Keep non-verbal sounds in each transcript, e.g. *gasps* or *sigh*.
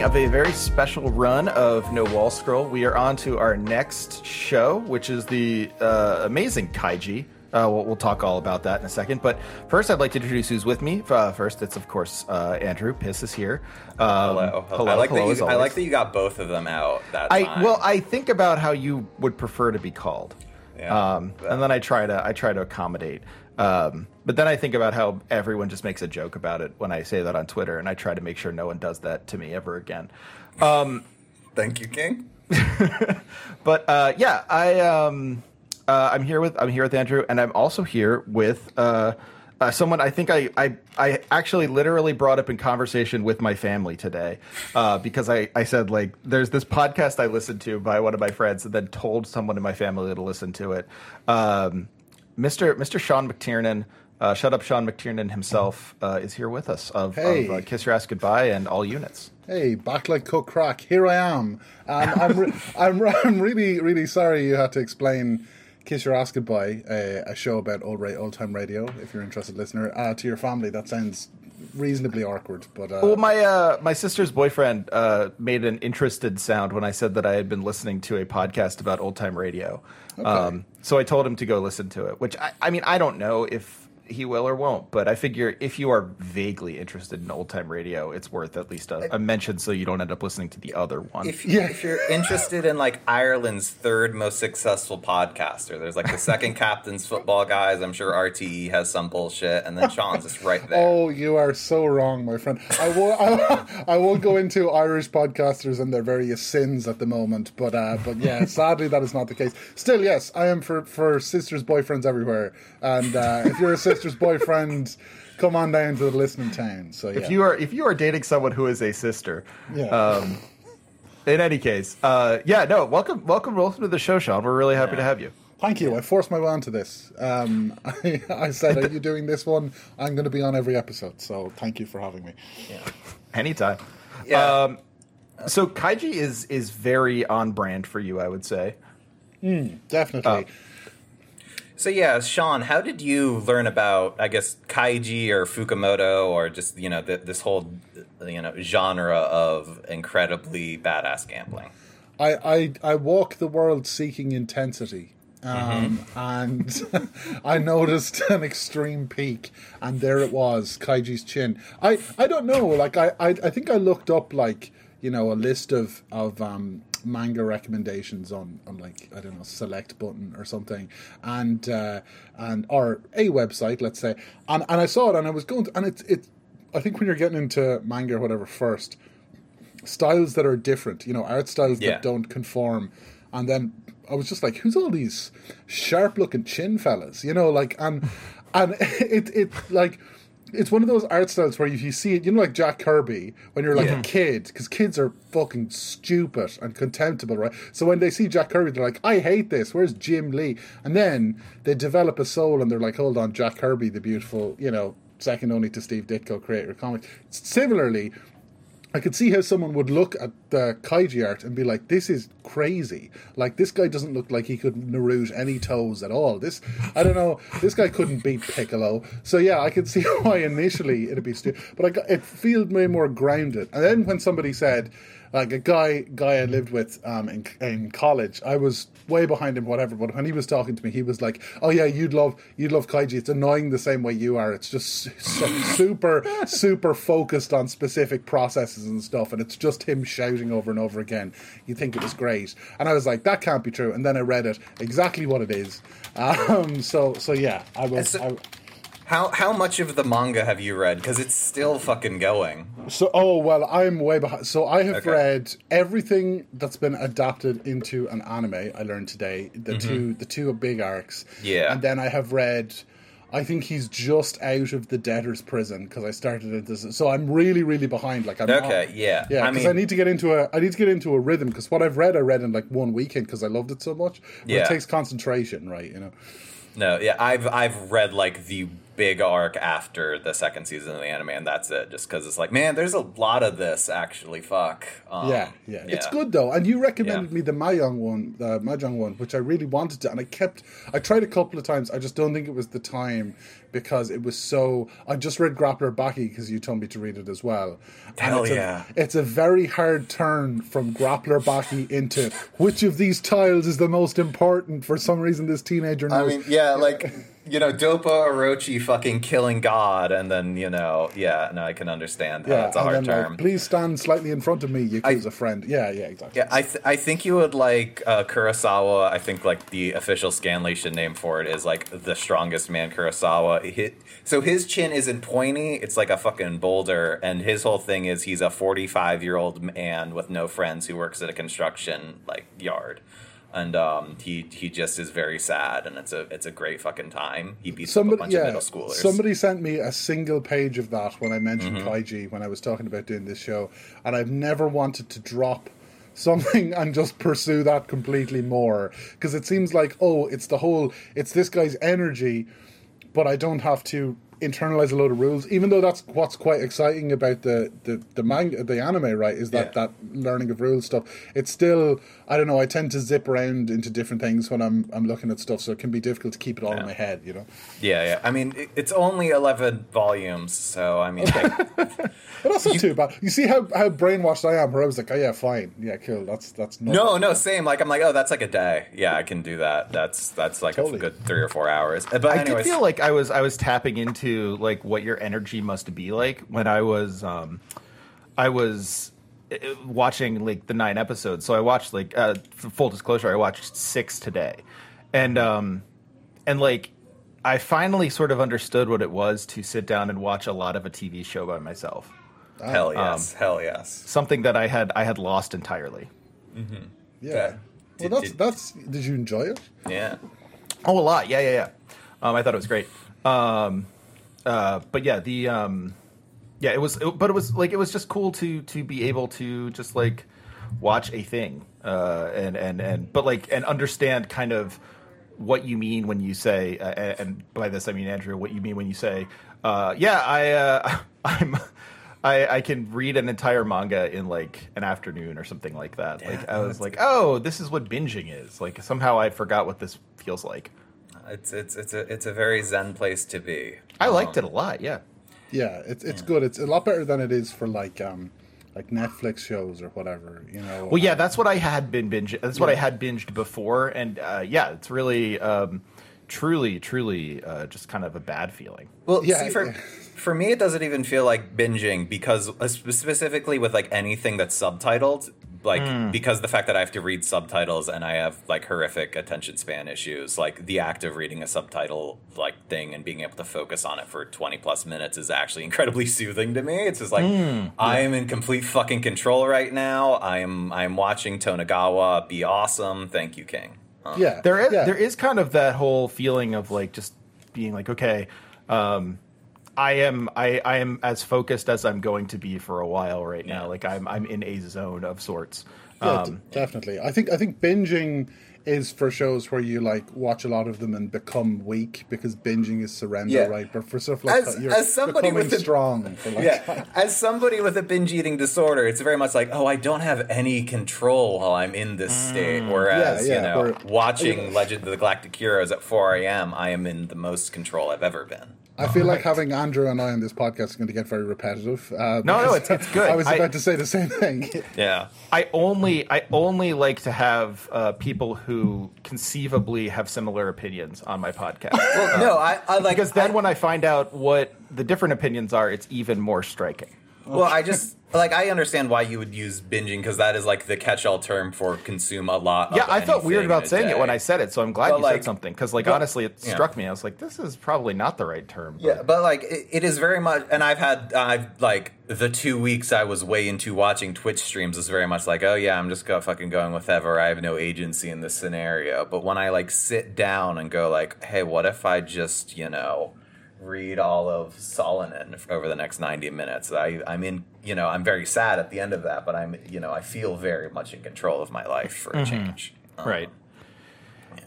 beginning of a very special run of No Wall Scroll. We are on to our next show, which is the uh, amazing Kaiji. Uh, we'll, we'll, talk all about that in a second. But first, I'd like to introduce who's with me. Uh, first, it's of course uh, Andrew. Piss is here. Um, hello. hello. I like hello, that. You, I like that you got both of them out. That I time. well, I think about how you would prefer to be called. Yeah, um, and then I try to I try to accommodate. Um, but then I think about how everyone just makes a joke about it when I say that on Twitter, and I try to make sure no one does that to me ever again. Um, Thank you, King. *laughs* but uh, yeah, I um, uh, I'm here with I'm here with Andrew, and I'm also here with uh, uh, someone I think I, I I actually literally brought up in conversation with my family today uh, because I, I said like there's this podcast I listened to by one of my friends and then told someone in my family to listen to it. Um, Mr. Mr. Sean McTiernan, uh, shut up, Sean McTiernan himself uh, is here with us of, hey. of uh, Kiss Your Ass Goodbye and all units. Hey, back like cook crack. Here I am. Um, I'm, re- *laughs* I'm, I'm really really sorry you had to explain Kiss Your Ass Goodbye, uh, a show about old, ra- old time radio. If you're interested, listener, uh, to your family, that sounds reasonably awkward. But uh, well, my uh, my sister's boyfriend uh, made an interested sound when I said that I had been listening to a podcast about old time radio. Okay. Um, so I told him to go listen to it. Which I, I mean, I don't know if he will or won't. But I figure if you are vaguely interested in old time radio, it's worth at least a, a, mention so you don't end up listening to the other one. If, yeah. if you're interested in like Ireland's third most successful podcaster, there's like the second *laughs* captain's football guys. I'm sure RTE has some bullshit, and then Sean's just right there. Oh, you are so wrong, my friend. I will I, I won't go into Irish podcasters and their various sins at the moment, but uh, but yeah, *laughs* sadly that is not the case. Still, yes, I am for for sisters, boyfriends everywhere, and uh, if you're a sister sister's boyfriend come on down to the listening town. So yeah. if you are if you are dating someone who is a sister, yeah. Um, in any case, uh, yeah, no, welcome, welcome, welcome to the show, Sean. We're really happy yeah. to have you. Thank you. I forced my way onto this. Um, I, *laughs* I, said, "Are you doing this one? I'm going to be on every episode." So thank you for having me. Yeah, anytime. Yeah. Um, so Kaiji is is very on brand for you, I would say. Mm, definitely. Uh, so yeah, Sean, how did you learn about I guess kaiji or Fukumoto or just you know the, this whole you know genre of incredibly badass gambling? I I, I walk the world seeking intensity. Um, mm-hmm. and *laughs* I noticed an extreme peak, and there it was, Kaiji's chin. I, I don't know, like I, I, I think I looked up like you know a list of of um, manga recommendations on on like I don't know select button or something, and uh, and or a website, let's say, and and I saw it and I was going to, and it's it. I think when you're getting into manga or whatever first, styles that are different, you know, art styles yeah. that don't conform, and then I was just like, who's all these sharp looking chin fellas, you know, like and and *laughs* it it like it's one of those art styles where if you see it, you know, like Jack Kirby when you're like yeah. a kid, because kids are fucking stupid and contemptible, right? So when they see Jack Kirby, they're like, "I hate this. Where's Jim Lee?" And then they develop a soul, and they're like, "Hold on, Jack Kirby, the beautiful, you know." Second only to Steve Ditko, creator of comics. Similarly, I could see how someone would look at the kaiji art and be like, "This is crazy! Like this guy doesn't look like he could Naruto any toes at all. This, I don't know, this guy couldn't beat Piccolo." So yeah, I could *laughs* see why initially it'd be stupid, but got, it felt way more grounded. And then when somebody said, like a guy guy I lived with um, in in college. I was way behind him, whatever. But when he was talking to me, he was like, "Oh yeah, you'd love you'd love kaiji. It's annoying the same way you are. It's just so super *laughs* super focused on specific processes and stuff, and it's just him shouting over and over again. You think it was great, and I was like, that can't be true. And then I read it exactly what it is. Um, so so yeah, I was. How how much of the manga have you read? Because it's still fucking going. So oh well, I'm way behind. So I have okay. read everything that's been adapted into an anime. I learned today the mm-hmm. two the two big arcs. Yeah, and then I have read. I think he's just out of the debtor's prison because I started it this. So I'm really, really behind. Like I'm okay, not, yeah, yeah. Because I, mean, I, need to get into a, I need to get into a rhythm. Because what I've read, I read in like one weekend because I loved it so much. yeah, it takes concentration, right? You know. No, yeah, I've I've read like the big arc after the second season of the anime, and that's it. Just because it's like, man, there's a lot of this actually. Fuck. Um, yeah, yeah, it's good though. And you recommended Yeah. me the Mahjong one, the Mahjong one, which I really wanted to, and I kept. I tried a couple of times. I just don't think it was the time because it was so. I just read Grappler Baki because you told me to read it as well. And Hell it's yeah. A, it's a very hard turn from Grappler Baki into which of these tiles is the most important. For some reason, this teenager knows. I mean, yeah, like you know, Doppo Orochi fucking killing God, and then you know, yeah, no, I can understand how it's a hard then, term. Like, Please stand slightly in front of me, you a friend. Yeah, yeah, exactly. Yeah, I th- I think you would like uh, Kurosawa. I think like the official Scanlation name for it is like the strongest man Kurosawa. Hi so his chin isn't pointy; it's like a fucking boulder. And his whole thing is he's a forty-five year old man with no friends who works at a construction like yard. And um, he he just is very sad, and it's a it's a great fucking time. He beats up a bunch of middle schoolers. Somebody sent me a single page of that when I mentioned Mm-hmm. Kaiji when I was talking about doing this show, and I've never wanted to drop *laughs* something and just pursue that completely more because it seems like oh, it's the whole, it's this guy's energy, but I don't have to internalize a load of rules even though that's what's quite exciting about the the the manga the anime right is that Yeah. that learning of rules stuff it's still i don't know i tend to zip around into different things when i'm i'm looking at stuff so it can be difficult to keep it all in my head you know yeah, yeah. I mean, it, it's only eleven volumes, so I mean, *laughs* But that's not too bad. You see how, how brainwashed I am, where I was like, oh yeah, fine, yeah, cool. That's that's not No, no, same. Like I'm like, oh, that's like a day. Yeah, I can do that. That's that's like Totally. a good three or four hours. Uh, But I anyways, did feel like I was I was tapping into like what your energy must be like when I was um I was uh, watching like the nine episodes. So I watched like uh full disclosure, I watched six today, and um and like I finally sort of understood what it was to sit down and watch a lot of a TV show by myself. hell um, yes, hell yes. Something that I had I had lost entirely. yeah. Okay. Well, Did- that's did- that's. Did you enjoy it? Yeah. Oh, a lot. Yeah, yeah, yeah. Um, I thought it was great. Um, uh, but yeah, the um, yeah, it was. It, but it was like it was just cool to to be able to just like watch a thing uh, and and and but like and understand kind of what you mean when you say uh, and and by this I mean Andrew, what you mean when you say, uh, yeah, I uh, *laughs* I'm. I, I can read an entire manga in like an afternoon or something like that. like I was like, oh, this is what binging is. Like somehow I forgot what this feels like. It's it's it's a it's a very zen place to be. I liked Um, it a lot. Yeah. Yeah, it's it's good. It's a lot better than it is for like um like Netflix shows or whatever. You know. Well, yeah, Um, that's what I had been binge. That's what I had binged before, and uh, yeah, it's really, um, truly, truly, uh, just kind of a bad feeling. Well, Yeah, see, for yeah. for me, it doesn't even feel like binging because uh, specifically with like anything that's subtitled, like Hmm. because the fact that I have to read subtitles and I have like horrific attention span issues, like the act of reading a subtitle like thing and being able to focus on it for twenty plus minutes is actually *laughs* incredibly soothing to me. It's just like Hmm. I am in complete fucking control right now. I am I am watching Tonegawa be awesome. Thank you, King. Uh, yeah, There is, yeah. there is kind of that whole feeling of like just being like, okay, um, I am, I, I am as focused as I'm going to be for a while right now. Yeah. Like I'm, I'm in a zone of sorts. Yeah, d- Um, definitely. I think I think binging is for shows where you like watch a lot of them and become weak because binging is surrender, Yeah. right? But for stuff like As- that, you're as somebody becoming with a- strong. For like yeah, as somebody with a binge eating disorder, it's very much like, oh, I don't have any control while I'm in this state. Whereas, Mm. Yeah, you know, where- watching Legend of the Galactic Heroes at 4 a.m., I am in the most control I've ever been. I feel like having Andrew and I on this podcast is going to get very repetitive. Uh, No, no, because it's- it's good. I was I- about to say the same thing. *laughs* Yeah. I only I only like to have uh, people who conceivably have similar opinions on my podcast. Well, no, I, I like because then I- when I find out what the different opinions are, it's even more striking. Well, I just like I understand why you would use binging because that is like the catch-all term for consume a lot. Yeah, I felt weird about saying it when. I said it, so I'm glad But, you like- said something. Because, like, but- honestly, it yeah. struck me. I was like, this is probably not the right term. but- Yeah, but like it, it is very much, and I've had I've like the two weeks I was way into watching Twitch streams is very much like, oh yeah, I'm just go fucking going with ever. I have no agency in this scenario. But when I like sit down and go like, hey, what if I just you know read all of Solanin over the next 90 minutes? I I'm in you know I'm very sad at the end of that, but I'm you know I feel very much in control of my life for a change. Um, Right.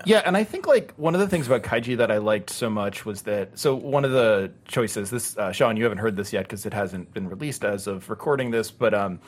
Yeah, and I think like one of the things about Kaiji that I liked so much was that so one of the choices this uh, Sean you haven't heard this yet because it hasn't been released as of recording this, but um,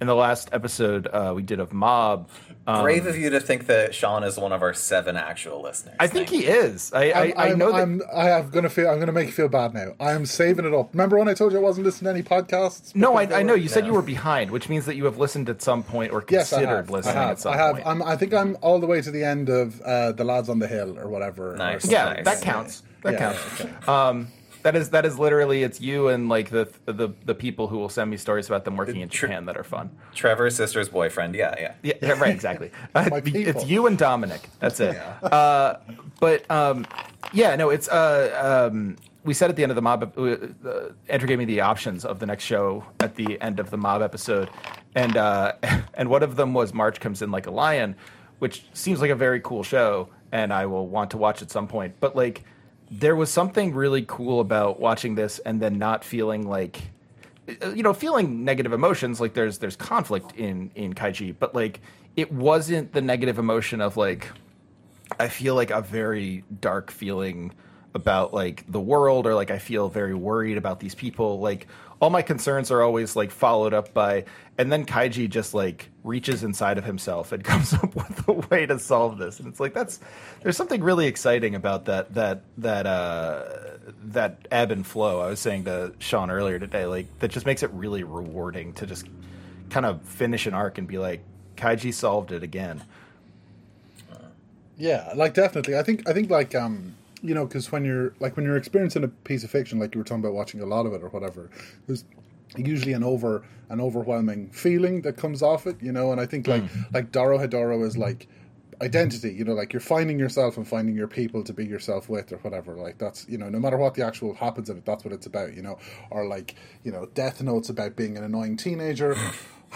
in the last episode uh, we did of Mob. Um, Brave of you to think that Sean is one of our seven actual listeners. I think Thank he is. I, I, I'm, I I'm, know that. I'm, I am gonna feel. I'm gonna make you feel bad now. I am saving it up. Remember when I told you I wasn't listening to any podcasts? no, I, I know were- you said you were behind, which means that you have listened at some point or Yes, I considered have. I listening have. at some I have. point. I'm, I think I'm all the way to the end of uh, the lads on the hill or whatever. Nice. something. yeah, Nice. that counts. That Yeah, counts. yeah, okay. Um, that is that is literally it's you and like the the the people who will send me stories about them working in Tr- Japan that are fun. Trevor's sister's boyfriend. Yeah, yeah. Yeah, yeah, right, exactly. *laughs* Uh, it's you and Dominic. That's it. Uh, but um, yeah, no, it's uh, um, we said at the end of the mob. Uh, uh, Andrew gave me the options of the next show at the end of the mob episode, and uh, *laughs* and one of them was March comes in like a lion, which seems like a very cool show, and I will want to watch at some point. But like, there was something really cool about watching this and then not feeling like you know feeling negative emotions like there's there's conflict in in kaiji but like it wasn't the negative emotion of like i feel like a very dark feeling about like the world or like i feel very worried about these people. Like all my concerns are always like followed up by and then kaiji just like reaches inside of himself and *laughs* comes up with a way to solve this. And it's like that's there's something really exciting about that that that uh that ebb and flow. I was saying to sean earlier today like that just makes it really rewarding to just kind of finish an arc and be like kaiji solved it again. Yeah, like definitely. I think I think like um you know because when you're like when you're experiencing a piece of fiction like you were talking about watching a lot of it or whatever, there's usually an over an overwhelming feeling that comes off it, you know. And I think like mm. like Doro Hedoro is like identity, you know, like you're finding yourself and finding your people to be yourself with or whatever. Like that's you know no matter what the actual happens in it, that's what it's about, you know. Or like you know Death Note's about being an annoying teenager.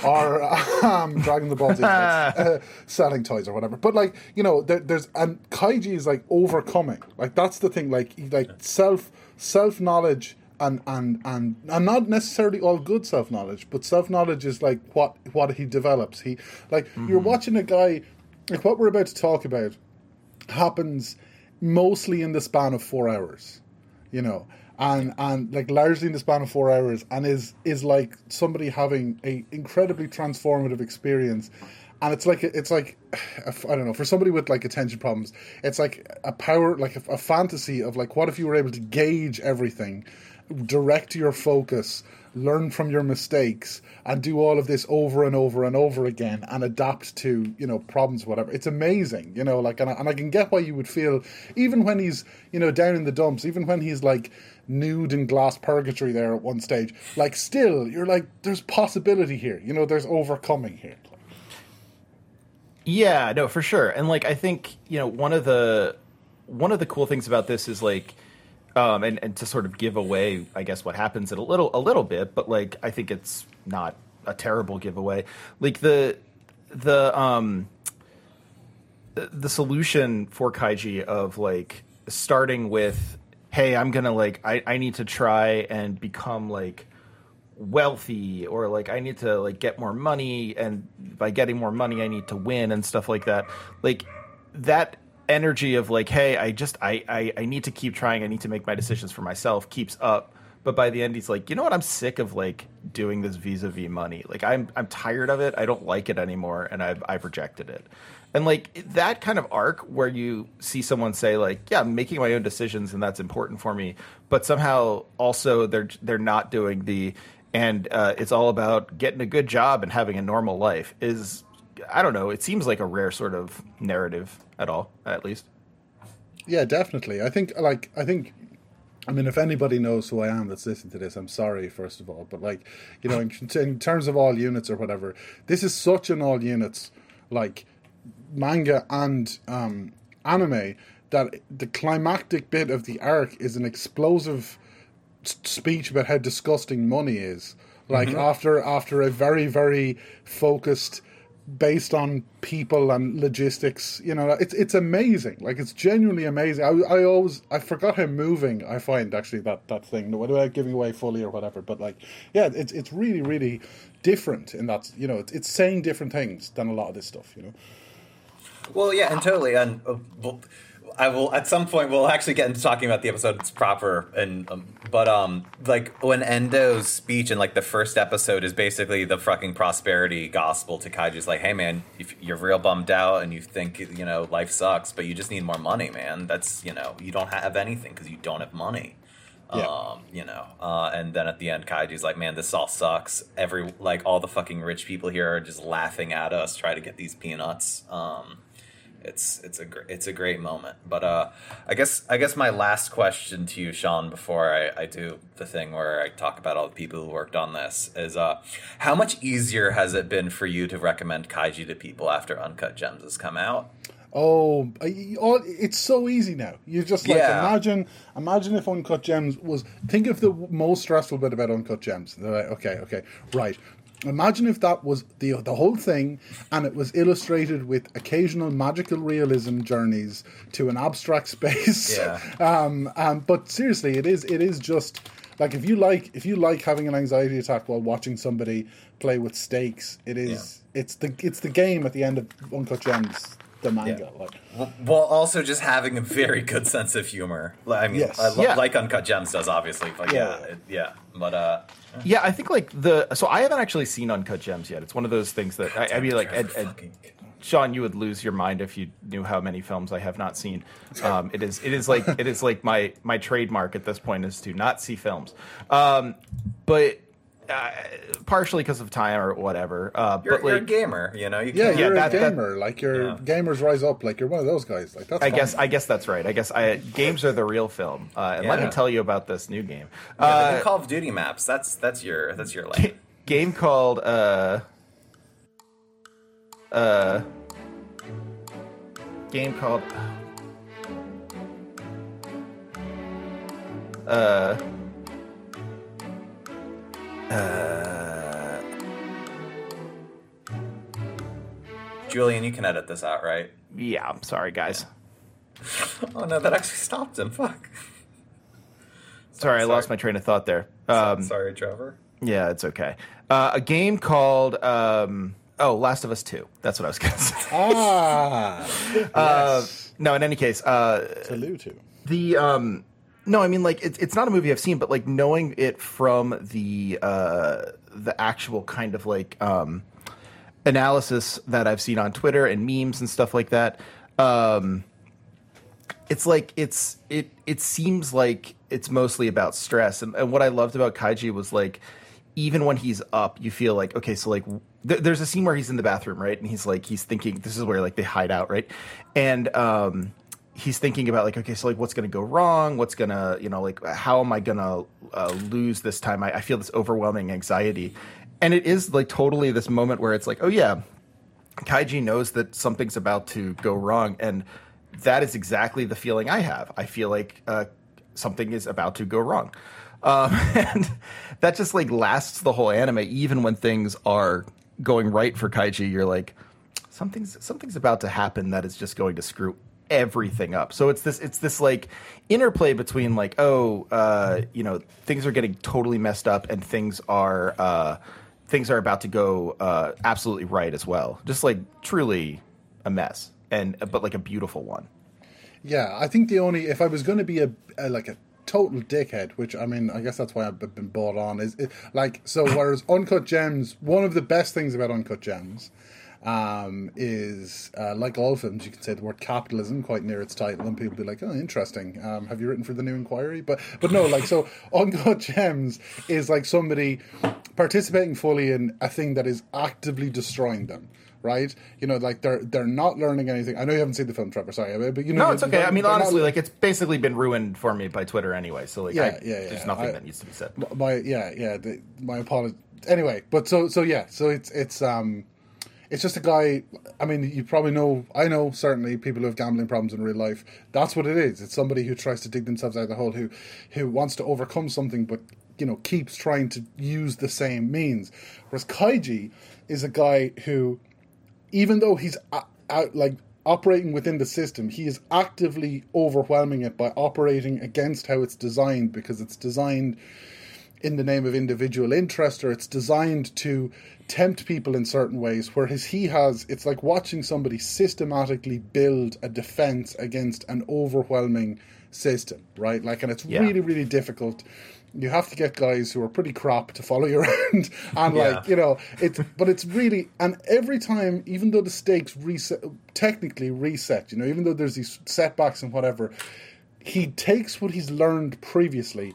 Or *laughs* um, Dragon the Ball Z, *laughs* uh, selling toys or whatever. But like you know, there, there's and Kaiji is like overcoming. Like that's the thing. Like he- like self self knowledge and and and and not necessarily all good self knowledge, but self knowledge is like what what he develops. He like you're watching a guy like what we're about to talk about happens mostly in the span of four hours you know and and like largely in the span of four hours and is is like somebody having a incredibly transformative experience. And it's like it's like *sighs* I don't know for somebody with like attention problems it's like a power like a, a fantasy of like what if you were able to gauge everything direct your focus learn from your mistakes and do all of this over and over and over again and adapt to you know problems whatever. It's amazing you know like and I, and I can get why you would feel even when he's you know down in the dumps even when he's like nude in glass purgatory there at one stage like still you're like there's possibility here you know there's overcoming here Yeah, no, for sure. And like I think, you know, one of the one of the cool things about this is like um and, and to sort of give away, I guess, what happens in a little a little bit, but like I think it's not a terrible giveaway. Like the the um the, the solution for Kaiji of like starting with, hey, I'm gonna like I, I need to try and become like wealthy or like I need to like get more money and by getting more money I need to win and stuff like that. Like that energy of like, hey, I just I, I, I need to keep trying, I need to make my decisions for myself keeps up. But by the end he's like, you know what, I'm sick of like doing this vis-a-vis money. Like I'm I'm tired of it. I don't like it anymore and I've I've rejected it. And like that kind of arc where you see someone say like, yeah, I'm making my own decisions and that's important for me, but somehow also they're they're not doing the and uh, it's all about getting a good job and having a normal life is i don't know it seems like a rare sort of narrative at all at least Yeah, definitely. I think like I think I mean if anybody knows who I am that's listening to this, I'm sorry first of all, but like, you know, in, in terms of all units or whatever, this is such an all units like manga and um anime that the climactic bit of the arc is an explosive speech about how disgusting money is. Like after after a very very focused based on people and logistics. You know, it's it's amazing. Like it's genuinely amazing. I, I always I forgot how moving I find actually that that thing without giving away fully or whatever. But like, yeah, it's it's really really different in that you know it's, it's saying different things than a lot of this stuff. You know. Well, yeah, and totally. And uh, well, I will at some point we'll actually get into talking about the episode. It's proper, and um, but um, like when Endo's speech in like the first episode is basically the fucking prosperity gospel to Kaiji's like, hey man, if you're real bummed out and you think you know life sucks, but you just need more money, man. That's you know you don't have anything because you don't have money. Yeah. Um, you know, uh, and then at the end, Kaiji's like, "Man, this all sucks. Every like all the fucking rich people here are just laughing at us, try to get these peanuts." Um, it's it's a gr- it's a great moment. But uh, I guess I guess my last question to you, Sean, before I, I do the thing where I talk about all the people who worked on this, is uh, how much easier has it been for you to recommend Kaiji to people after Uncut Gems has come out? Oh, it's so easy now. You just like Yeah. imagine, imagine if Uncut Gems was. Think of the most stressful bit about Uncut Gems. They're like, okay, okay, right. Imagine if that was the the whole thing, and it was illustrated with occasional magical realism journeys to an abstract *laughs* space. Yeah. um, um, but seriously, it is it is just like if you like if you like having an anxiety attack while watching somebody play with stakes, it is it's the it's the game at the end of Uncut Gems, the manga. Like, While also just having a very good sense of humor. Like, I mean, Yes. I lo- Yeah. like Uncut Gems does, obviously, but yeah, Yeah. it, yeah. But uh, Yeah, I think like the so I haven't actually seen Uncut Gems yet. It's one of those things that I, I mean, like Ed, Ed, Sean, you would lose your mind if you knew how many films I have not seen. Um, it is it is like it is like my my trademark at this point is to not see films. Um, but uh, partially because of time or whatever. Uh, you're, but you're a like gamer, you know. You yeah, you're that- a that- gamer. like your Yeah. gamers rise up. Like you're one of those guys. Like that's. I guess. I guess that's right. I guess I, games are the real film. Uh, and let me tell you about this new game. yeah, the Uh, Call of Duty maps. That's that's your that's your lane. game called uh uh game called uh uh Julian, you can edit this out, right? yeah i'm sorry guys *laughs* Oh no, that actually stopped him. Fuck. sorry i lost my train of thought there um Sorry, Trevor. yeah it's okay uh a game called um oh last of us 2 that's what i was gonna *laughs* say ah. uh no in any case uh to allude to. the um no i mean like it's it's not a movie i've seen but like knowing it from the uh the actual kind of like um analysis that i've seen on twitter and memes and stuff like that um it's like it's it it seems like it's mostly about stress. And, and what i loved about kaiji was like even when he's up you feel like okay so like th- there's a scene where he's in the bathroom right? And he's like he's thinking this is where like they hide out right? And um he's thinking about like okay so like what's gonna go wrong what's gonna you know like how am i gonna uh, lose this time I, I feel this overwhelming anxiety and it is like totally this moment where it's like oh yeah Kaiji knows that something's about to go wrong, and that is exactly the feeling I have. I feel like uh, something is about to go wrong, um, *laughs* and that just like lasts the whole anime. Even when things are going right for Kaiji, you're like, something's something's about to happen that is just going to screw everything up. So it's this it's this like interplay between like oh uh, you know things are getting totally messed up and things are uh, things are about to go uh, absolutely right as well. Just like truly a mess and but like a beautiful one. Yeah, I think the only if I was going to be a, a like a total dickhead, which I mean, I guess that's why I've been bought on is it, like so. *laughs* Whereas Uncut Gems, one of the best things about Uncut Gems um, is uh, like all films, you can say the word capitalism quite near its title, and people be like, "Oh, interesting. Um, have you written for the New Inquiry?" But but no, like so, *laughs* Uncut Gems is like somebody participating fully in a thing that is actively destroying them. Right, you know, like they're they're not learning anything. I know you haven't seen the film, Trevor. Sorry, but you know, No, it's okay. I mean, they're not- honestly, like it's basically been ruined for me by Twitter anyway. So like, Yeah, I, yeah, yeah. there's nothing I- that needs to be said. my yeah yeah the, my apologies anyway but so so yeah so it's it's um it's just a guy i mean you probably know i know certainly people who have gambling problems in real life. That's what it is. It's somebody who tries to dig themselves out of the hole who who wants to overcome something but you know keeps trying to use the same means. Whereas kaiji is a guy who even though he's a- out like operating within the system, he is actively overwhelming it by operating against how it's designed because it's designed in the name of individual interest or it's designed to tempt people in certain ways whereas he has it's like watching somebody systematically build a defense against an overwhelming system right like and it's Yeah. really really difficult you have to get guys who are pretty crap to follow you *laughs* around and Yeah. like you know it's but it's really and every time even though the stakes reset technically reset you know even though there's these setbacks and whatever he takes what he's learned previously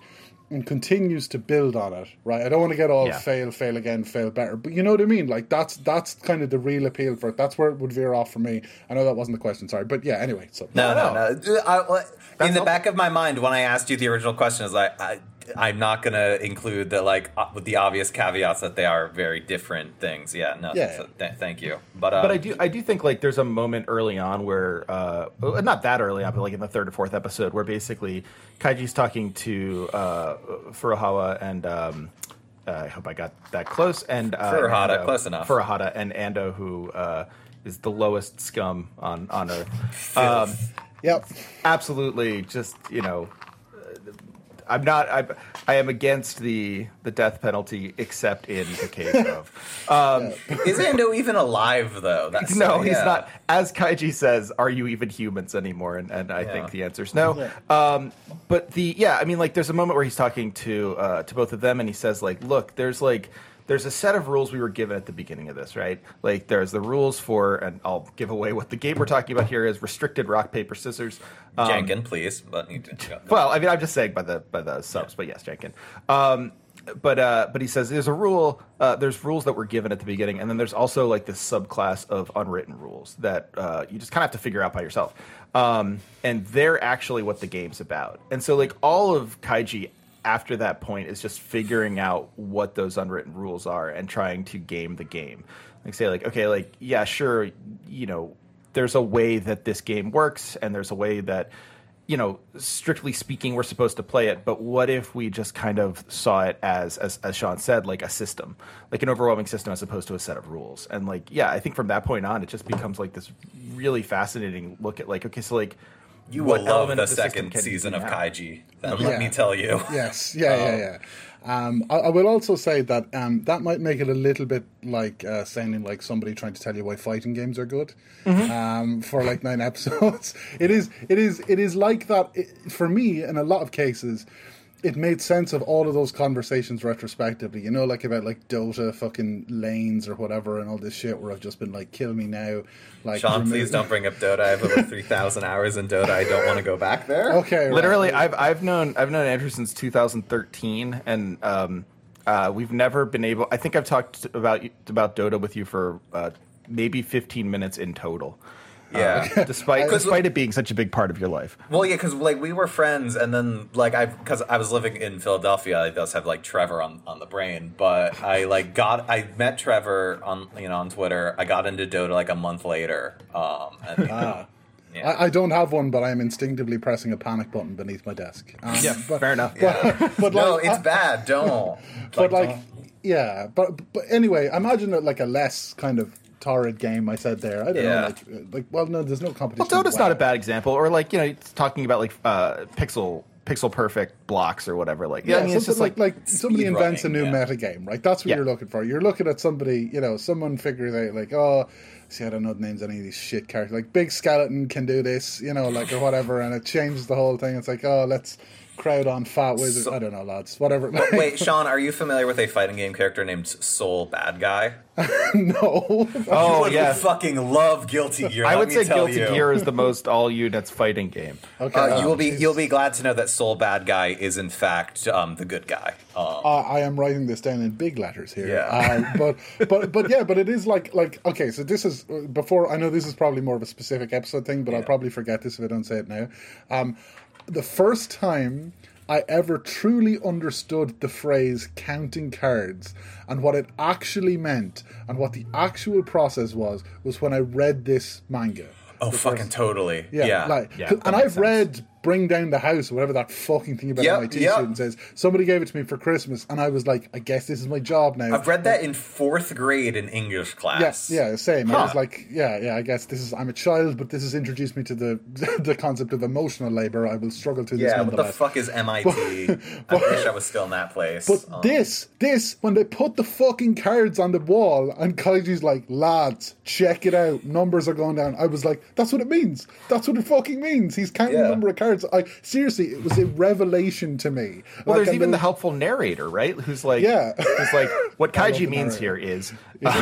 and continues to build on it right? I don't want to get all Yeah. fail fail again fail better but you know what i mean? Like that's that's kind of the real appeal for it. That's where it would veer off for me. I know that wasn't the question sorry but yeah anyway so. No, No, no, no. I, well, in the all- back of my mind, when I asked you the original question, is like, I, I'm not going to include the like uh, with the obvious caveats that they are very different things. Yeah, no. Yeah. so th- thank you. But, uh, But I do, I do think like there's a moment early on where, uh, not that early on, but like in the third or fourth episode, where basically Kaiji's talking to uh, Furuhawa and um, uh, I hope I got that close. And uh, Furuhata, Ando- close enough. Furuhata and Ando, who uh, is the lowest scum on on Earth. *laughs* Um, yep absolutely, just you know, uh, I'm not. I I am against the the death penalty, except in the case of. *laughs* Um, is Ando even alive though? That's no, he's yeah. not. As Kaiji says, "Are you even humans anymore?" And, and I Yeah. think the answer is no. Um, but the yeah, I mean, like, there's a moment where he's talking to uh, to both of them, and he says, like, "Look, there's like." There's a set of rules we were given at the beginning of this, right? Like, there's the rules for, and I'll give away what the game we're talking about here is restricted rock paper scissors. Um, Janken, please. But you can go. well, I mean, I'm just saying by the by the subs, but yes, Janken. Um, but uh, but he says there's a rule. Uh, there's rules that were given at the beginning, and then there's also like this subclass of unwritten rules that uh, you just kind of have to figure out by yourself. Um, and they're actually what the game's about. And so like all of Kaiji after that point is just figuring out what those unwritten rules are and trying to game the game. Like say like okay, like yeah, sure, you know, there's a way that this game works, and there's a way that you know, strictly speaking, we're supposed to play it, but what if we just kind of saw it as, as, as Sean said, like a system, like an overwhelming system as opposed to a set of rules? And like, yeah, I think from that point on, it just becomes like this really fascinating look at like, okay, so like, You what will love the the second can season of? Kaiji. Then Yeah. let me tell you. Yes, yeah, yeah, yeah. Um, I, I will also say that um, that might make it a little bit like uh, sounding like somebody trying to tell you why fighting games are good um, for like nine *laughs* episodes. it is, it is, it is like that it, for me in a lot of cases. It made sense of all of those conversations retrospectively, you know, like about like Dota fucking lanes or whatever and all this shit where I've just been like, kill me now. Like, Sean, remove- please don't bring up Dota. I have over 3,000 hours in Dota. I don't want to go back there. Okay, right. literally, I've, I've known, I've known Andrew since 2013 and, um, uh, we've never been able, I think I've talked about, about Dota with you for, uh, maybe 15 minutes in total. Yeah. Uh, *laughs* despite, 'Cause- despite it being such a big part of your life. Well, yeah, because like we were friends, and then like I, because I was living in Philadelphia, I does have like Trevor on on the brain, but I like got I met Trevor on you know on Twitter. I got into Dota like a month later. Um, and, Ah. yeah. I, I don't have one, but I am instinctively pressing a panic button beneath my desk. Um, Yeah, but, fair enough. But, *laughs* but no, like, it's I- bad. Don't. *laughs* but like, don't. yeah, but but anyway, imagine it like a less kind of torrid game. I said there. I don't Yeah. know, like like well, no, there's no competition. Well, Dota's with not a bad example, or like you know, it's talking about like uh, pixel pixel perfect blocks or whatever. Like, yeah, Yeah, I mean, it's just like, like like somebody invents a new yeah. meta game, right? That's what Yeah. you're looking for. You're looking at somebody, you know, someone figures out like, oh, see, I don't know the names of any of these shit characters. Like Big Skeleton can do this, you know, like or whatever, and it changes the whole thing. It's like, oh, let's crowd on Fat Wizard. So- I don't know, lads. Whatever. Wait, *laughs* Sean, are you familiar with a fighting game character named Sol Badguy? *laughs* no. oh yeah. fucking love Guilty Gear. I would say Guilty you. Gear is the most all units fighting game. Okay. Uh, you um, will be jeez. you'll be glad to know that Sol Badguy is in fact um, the good guy. Um, Uh, I am writing this down in big letters here. Yeah. Uh, but but but yeah, but it is like like okay. So this is before. I know this is probably more of a specific episode thing, but I'll probably forget this if I don't say it now. Um, the first time I ever truly understood the phrase counting cards and what it actually meant and what the actual process was was when I read this manga. oh, fucking totally. Yeah, Yeah. like, Yeah, 'cause- that and I've sense. read bring down the house or whatever that fucking thing about Yep, MIT yep. student says. Somebody gave it to me for Christmas, and I was like, I guess this is my job now. I've read that in fourth grade in English class. Yeah, yeah, same. I was like, yeah, yeah. I guess this is. I'm a child, but this has introduced me to the *laughs* the concept of emotional labor. I will struggle this. Yeah, what the fuck is *laughs* MIT? I *laughs* wish I was still in that place. But Um, this, this, when they put the fucking cards on the wall and Kaiji's like, lads, check it out. Numbers are going down. I was like, that's what it means. That's what it fucking means. He's counting Yeah. the number of cards. I seriously, it was a revelation to me. Well, Like, there's and even the helpful narrator, right? Who's like, Yeah. who's like, *laughs* what kaiji means narrator. here is *laughs*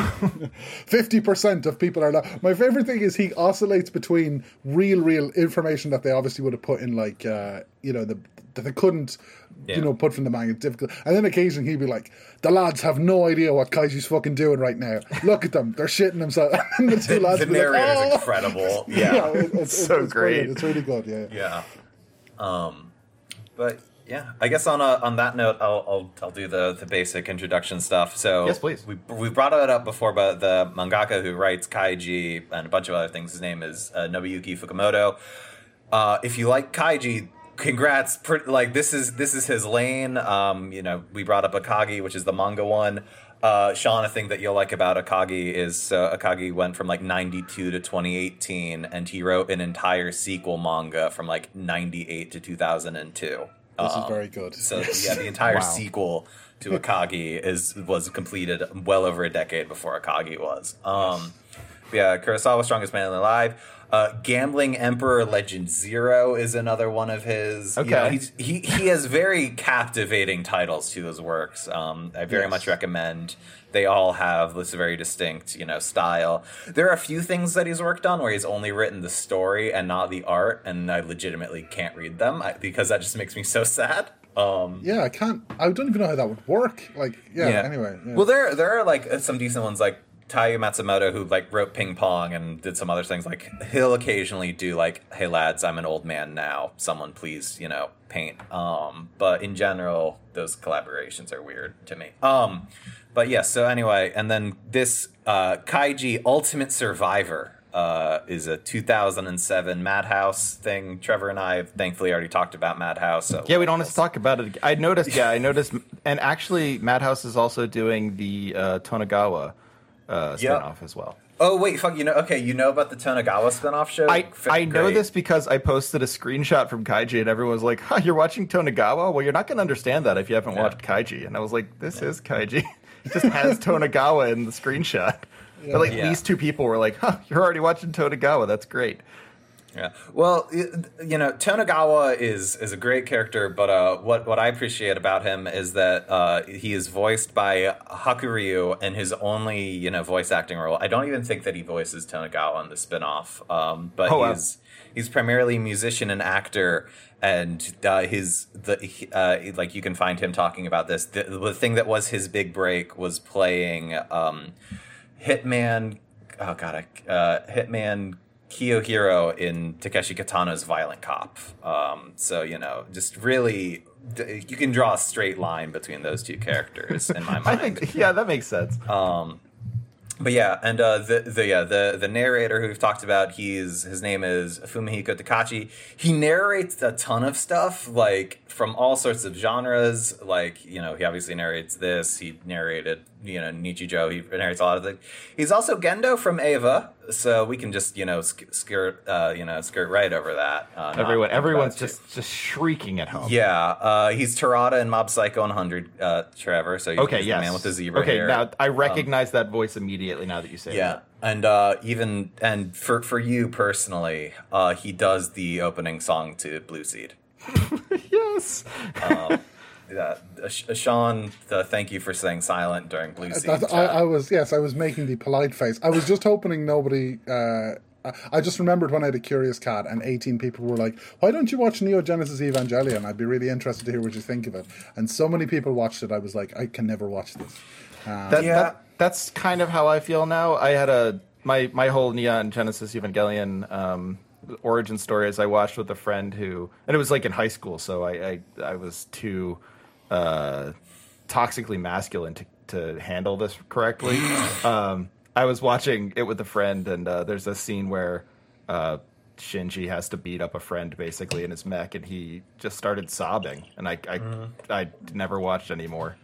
Fifty percent of people are not. My favorite thing is he oscillates between real, real information that they obviously would have put in, like uh, you know, the that they couldn't, Yeah. you know, put from the manga. It's difficult. And then occasionally he'd be like, "The lads have no idea what Kaiji's fucking doing right now. Look at them; they're shitting themselves." *laughs* and the two lads the be like, narrator is "Oh!" incredible. Yeah, Yeah. it- it's, So it's, it's brilliant. great. It's really good. Yeah. Yeah. Um, but yeah, I guess on a, on that note, I'll, I'll I'll do the the basic introduction stuff. So Yes, please. We we brought it up before, but the mangaka who writes Kaiji and a bunch of other things, his name is uh, Nobuyuki Fukumoto. Uh, if you like Kaiji. Congrats! Like this is this is his lane. Um, you know, we brought up Akagi, which is the manga one. Uh, Sean, a thing that you'll like about Akagi is uh, Akagi went from like 92 to 2018, and he wrote an entire sequel manga from like 98 to 2002. This Um, is very good. So yeah, the entire Wow. sequel to Akagi is was completed well over a decade before Akagi was. Um, yeah, Kurosawa, Strongest Man Alive. Uh, Gambling Emperor Legend Zero is another one of his. You know, Okay. he's, he he has very captivating titles to his works. Um, I very Yes. much recommend. They all have this very distinct, you know, style. There are a few things that he's worked on where he's only written the story and not the art, and I legitimately can't read them because that just makes me so sad. Um, yeah, I can't. I don't even know how that would work. Like, yeah. Anyway. yeah. Well, there there are like some decent ones like Taiyo Matsumoto who like wrote Ping Pong and did some other things. Like he'll occasionally do like, "Hey lads, I'm an old man now. Someone please, you know, paint." Um, but in general, those collaborations are weird to me. Um, but yes. so anyway, and then this uh, Kaiji Ultimate Survivor. Uh, is a 2007 Madhouse thing. Trevor and I have thankfully already talked about Madhouse. So Yeah, we don't have to talk about it. I noticed. Yeah, I noticed. And actually, Madhouse is also doing the uh, Tonegawa uh, Yeah. spinoff as well. Oh wait, fuck! You know? Okay, you know about the Tonegawa spinoff show? I, F- I know great. this because I posted a screenshot from Kaiji and everyone was like, huh, you're watching Tonegawa? Well, you're not going to understand that if you haven't Yeah. watched Kaiji. And I was like, this is Kaiji. *laughs* It just has Tonegawa in the screenshot. But like Yeah. these two people were like, huh, you're already watching Tonegawa. That's great. Yeah. Well, you know, Tonegawa is is a great character, but uh, what what I appreciate about him is that uh, he is voiced by Hakuryu in his only you know voice acting role. I don't even think that he voices Tonegawa in the spinoff, um, but Oh, wow. he's he's primarily a musician and actor. And uh, his the uh, like you can find him talking about this. The, the thing that was his big break was playing um, Hitman. Oh god, I, uh, Hitman Kiyohiro in Takeshi Kitano's Violent Cop. Um, so you know, just really, you can draw a straight line between those two characters in my *laughs* mind. I think, yeah, that makes sense. But yeah, and uh, the the yeah the the narrator who we've talked about, he's his name is Fumihiko Tachiki. He narrates a ton of stuff, like from all sorts of genres. Like you know, he obviously narrates this. He narrated you know Nichijou. He narrates a lot of things. He's also Gendo from Eva, so we can just you know sk- skirt uh, you know skirt right over that. Uh, Everyone, everyone's it too. just just shrieking at home. Yeah, uh, he's Tarada in Mob Psycho 100, uh, Trevor. So he's, Okay. Yes. the man with the zebra okay. hair. Now I recognize that voice immediately. Now that you say Yeah, that. and uh, even and for for you personally, uh, he does the opening song to Blue Seed. *laughs* Yes. Yeah, uh, Sean, uh, thank you for staying silent during Blue Seed. That, I, I was yes, I was making the polite face. I was just hoping nobody. Uh, I- I just remembered when I had a Curious Cat and 18 people were like, "Why don't you watch Neo Genesis Evangelion? I'd be really interested to hear what you think of it." And so many people watched it. I was like, "I can never watch this." That, Yeah. that that's kind of how I feel now. I had a my my whole Neon Genesis Evangelion um, origin story as I watched with a friend who, and it was like in high school, so I I, I was too uh, toxically masculine to to handle this correctly. *gasps* um, I was watching it with a friend, and uh, there's a scene where. Uh, Shinji has to beat up a friend basically in his mech, and he just started sobbing, and I I, I never watched anymore.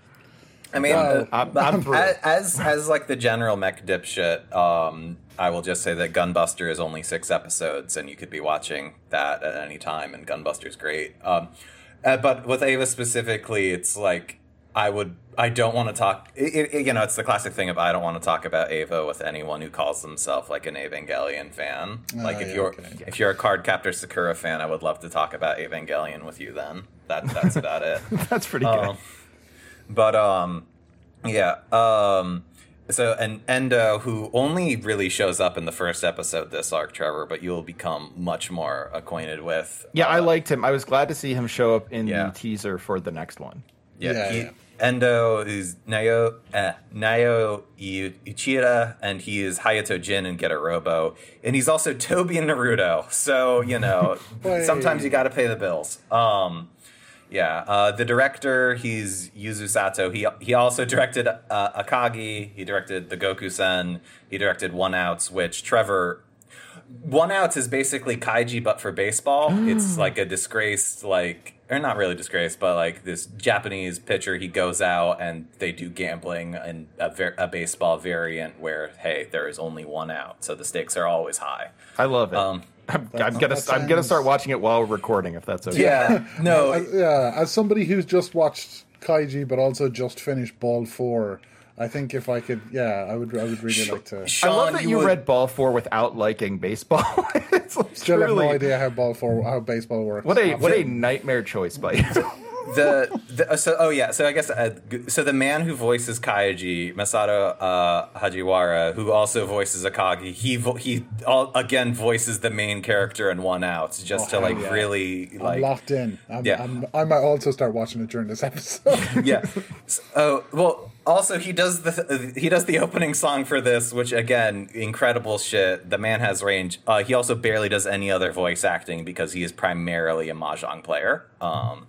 I mean, uh, I'm, I'm as, as as like the general mech dipshit, um, I will just say that Gunbuster is only six episodes, and you could be watching that at any time, and Gunbuster's great. Um, uh, but with Eva specifically, it's like I would, I don't want to talk. It, it, you know, it's the classic thing of I don't want to talk about Eva with anyone who calls themselves like an Evangelion fan. like if yeah, you're okay. if you're a Card Captor Sakura fan, I would love to talk about Evangelion with you. Then that that's about it. *laughs* That's pretty good. Um, but um, yeah. Um, so and Endo, who only really shows up in the first episode this arc, Trevor, but you'll become much more acquainted with. yeah, I uh, liked him. I was glad to see him show up in Yeah. the teaser for the next one. Yeah, Yeah, he, yeah. Endo is Nayo uh, Nayo I- Ichira, and he is Hayato Jin in Getter Robo, and he's also Toby and Naruto. So you know, *laughs* sometimes you got to pay the bills. Um, yeah, uh, the director he's Yuzo Sato. He he also directed uh, Akagi. He directed the Gokusen. He directed One Outs, which Trevor one outs is basically kaiji but for baseball. it's like a disgraced like or not really disgraced, but like this Japanese pitcher, he goes out and they do gambling and a, ver- a baseball variant where hey, there is only one out, so the stakes are always high. I love it. Um, I'm, I'm gonna that I'm gonna start watching it while we're recording if that's okay. Yeah, *laughs* no, As, yeah, as somebody who's just watched Kaiji but also just finished Ball Four, I think if I could, yeah, I would. I would really like to. I Sean, love that you, would- read Ball Four without liking baseball. *laughs* it's like Still have no truly- idea how ball four, how baseball works. What a what a nightmare choice by you. The, the uh, so oh yeah so I guess uh, so the man who voices Kaiji Masato uh, Hagiwara who also voices Akagi he vo- he all, again voices the main character in One Out just Oh, to like yeah. really I'm like locked in. I'm, Yeah. I'm, I might also start watching it during this episode. *laughs* yeah. S- Oh well. Also, he does the he does the opening song for this, which again, incredible shit. The man has range. Uh, he also barely does any other voice acting because he is primarily a mahjong player. Um,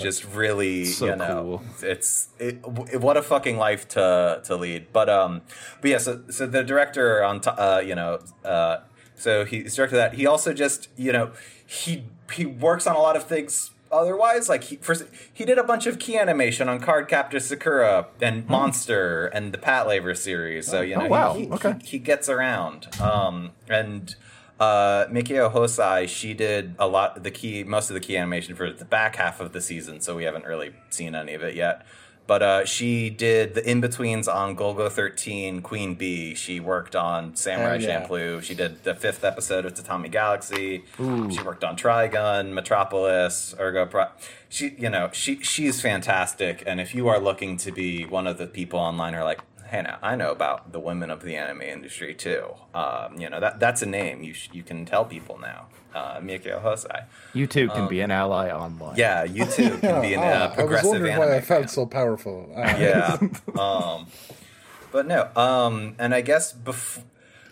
just really, So you know, cool. it's it, w- what a fucking life to to lead. But um, but yeah. So so the director on to, uh, you know uh, so he's directed that. He also just you know he he works on a lot of things otherwise like he first he did a bunch of key animation on card captor sakura and monster and the Patlabor series so you Hmm. Oh, know wow. he, he, Okay. he, he gets around um and uh mikio hosai she did a lot the key most of the key animation for the back half of the season so we haven't really seen any of it yet but uh, she did the in-betweens on Golgo 13, Queen Bee. She worked on Samurai yeah. Champloo. She did the fifth episode of Tatami Galaxy. She worked on Trigun, Metropolis, Ergo Proxy. She, you know, she she's fantastic. And if you are looking to be one of the people online who are like, hey, now I know about the women of the anime industry too. Um, you know that that's a name you sh- you can tell people now. Uh, Mikio Hosai. You too can be an ally online. Yeah, you too can *laughs* be an uh, I was wondering why I fan felt so powerful. Uh, yeah. *laughs* um, but no. Um, and I guess bef-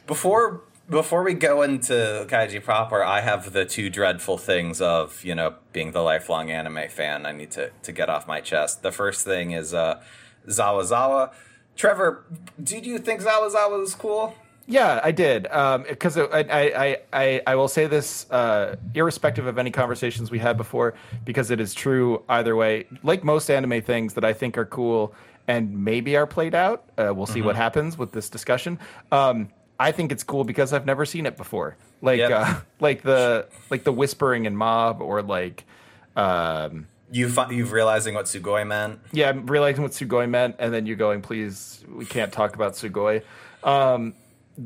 before before we go into Kaiji proper, I have the two dreadful things of you know being the lifelong anime fan. I need to to get off my chest. The first thing is uh, Zawa Zawa. Trevor, did you think Zawa Zawa was cool? Yeah, I did. Because I, I, I, I, I will say this, uh, irrespective of any conversations we had before, because it is true either way. Like most anime things that I think are cool and maybe are played out, uh, we'll see what happens with this discussion. Um, I think it's cool because I've never seen it before. Like, Yep. uh, *laughs* like the like the whispering in Mob, or like, um, You fi- you've realizing what Sugoi meant. yeah, I'm realizing what Sugoi meant, and then you going, please, we can't talk about Sugoi. Um,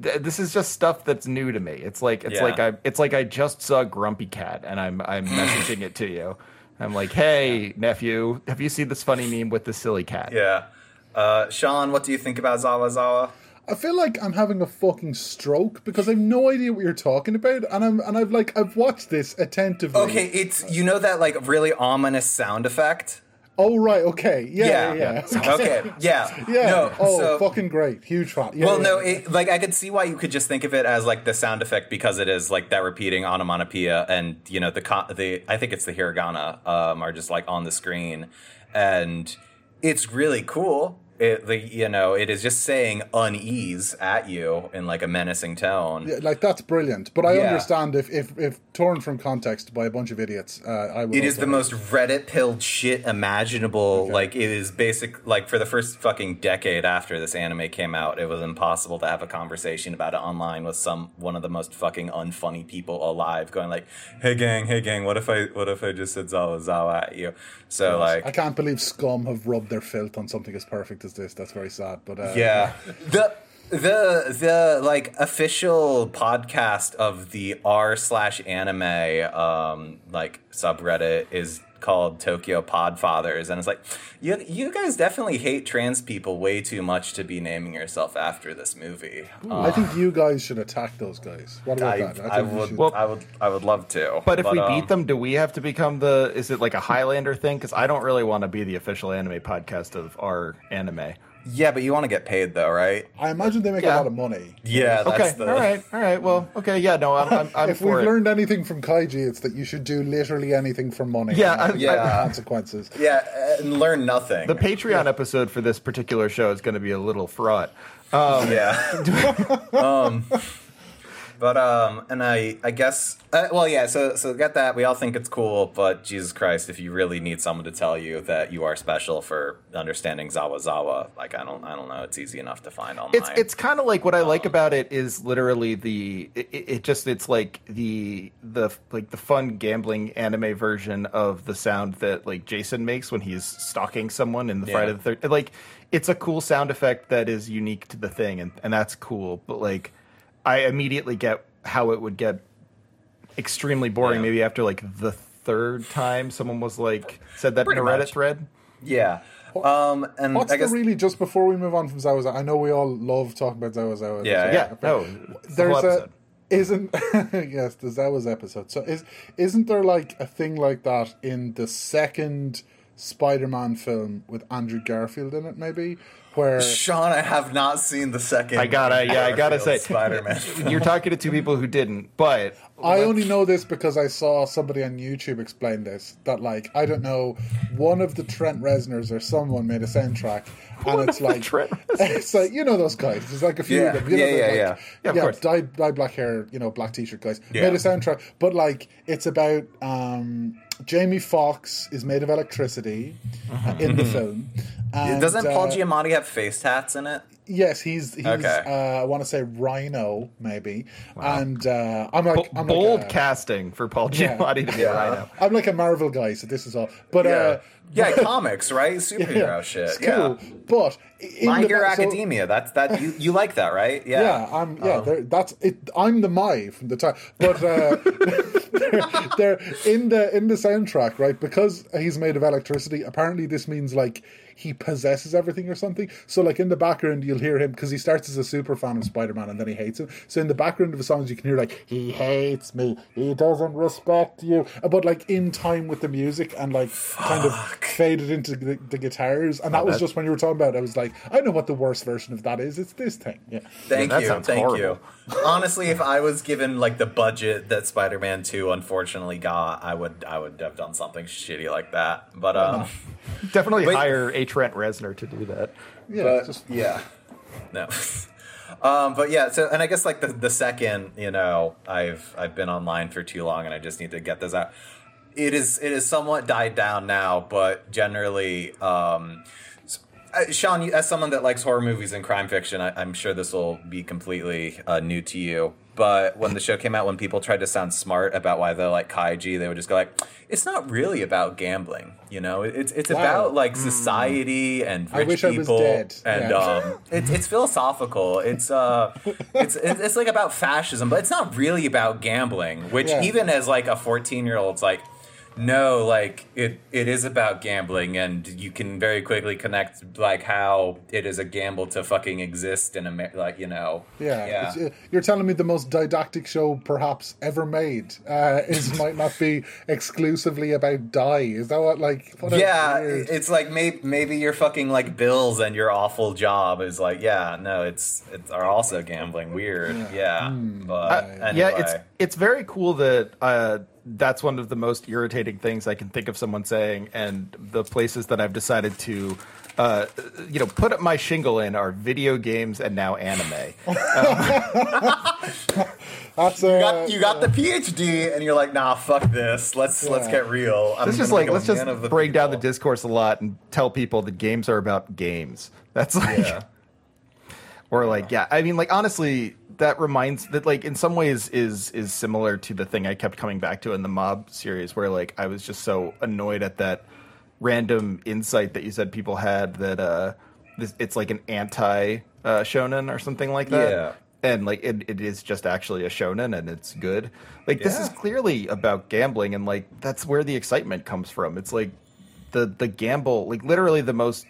th- this is just stuff that's new to me. It's like it's Yeah. like I it's like I just saw Grumpy Cat, and I'm I'm *laughs* messaging it to you. I'm like, hey nephew, have you seen this funny meme with the silly cat? Yeah. Uh, Sean, what do you think about Zawa Zawa? I feel like I'm having a fucking stroke because I've no idea what you're talking about, and I'm and I've like I've watched this attentively. Okay, it's you know that like really ominous sound effect. Oh right. Okay. Yeah. Yeah. yeah. *laughs* okay. Yeah. *laughs* Yeah. No. oh, so, fucking great. Huge fan. Yeah, well, yeah. no. It, like I could see why you could just think of it as like the sound effect because it is like that repeating onomatopoeia, and you know the the I think it's the hiragana um, are just like on the screen, and it's really cool. It the you know it is just saying unease at you in like a menacing tone. Yeah, like that's brilliant. But I Yeah. understand if, if if torn from context by a bunch of idiots, uh, I would. It is the most Reddit pilled shit imaginable. Okay. Like it is basic. Like for the first fucking decade after this anime came out, it was impossible to have a conversation about it online with some one of the most fucking unfunny people alive, going like, "Hey gang, hey gang, what if I what if I just said Zawa Zawa at you?" So like, I can't believe scum have rubbed their filth on something as perfect as this. That's very sad. But uh, Yeah. The the the like official podcast of the r slash anime um like subreddit is called Tokyo Podfathers, and it's like you you guys definitely hate trans people way too much to be naming yourself after this movie. Uh, I think you guys should attack those guys. What about I, that? I think we would should- Well- I would I would love to. But if we um, beat them, do we have to become the? Is it like a Highlander thing? Because I don't really want to be the official anime podcast of our anime. Yeah, but you want to get paid though, right? I imagine they make Yeah. a lot of money. Yeah, that's Okay, the all right, all right. Well, okay, yeah, no, I'm, I'm, I'm *laughs* if for we've it. learned anything from Kaiji, it's that you should do literally anything for money. Yeah, I- Yeah. consequences. Yeah, and learn nothing. the Patreon episode for this particular show is going to be a little fraught. Um, Yeah. *laughs* *laughs* um, but um, and I I guess uh, well yeah. So so get that. We all think it's cool, but Jesus Christ, if you really need someone to tell you that you are special for understanding Zawa Zawa, like I don't I don't know. It's easy enough to find online. It's it's kind of like what I like about it is literally the it, it just it's like the the like the fun gambling anime version of the sound that like Jason makes when he's stalking someone in the Yeah. Friday the Third. Like it's a cool sound effect that is unique to the thing, and and that's cool. But like I immediately get how it would get extremely boring. Yeah. Maybe after like the third time someone was like said that Pretty in a Reddit much. thread. yeah. Um, and What's I guess the really just before we move on from Zawa Zawa? I know we all love talking about Zawa Zawa. Yeah, Yeah, no, it's the There's a isn't *laughs* yes the Zawa's episode. So is isn't there like a thing like that in the second Spider-Man film with Andrew Garfield in it? Maybe where Sean, I have not seen the second. I gotta, yeah, I gotta say, Spider Man. You're talking to two people who didn't, but I only *laughs* know this because I saw somebody on YouTube explain this. That like I don't know, one of the Trent Reznors or someone made a soundtrack, and *laughs* it's like Trent it's like you know those guys. There's like a few Yeah. of them. You know, Yeah, yeah, like, yeah. Yeah, of course. dyed, dyed black hair, you know, black t-shirt guys Yeah. made a soundtrack, but like it's about um, Jamie Foxx is made of electricity uh, in the film. And, Doesn't Paul uh, Giamatti have face tats in it? Yes, he's he's. Okay. Uh, I want to say Rhino, maybe. Wow. And uh, I'm like, I'm bold like a, casting for Paul Yeah. Giamatti to be Yeah. a rhino. I'm like a Marvel guy, so this is all. But Yeah. uh, yeah, comics, right? *laughs* Superhero yeah, shit. it's yeah. cool. But in My the Hero so- Academia. That's that. You, you like that, right? Yeah. Yeah, I'm. Yeah, Um, there- that's it. I'm the Mai from the time, but uh, *laughs* they're, they're in the in the soundtrack, right? Because he's made of electricity. Apparently, this means like he possesses everything or something. So, like in the background, you'll hear him because he starts as a super fan of Spider Man and then he hates him. So, in the background of the songs, you can hear like he hates me, he doesn't respect you, but like in time with the music and like kind of faded into the, the guitars. And that was just when you were talking about. it. I was like, I know what the worst version of that is. It's this thing. Yeah. Thank Yeah, you. Thank horrible. you. Honestly, if I was given like the budget that Spider-Man 2 unfortunately got, I would I would have done something shitty like that. But um Definitely Wait. hire a Trent Reznor to do that. Yeah. but just yeah. No. *laughs* Um, but yeah, so and I guess like the, the second, you know, I've I've been online for too long and I just need to get this out. It is it is somewhat died down now, but generally, um, s- uh, Sean, as someone that likes horror movies and crime fiction, I, I'm sure this will be completely uh, new to you. But when the show came out, when people tried to sound smart about why they like kaiji, they would just go like, "It's not really about gambling, you know. It's it's Wow. about like society and I rich wish I was people and Yeah. um, *laughs* it's it's philosophical. It's uh, *laughs* it's it's it's like about fascism, but it's not really about gambling. Which Yeah. even as like a fourteen year old's like, no, like it it is about gambling, and you can very quickly connect like how it is a gamble to fucking exist in America. Like you know, Yeah, yeah. It's, uh, you're telling me the most didactic show perhaps ever made uh, is might not be exclusively about die. Is that what like? What yeah, weird- it's like maybe maybe your fucking like bills and your awful job is like yeah no it's it's are also gambling weird yeah, but Uh, anyway. Yeah, it's it's very cool that uh, that's one of the most irritating things I can think of someone saying, and the places that I've decided to, uh, you know, put up my shingle in are video games and now anime. *laughs* That's uh, You got, you got the PhD, and you're like, nah, fuck this. Let's let's get real. I'm Let's just like let's just man of the break down the discourse a lot and tell people that games are about games. That's like, Yeah. *laughs* or like, yeah. I mean, like honestly, that reminds that like in some ways is is similar to the thing I kept coming back to in the Mob series, where like I was just so annoyed at that random insight that you said people had that uh this, it's like an anti uh, shonen or something like that. Yeah. And like it, it is just actually a shonen and it's good. Like this is clearly about gambling and like that's where the excitement comes from. It's like the the gamble like literally the most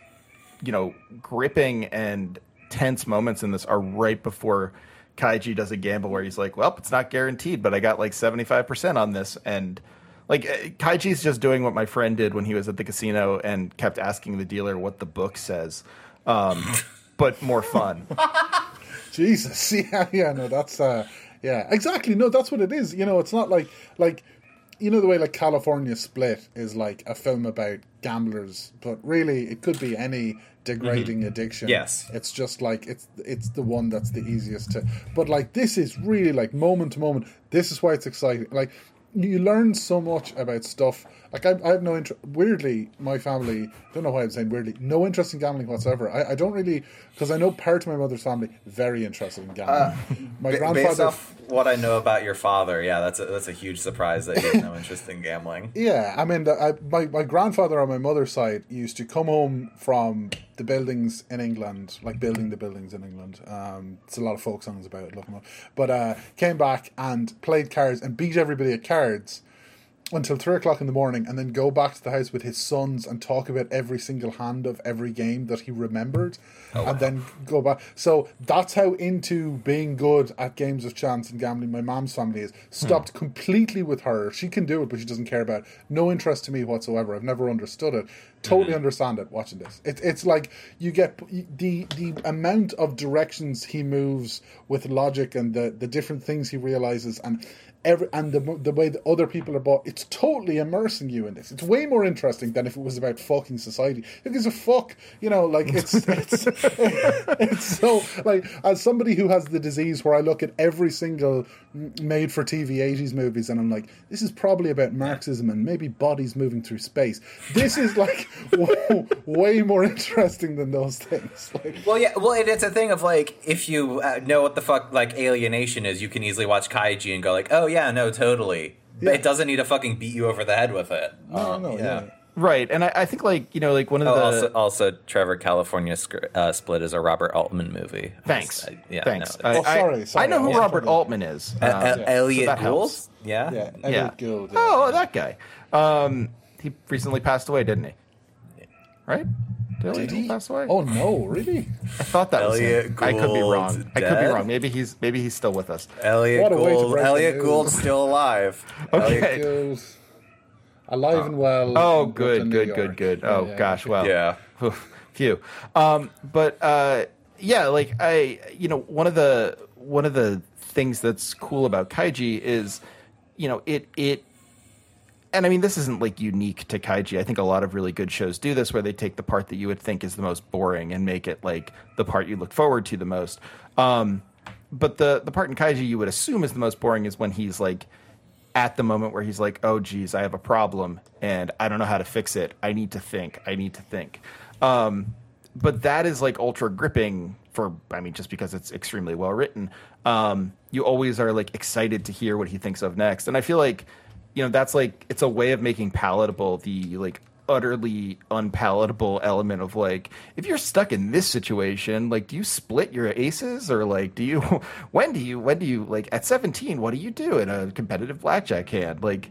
you know gripping and tense moments in this are right before Kaiji does a gamble where he's like, "Well, it's not guaranteed, but I got like 75% on this." And like uh, Kaiji's just doing what my friend did when he was at the casino and kept asking the dealer what the book says. Um, *laughs* but more fun. *laughs* Jesus, *laughs* yeah, yeah, no, that's uh, yeah, exactly. No, that's what it is. You know, it's not like like you know the way like California Split is like a film about gamblers, but really it could be any degrading mm-hmm. addiction. Yes. it's just like it's it's the one that's the easiest to. But like this is really like moment to moment. This is why it's exciting. Like you learn so much about stuff. Like I, I have no interest. Weirdly, my family don't know why I'm saying weirdly. No interest in gambling whatsoever. I, I don't really because I know part of my mother's family very interested in gambling. *laughs* my Ba- Based grandfather. off what I know about your father, yeah, that's a, that's a huge surprise that he has no interest in gambling. *laughs* Yeah, I mean, the, I, my my grandfather on my mother's side used to come home from the buildings in England, like building the buildings in England. Um, it's a lot of folk songs about it. Look up. But uh, came back and played cards and beat everybody at cards until three o'clock in the morning, and then go back to the house with his sons and talk about every single hand of every game that he remembered, oh, and then go back. So that's how into being good at games of chance and gambling my mom's family is. Hmm. Stopped completely with her. She can do it, but she doesn't care about. It. No interest to me whatsoever. I've never understood it. Totally hmm. understand it watching this. It, it's like you get the the amount of directions he moves with logic and the the different things he realizes and every and the the way that other people are bought, it's totally immersing you in this. It's way more interesting than if it was about fucking society. Who gives a fuck? You know, like it's *laughs* it's it's so like as somebody who has the disease where I look at every single made for TV eighties movies and I'm like, this is probably about Marxism and maybe bodies moving through space. This is like *laughs* way, way more interesting than those things. *laughs* Like, Well, yeah, well, it, it's a thing of like if you uh, know what the fuck like alienation is, you can easily watch Kaiji and go like, oh yeah, no, totally. Yeah. It doesn't need to fucking beat you over the head with it. no, Um, no, yeah. right. And I, I think like, you know, like one of Oh, the also, also, Trevor California Scr- uh, Split is a Robert Altman movie. Thanks. I- yeah, Thanks. no, I, Oh, sorry, sorry. I know who Yeah. Robert Altman is. Uh, uh, so Elliott that Gould. helps. Yeah. Yeah, Yeah. Elliott Gould, yeah. Oh, that guy. Um, he recently passed away, didn't he? Right? Did, Did Gould he? pass away? Oh no, really? I thought that was Elliott him. I could be Gould's wrong. I could be wrong. Maybe he's maybe he's still with us. Elliott What a way to Gould. Elliott news. Gould's still alive. *laughs* Okay. Elliott- Gould. Alive and well. Oh, in good, good, good, good. Oh yeah. gosh, well, Yeah. *laughs* Phew. Um, but uh, yeah, like I, you know, one of the one of the things that's cool about Kaiji is, you know, it it. And I mean, this isn't like unique to Kaiji. I think a lot of really good shows do this, where they take the part that you would think is the most boring and make it like the part you look forward to the most. Um, but the the part in Kaiji you would assume is the most boring is when he's like at the moment where he's like, "Oh, geez, I have a problem and I don't know how to fix it. I need to think. I need to think." Um, but that is like ultra gripping for, I mean, just because it's extremely well written. Um, you always are like excited to hear what he thinks of next, and I feel like, you know, that's like it's a way of making palatable the like utterly unpalatable element of like if you're stuck in this situation like do you split your aces? Or like do you *laughs* when do you when do you like at 17 what do you do in a competitive blackjack hand? Like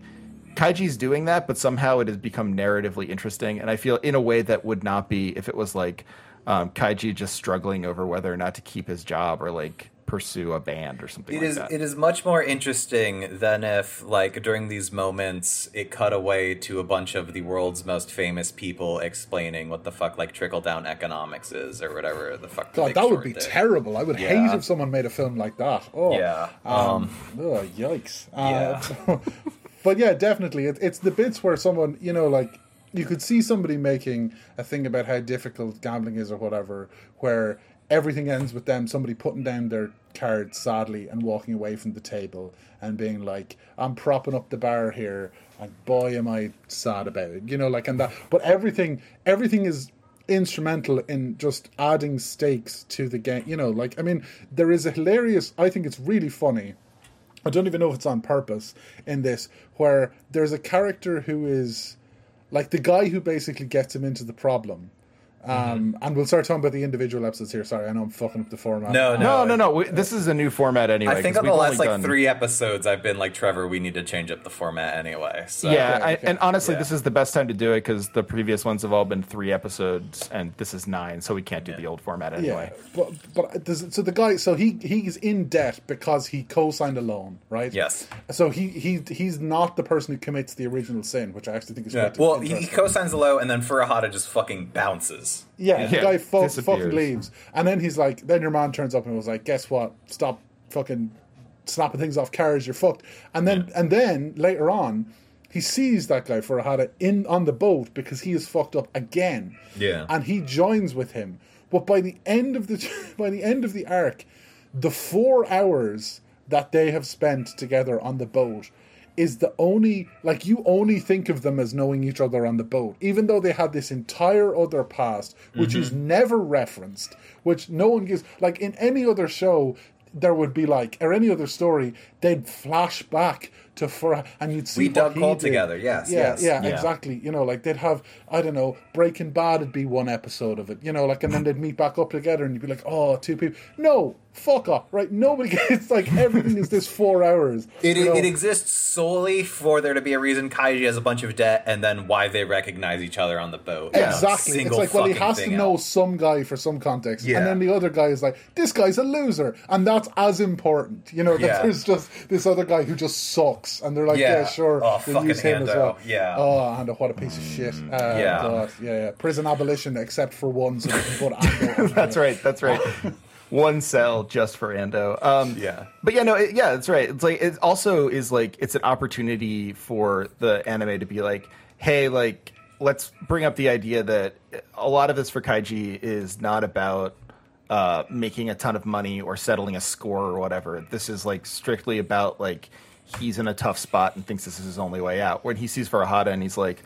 kaiji's doing that but somehow it has become narratively interesting. And i feel in a way that would not be if it was like um, kaiji just struggling over whether or not to keep his job or like pursue a band or something It like is. that It is much more interesting than if, like, during these moments, it cut away to a bunch of the world's most famous people explaining what the fuck, like, trickle down economics is, or whatever the fuck. the God, Big that would Short be did. terrible. I would Yeah. hate if someone made a film like that. Oh, Yeah, Um, oh, yikes. Uh, *laughs* but yeah, definitely, it, it's the bits where someone, you know, like you could see somebody making a thing about how difficult gambling is or whatever, where everything ends with them somebody putting down their cards sadly and walking away from the table and being like, "I'm propping up the bar here," and boy, am I sad about it, you know, like and that. But everything, everything is instrumental in just adding stakes to the game. You know, like I mean, there is a hilarious. I think it's really funny. I don't even know if it's on purpose in this, where there's a character who is like the guy who basically gets him into the problem. Um, And we'll start talking about the individual episodes here. Sorry, I know I'm fucking up the format. No, No, no, no. We, this is a new format anyway. I think on the we've last like done- three episodes, I've been like Trevor. We need to change up the format anyway. So. Yeah, Okay, I, okay. and honestly, Yeah. this is the best time to do it because the previous ones have all been three episodes, and this is nine, so we can't do the old format anyway. Yeah, but but does, so the guy, so he he's in debt because he co-signed a loan, right? Yes. So he he he's not the person who commits the original sin, which I actually think is Yeah. quite Well, he, he co-signs the loan, and then Furuhata just fucking bounces. Yeah, the Yeah, guy fu- disappears. fucking leaves, and then he's like, then your man turns up and was like, guess what? Stop fucking snapping things off cars. You're fucked. And then and then later on. He sees that guy Furuhata in on the boat because he is fucked up again. Yeah. and he joins with him. But by the end of the *laughs* by the end of the arc, the four hours that they have spent together on the boat is the only like you only think of them as knowing each other on the boat, even though they had this entire other past which is mm-hmm. never referenced, which no one gives like in any other show. There would be like, or any other story, they'd flash back to for, and you'd see We what dug he coal together, yes, yeah, yes. yeah, Yeah. exactly. You know, like they'd have, I don't know, Breaking Bad would be one episode of it. You know, like, and then they'd meet back up together, and you'd be like, oh, two people. No, fuck off, right? Nobody *laughs* gets like everything is this four hours. It, you know? it exists solely for there to be a reason Kaiji has a bunch of debt, and then why they recognize each other on the boat. Yeah. Exactly. It's like, well, he has to know else. some guy for some context. Yeah. And then the other guy is like, this guy's a loser. And that's as important. You know, that Yeah. there's just this other guy who just sucks. And they're like, yeah, Yeah. sure. Oh, we'll use him as well. Yeah. Oh, and what a piece of shit. Uh, Yeah. God. Yeah, yeah. Prison abolition, except for one. So *laughs* That's right. That's right. *laughs* One cell just for Ando. Um, Yeah. But yeah, no, it, yeah, that's right. It's like it also is like it's an opportunity for the anime to be like, hey, like let's bring up the idea that a lot of this for Kaiji is not about uh, making a ton of money or settling a score or whatever. This is like strictly about like he's in a tough spot and thinks this is his only way out. When he sees Furuhata and he's like,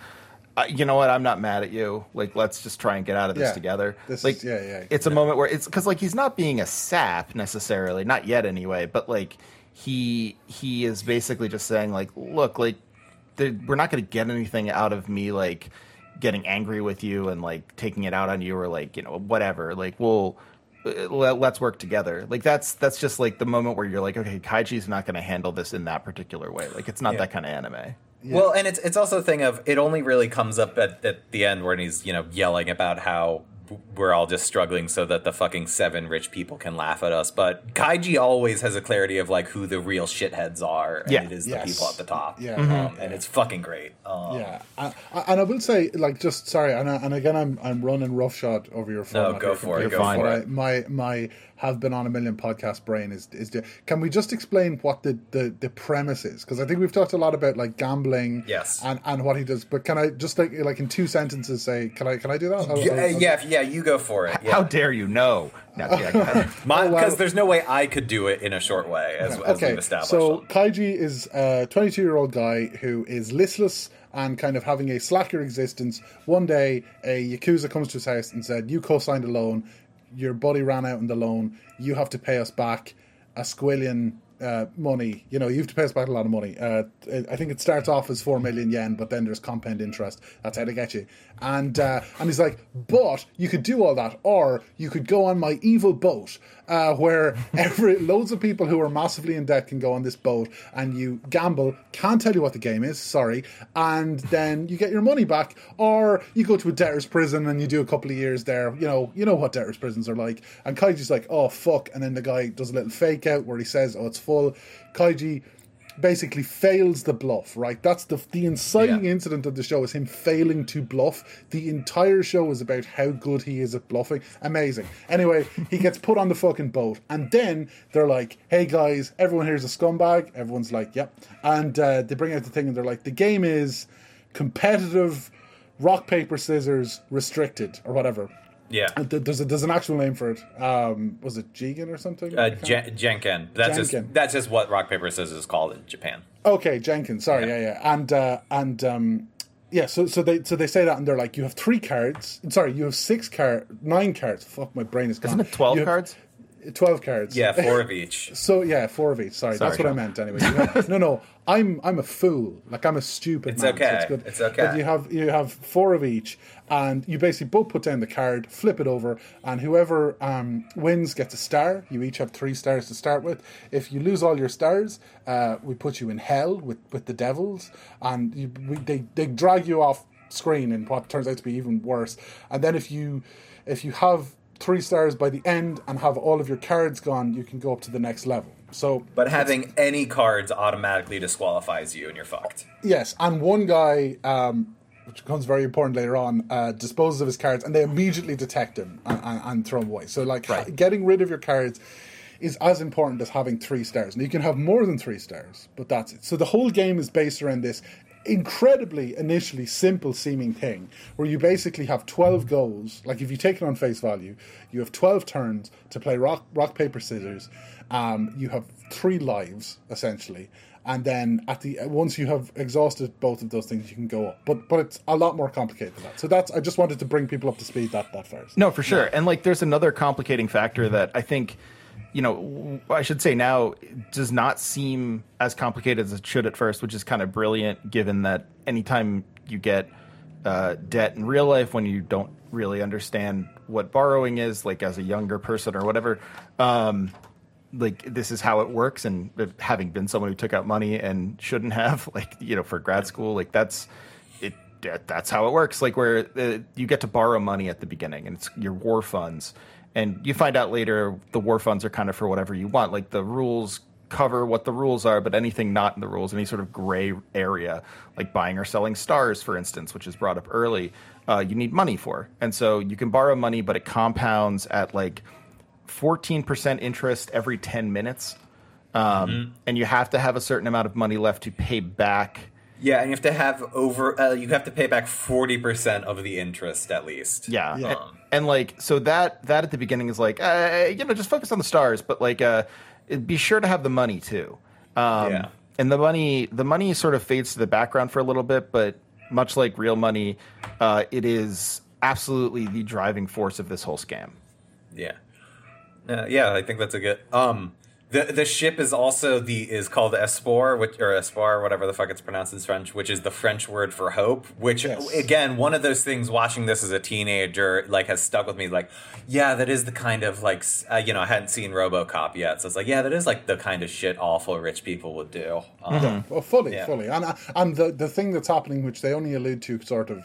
you know what? I'm not mad at you. Like, let's just try and get out of this Yeah. together. This like, is- yeah, yeah. It's a moment where it's because like he's not being a sap necessarily, not yet anyway. But like he he is basically just saying like, look, like we're not going to get anything out of me like getting angry with you and like taking it out on you or like you know whatever. Like we'll let's work together. Like that's that's just like the moment where you're like, okay, Kaiji's not going to handle this in that particular way. Like it's not Yeah. that kind of anime. Well, and it's it's also a thing of it only really comes up at, at the end when he's you know yelling about how we're all just struggling so that the fucking seven rich people can laugh at us. But Kaiji always has a clarity of like who the real shitheads are, and Yeah. it is Yes. the people at the top. Yeah. um, and it's fucking great. Um, Yeah, I, I, and I will say, like, just sorry, and, I, and again, I'm I'm running roughshod over your format. go for it, go for it. My my have been on a million podcast brain is is. The, can we just explain what the the, the premise is? Because I think we've talked a lot about like gambling, Yes. and and what he does. But can I just like like in two sentences say? Can I can I do that? I'll- Yeah, I'll- yeah, yeah, you go for it. How dare you? No. No, yeah. Because *laughs* Oh, wow. there's no way I could do it in a short way, as, as okay, we've established. so Kaiji is a 22 year old guy who is listless and kind of having a slacker existence. One day, a yakuza comes to his house and said, "You co-signed a loan. Your buddy ran out on the loan. You have to pay us back a squillion." Uh, money, you know, you have to pay us back a lot of money. Uh, I think it starts off as four million yen, but then there's compound interest. That's how they get you. And uh, and he's like, but you could do all that, or you could go on my evil boat, uh, where *laughs* every loads of people who are massively in debt can go on this boat, and you gamble. Can't tell you what the game is, sorry, and then you get your money back, or you go to a debtor's prison and you do a couple of years there. You know, you know what debtor's prisons are like. And Kaiji's like, oh fuck, and then the guy does a little fake out where he says, oh it's full. Kaiji basically fails the bluff, right? That's the the inciting Yeah. incident of the show is him failing to bluff. The entire show is about how good he is at bluffing. Amazing. Anyway, he gets put on the fucking boat, and then they're like, "Hey guys, everyone here's a scumbag." Everyone's like, "Yep," and uh, they bring out the thing, and they're like, "The game is competitive." Rock paper scissors restricted or whatever. Yeah. There's a, there's an actual name for it. Um, was it Jigen or something? Uh, Jen- Janken. That's Janken. just that's just what rock paper scissors is called in Japan. Okay, Jenkins. Sorry, yeah, Yeah. yeah, and uh, and um, yeah. So so they so they say that, and they're like, you have three cards. Sorry, you have six card, nine cards. Fuck, my brain is gone. Isn't it 12 You have- cards? Twelve cards. Yeah, four of each. *laughs* So yeah, four of each. Sorry, that's Sorry, what I meant. Anyway, no, no, I'm I'm a fool. Like I'm a stupid. It's man, so okay. it's good. It's okay. But you have you have four of each, and you basically both put down the card, flip it over, and whoever um, wins gets a star. You each have three stars to start with. If you lose all your stars, uh, we put you in hell with with the devils, and you, we, they they drag you off screen in what turns out to be even worse. And then if you if you have three stars by the end and have all of your cards gone, you can go up to the next level. So But having any cards automatically disqualifies you, and you're fucked. yes, and one guy, um, which becomes very important later on, uh, disposes of his cards, and they immediately detect him and, and, and throw him away. So like Right. getting rid of your cards is as important as having three stars. And you can have more than three stars, but that's it. So the whole game is based around this incredibly initially simple seeming thing where you basically have 12 goals. Like if you take it on face value you have 12 turns to play rock rock paper scissors. Um, you have three lives essentially. And then at the once you have exhausted both of those things you can go up. But but it's a lot more complicated than that. So that's i just wanted to bring people up to speed that that first. No, for sure. And like, there's another complicating factor that I think, you know, I should say now does not seem as complicated as it should at first, which is kind of brilliant given that anytime you get uh, debt in real life when you don't really understand what borrowing is, like as a younger person or whatever, um, like this is how it works. And having been someone who took out money and shouldn't have, *laughs* like, you know, for grad school, like that's it that's how it works like where uh, you get to borrow money at the beginning and it's your war funds and you find out later the war funds are kind of for whatever you want. Like the rules cover what the rules are but anything not in the rules any sort of gray area like buying or selling stars for instance which is brought up early uh, you need money for. And so you can borrow money but it compounds at like 14% interest every 10 minutes. Um, and you have to have a certain amount of money left to pay back Yeah, and you have to have over. Uh, you have to pay back forty percent of the interest at least. Yeah. Yeah. And, and, like so that that at the beginning is like uh, you know just focus on the stars, but like uh, be sure to have the money too. Um, Yeah. And the money the money sort of fades to the background for a little bit, but much like real money, uh, it is absolutely the driving force of this whole scam. Yeah. Uh, yeah, I think that's a good. Um, the the ship is also the is called Espoir, which or Espoir, whatever the fuck it's pronounced in French, which is the French word for hope. Which Yes. again, one of those things. Watching this as a teenager, like has stuck with me. Like, yeah, that is the kind of like uh, you know I hadn't seen RoboCop yet, so it's like yeah, that is like the kind of shit awful rich people would do. Um, Well, fully, Yeah. fully, and and the the thing that's happening, which they only allude to sort of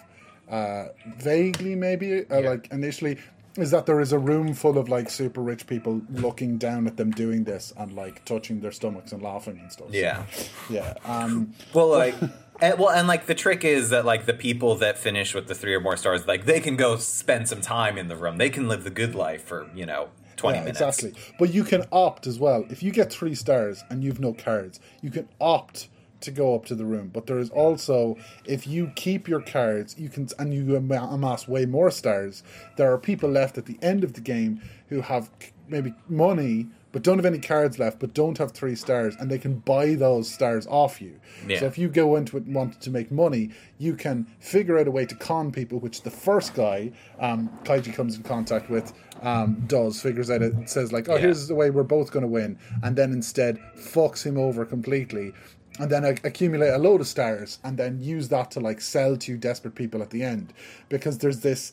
uh, vaguely, maybe uh, Yeah. like initially, is that there is a room full of like super rich people looking down at them doing this and like touching their stomachs and laughing and stuff. Yeah. yeah. Um, Well, like, *laughs* and, well, and like the trick is that like the people that finish with the three or more stars, like they can go spend some time in the room. They can live the good life for you know twenty yeah, minutes. exactly. But you can opt as well. If you get three stars and you've no cards, you can opt to go up to the room. But there is also, if you keep your cards, you can and you amass way more stars. There are people left at the end of the game who have maybe money. But don't have any cards left, but don't have three stars, and they can buy those stars off you. Yeah. So if you go into it and want to make money, you can figure out a way to con people, which the first guy um, Kaiji comes in contact with um, does, figures out it, says like, oh, Yeah. here's the way we're both going to win, and then instead fucks him over completely, and then ac- accumulate a load of stars, and then use that to like sell to desperate people at the end, because there's this,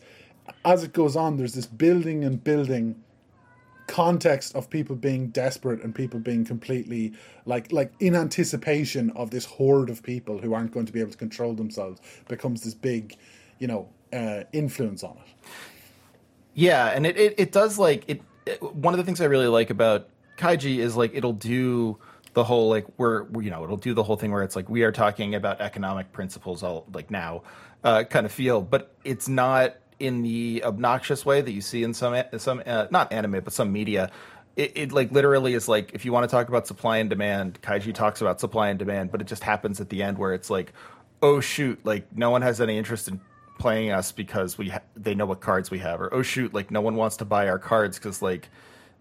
as it goes on, there's this building and building context of people being desperate and people being completely like like in anticipation of this horde of people who aren't going to be able to control themselves becomes this big you know uh, influence on it Yeah, and it, it, it does like it, it. One of the things I really like about Kaiji is like it'll do the whole like we're, you know it'll do the whole thing where it's like we are talking about economic principles all like now uh, kind of feel, but it's not in the obnoxious way that you see in some some uh, not anime but some media. It, it, like literally is like if you want to talk about supply and demand, Kaiji talks about supply and demand, but it just happens at the end where it's like, oh shoot, like no one has any interest in playing us because we ha- they know what cards we have, or oh shoot, like no one wants to buy our cards because like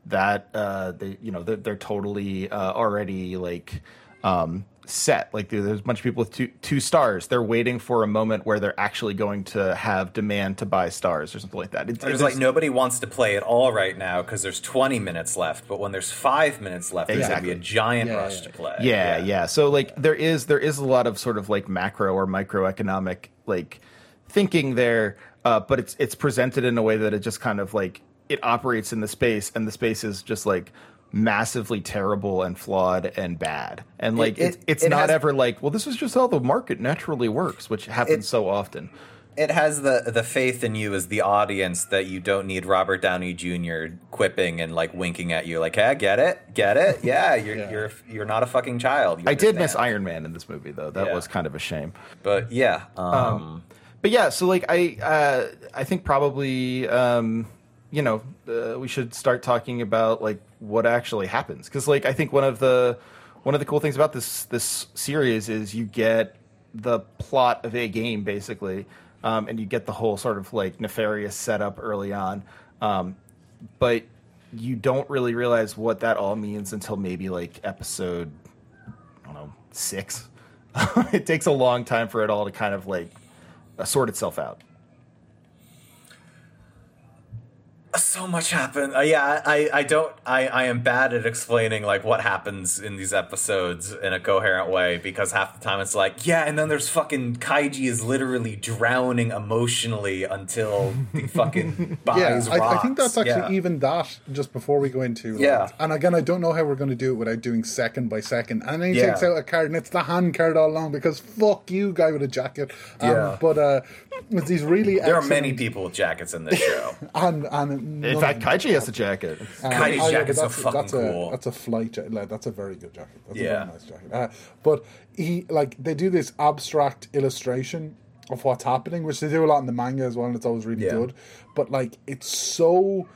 that uh, they you know they're, they're totally uh, already like um, set. Like there's a bunch of people with two two stars. They're waiting for a moment where they're actually going to have demand to buy stars or something like that. It's, there's like nobody wants to play at all right now because there's 20 minutes left. But when there's five minutes left, there's going to be a giant yeah, rush yeah. to play. Yeah, yeah, yeah. So like there is there is a lot of sort of like macro or microeconomic like thinking there, uh, but it's it's presented in a way that it just kind of like it operates in the space, and the space is just like massively terrible and flawed and bad. And like it, it, it's it not has, ever like, well, this is just how the market naturally works, which happens so often. It has the the faith in you as the audience that you don't need Robert Downey Jr. quipping and like winking at you, like, "Hey, get it, get it, *laughs* yeah, you're yeah. you're you're not a fucking child." I did miss Iron Man in this movie, though. That yeah. was kind of a shame. But yeah, um, um, but yeah. So like, I uh, I think probably um, you know uh, we should start talking about like what actually happens because like I think one of the one of the cool things about this this series is you get the plot of a game basically, um, and you get the whole sort of like nefarious setup early on, um, but you don't really realize what that all means until maybe like episode I don't know six. *laughs* it takes a long time for it all to kind of like sort itself out. So much happened. Uh, yeah, I, I don't I, I am bad at explaining like what happens in these episodes in a coherent way because half the time it's like, yeah, and then there's fucking Kaiji is literally drowning emotionally until he *laughs* fucking buys yeah, I, I, think that's actually yeah. even that just before we go into like, Yeah. And again I don't know how we're gonna do it without doing second by second. And then he yeah. takes out a card and it's the hand card all along because fuck you guy with a jacket. Um, yeah. but uh it's these really There are many people with jackets in this *laughs* show. and and in fact, Kaiji has a jacket. Um, Kaiji's oh, jacket's so fucking that's cool. A, that's a flight jacket. Like, that's a very good jacket. That's yeah. a very nice jacket. Uh, but he like they do this abstract illustration of what's happening, which they do a lot in the manga as well, and it's always really yeah. good. But like, it's so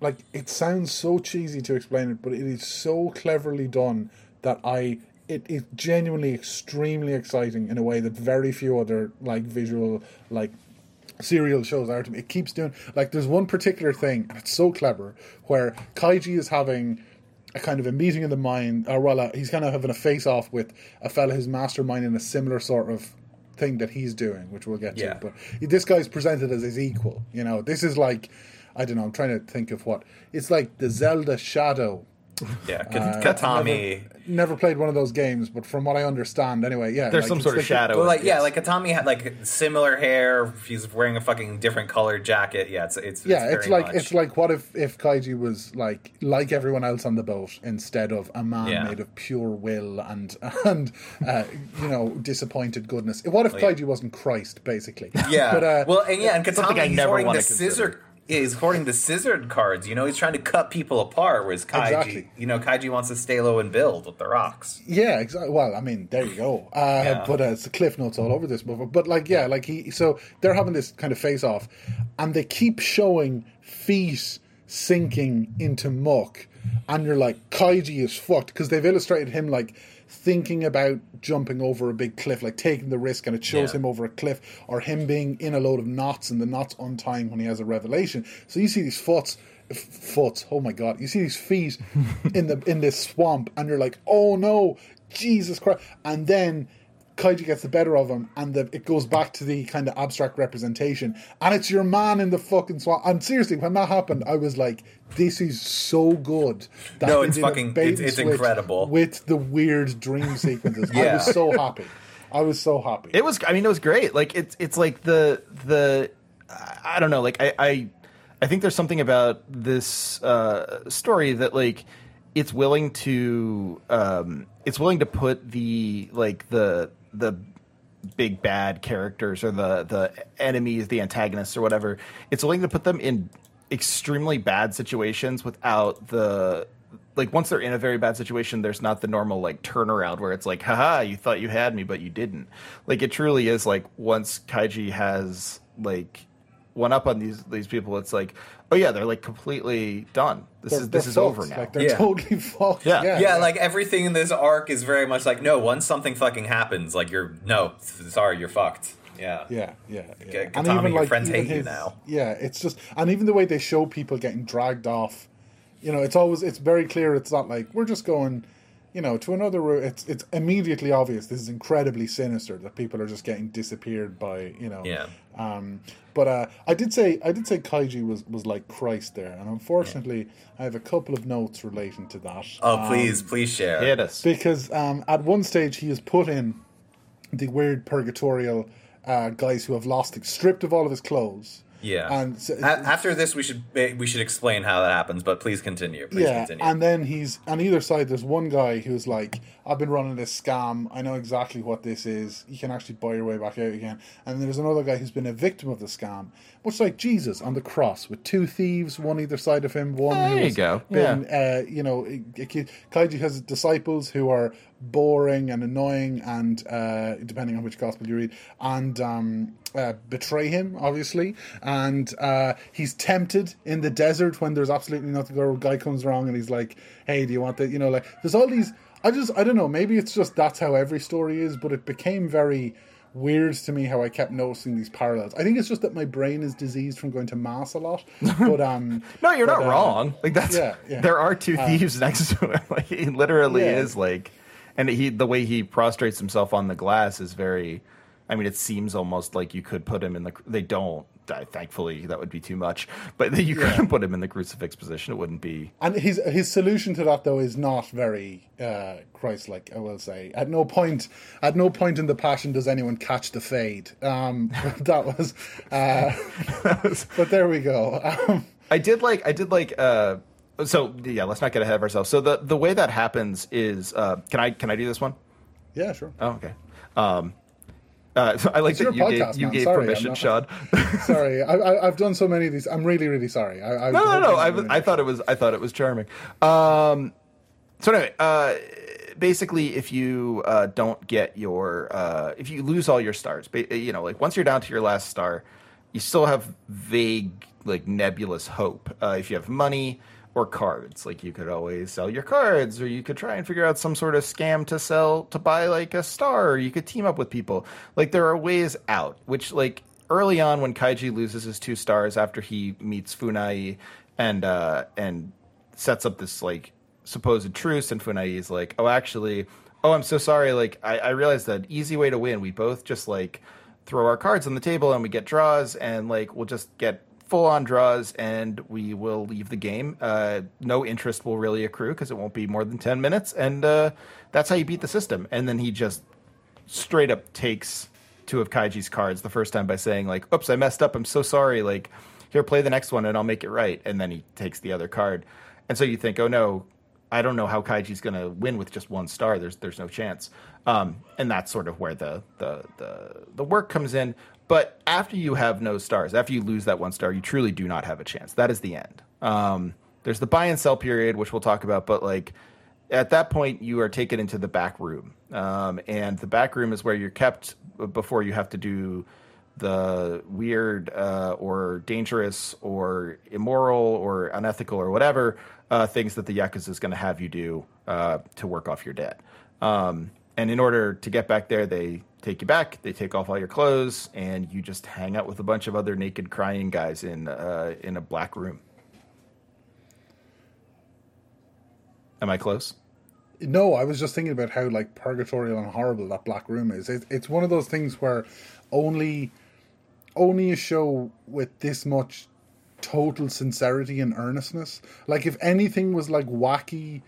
like it sounds so cheesy to explain it, but it is so cleverly done that I it is genuinely extremely exciting in a way that very few other like visual like serial shows are to me. It keeps doing like there's one particular thing, and it's so clever, where Kaiji is having a kind of a meeting in the mind, or well, uh, he's kind of having a face off with a fella who's masterminding a similar sort of thing that he's doing, which we'll get yeah. to. But this guy's presented as his equal. You know, this is like I don't know. I'm trying to think of what it's like. The Zelda Shadow yeah, uh, Kitami. Never, never, played one of those games, but from what I understand, anyway, yeah, there's like, some sort of shadow. Well, like yeah, like Kitami had like similar hair. He's wearing a fucking different colored jacket. Yeah, it's it's yeah, it's, it's like much... it's like what if if Kaiji was like like everyone else on the boat instead of a man yeah. made of pure will and *laughs* and uh, you know disappointed goodness. What if Kaiji wasn't Christ, basically? Yeah. *laughs* but, uh, well, and yeah, and Kitami I never wearing the scissor is hoarding the scissored cards. You know, he's trying to cut people apart. Whereas Kaiji, exactly. you know, Kaiji wants to stay low and build with the rocks. Yeah, exactly. Well, I mean, there you go. Uh, yeah. But uh, it's the cliff notes all over this movie. But like, yeah, like he. So they're having this kind of face off, and they keep showing feet sinking into muck, and you're like, Kaiji is fucked because they've illustrated him like thinking about jumping over a big cliff, like taking the risk, and it shows yeah. him over a cliff, or him being in a load of knots and the knots untying when he has a revelation. So you see these foots, foots. Oh my god! You see these feet *laughs* in the in this swamp, and you're like, oh no, Jesus Christ! And then Kaiji gets the better of him, and the, it goes back to the kind of abstract representation, and it's your man in the fucking swamp. And seriously, when that happened, I was like, "This is so good." That no, it's fucking, it's, it's incredible with the weird dream *laughs* sequences. yeah. I was so happy. I was so happy. It was. I mean, it was great. Like it's it's like the the I don't know. Like I I, I think there's something about this uh, story that like it's willing to um, it's willing to put the like the the big bad characters or the the enemies, the antagonists or whatever. It's willing to put them in extremely bad situations without the like once they're in a very bad situation, there's not the normal like turnaround where it's like, haha, you thought you had me, but you didn't. Like it truly is like once Kaiji has like one up on these these people, it's like, oh yeah, they're like completely done. This They're- is this they're is over now. Like they're Yeah. totally *laughs* fucked. Yeah. Yeah, yeah, like everything in this arc is very much like no. Once something fucking happens, like you're no, sorry, you're fucked. Yeah, Yeah, yeah, yeah. Kitami, your friends hate you his- now. Yeah, it's just, and even the way they show people getting dragged off, you know, it's always, it's very clear. It's not like we're just going, you know, to another route. It's, it's immediately obvious. This is incredibly sinister that people are just getting disappeared by, you know. Yeah. Um, but uh, I did say, I did say Kaiji was was like Christ there, and unfortunately, I have a couple of notes relating to that. Oh, Um, please, please share. Hit us. because um, at one stage he is put in the weird purgatorial uh, guys who have lost, stripped of all of his clothes. Yeah. and so, A- after this, we should we should explain how that happens. But please continue. Please yeah, continue. and then he's on either side. There's one guy who's like, "I've been running this scam. I know exactly what this is. You can actually buy your way back out again." And there's another guy who's been a victim of the scam, much like Jesus on the cross, with two thieves, one either side of him. One There you go. been, uh, you know, Kaiji has disciples who are boring and annoying, and uh, depending on which gospel you read, and um, uh, betray him, obviously. And uh, he's tempted in the desert when there's absolutely nothing. Or a guy comes along and he's like, "Hey, do you want that?" You know, like there's all these. I just, I don't know. Maybe it's just that's how every story is, but it became very weird to me how I kept noticing these parallels. I think it's just that my brain is diseased from going to mass a lot. *laughs* But um, No, you're but, not uh, wrong. Like that's yeah, yeah. there are two thieves next to him. *laughs* Like he literally Yeah. is like, and he the way he prostrates himself on the glass is very. I mean, it seems almost like you could put him in the. They don't. I- Thankfully, that would be too much. But you couldn't put him in the crucifix position. It wouldn't be. And his his solution to that though is not very uh, Christ-like. I will say. At no point, at no point in the Passion does anyone catch the fade. Um, *laughs* that was. Uh, *laughs* but there we go. Um, I did like I did like uh so yeah, let's not get ahead of ourselves. So the the way that happens is uh can I can I do this one? yeah, sure. Oh, okay. Um uh, *laughs* I like It's that you podcast, gave, you gave Sorry, permission, not- Sean. *laughs* Sorry, I, I, I've done so many of these. I'm really, really sorry. I, I no, no, no. I, I thought it was I thought it was charming. Um, so anyway, uh, basically, if you uh, don't get your uh, if you lose all your stars, you know, like once you're down to your last star, you still have vague, like nebulous hope. Uh, if you have money or cards, like you could always sell your cards, or you could try and figure out some sort of scam to sell to buy like a star. Or you could team up with people. Like there are ways out, which like early on when Kaiji loses his two stars after he meets Funai and uh, and sets up this like supposed truce, and Funai is like, "Oh, actually, oh, I'm so sorry. Like, I, I realized that easy way to win. We both just like throw our cards on the table and we get draws, and like we'll just get full on draws, and we will leave the game. Uh, no interest will really accrue because it won't be more than ten minutes, and uh, that's how you beat the system. And then he just straight up takes two of Kaiji's cards the first time by saying like, "Oops, I messed up. I'm so sorry. Like, here, play the next one, and I'll make it right." And then he takes the other card, and so you think, "Oh no, I don't know how Kaiji's going to win with just one star. There's there's no chance." Um, and that's sort of where the, the the the work comes in. But after you have no stars, after you lose that one star, you truly do not have a chance. That is the end. Um, there's the buy and sell period, which we'll talk about, but like at that point you are taken into the back room um, and the back room is where you're kept before you have to do the weird uh, or dangerous or immoral or unethical or whatever uh, things that the yakuza is going to have you do uh, to work off your debt um, and in order to get back there they take you back they take off all your clothes and you just hang out with a bunch of other naked crying guys in uh, in a black room am i close No, I was just thinking about how like purgatorial and horrible that black room is. It, it's one of those things where only only a show with this much total sincerity and earnestness. Like if anything was like wacky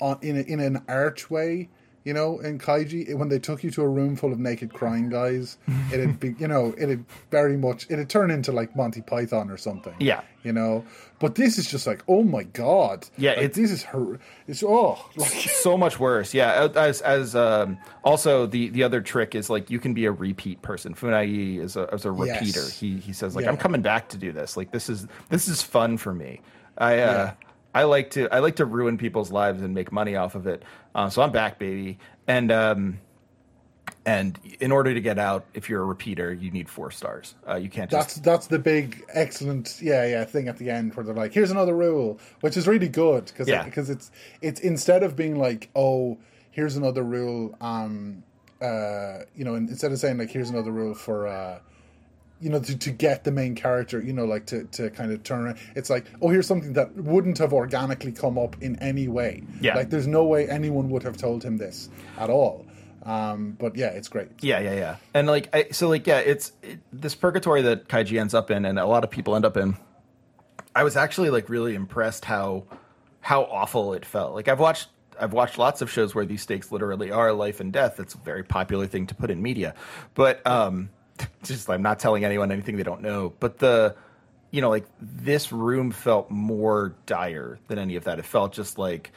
on in a, in an archway, you know, in Kaiji, when they took you to a room full of naked crying guys, it'd be, you know, it'd very much, it'd turn into like Monty Python or something. Yeah. You know, but this is just like, oh my god. Yeah, like, it's- this is her. It's oh, like *laughs* so much worse. Yeah, as as um, also the the other trick is like you can be a repeat person. Funai is a is a repeater. Yes. He he says like Yeah. I'm coming back to do this. Like this is this is fun for me. I uh, I like to I like to ruin people's lives and make money off of it. Uh, so I'm back, baby. And um, and in order to get out, if you're a repeater, you need four stars. Uh, you can't just That's that's the big excellent yeah yeah thing at the end where they're like here's another rule which is really good because Yeah. because it's it's instead of being like oh here's another rule um uh you know instead of saying like here's another rule for uh you know to, to get the main character you know like to, to kind of turn around it's like oh here's something that wouldn't have organically come up in any way Yeah. like there's no way anyone would have told him this at all um but yeah it's great Yeah, yeah, yeah. And like, I, so like, yeah, it's it, this purgatory that Kaiji ends up in, and a lot of people end up in. I was actually like really impressed how how awful it felt. Like I've watched I've watched lots of shows where these stakes literally are life and death. It's a very popular thing to put in media, but um, *laughs* just I'm not telling anyone anything they don't know. But the you know like this room felt more dire than any of that. It felt just like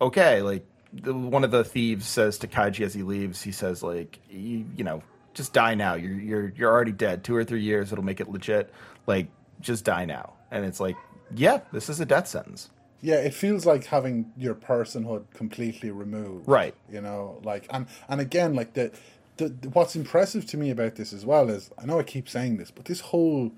okay, like the, one of the thieves says to Kaiji as he leaves, he says like, you, you know, just die now. You're you're you're already dead. Two or three years, it'll make it legit. Like, just die now. And it's like, yeah, this is a death sentence. Yeah, it feels like having your personhood completely removed. Right. You know, like and and again, like the, the what's impressive to me about this as well is I know I keep saying this, but this whole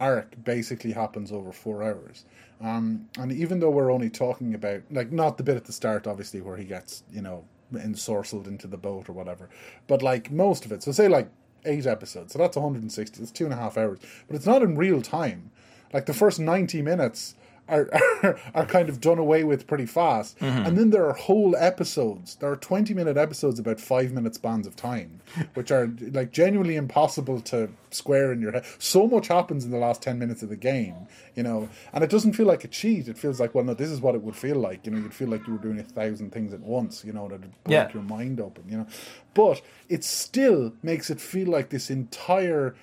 arc basically happens over four hours. Um, and even though we're only talking about like not the bit at the start, obviously, where he gets you know ensorcelled into the boat or whatever, but like most of it. So say like eight episodes, so that's 160. That's two and a half hours, but it's not in real time. Like the first 90 minutes are, are, *laughs* are kind of done away with pretty fast. Mm-hmm. And then there are whole episodes. There are 20 minute episodes about five minute spans of time, which are like genuinely impossible to square in your head. So much happens in the last 10 minutes of the game, you know, and it doesn't feel like a cheat. It feels like, well, no, this is what it would feel like. You know, you'd feel like you were doing a thousand things at once, you know, that'd break Yeah. your mind open, you know. But it still makes it feel like this entire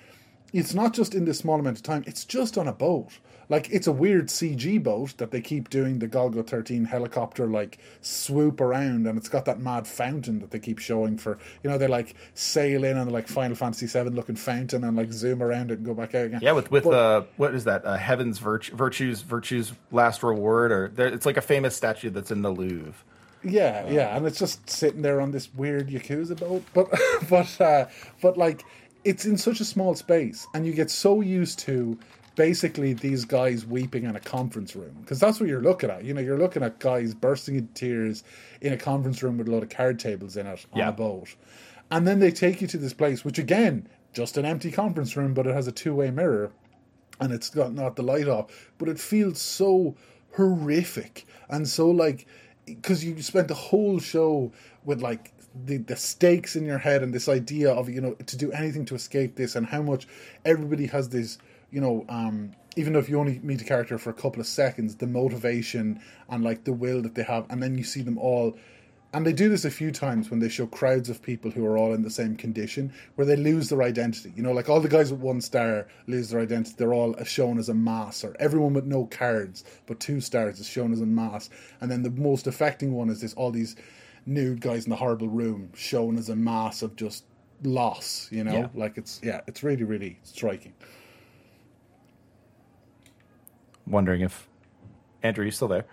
it's not just in this small amount of time, it's just on a boat. Like it's a weird CG boat that they keep doing the Golgo 13 helicopter like swoop around and it's got that mad fountain that they keep showing for you know, they like sail in on the like Final Fantasy 7 looking fountain and like zoom around it and go back out again. Yeah, with with But- uh, what is that? Uh, Heaven's virtue, virtues, virtues, last reward, or there, it's like a famous statue that's in the Louvre. Yeah, yeah, and it's just sitting there on this weird yakuza boat, but *laughs* but uh, but like it's in such a small space, and you get so used to basically these guys weeping in a conference room because that's what you're looking at. You know, you're looking at guys bursting into tears in a conference room with a lot of card tables in it on Yeah. a boat, and then they take you to this place, which again, just an empty conference room, but it has a two way mirror and it's got not the light off, but it feels so horrific and so like because you spent the whole show with like the, the stakes in your head and this idea of you know to do anything to escape this and how much everybody has this you know um even though if you only meet a character for a couple of seconds the motivation and like the will that they have and then you see them all and they do this a few times when they show crowds of people who are all in the same condition where they lose their identity. You know, like all the guys with one star lose their identity. They're all shown as a mass, or everyone with no cards but two stars is shown as a mass. And then the most affecting one is this all these nude guys in the horrible room shown as a mass of just loss, you know? Yeah. Like it's yeah, it's really, really striking. Wondering if Andrew, you still there?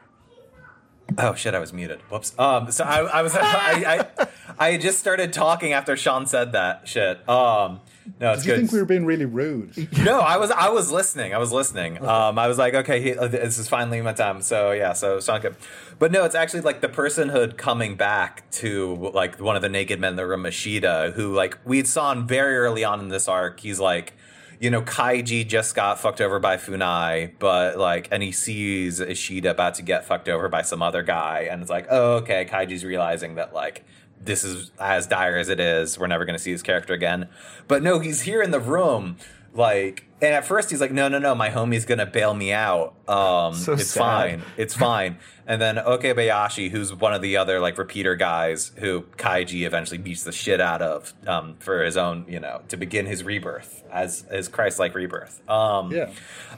Oh shit! I was muted. Whoops. Um. So I, I was. *laughs* I, I. I just started talking after Sean said that shit. Um. No, it's Did you good. think we were being really rude? *laughs* no, I was. I was listening. I was listening. Um. I was like, okay, he, uh, this is finally my time. So yeah. So Sean good. But no, it's actually like the personhood coming back to like one of the naked men in the room, Ishida, who like we saw him very early on in this arc. He's like. You know, Kaiji just got fucked over by Funai, but like, and he sees Ishida about to get fucked over by some other guy, and it's like, oh, okay, Kaiji's realizing that like this is as dire as it is. We're never going to see his character again. But no, he's here in the room, like, and at first he's like, no, no, no, my homie's going to bail me out. Um, So it's sad. fine, it's fine. And then Okabayashi, who's one of the other like repeater guys, who Kaiji eventually beats the shit out of um, for his own, you know, to begin his rebirth as his Christ-like rebirth. Um, Yeah.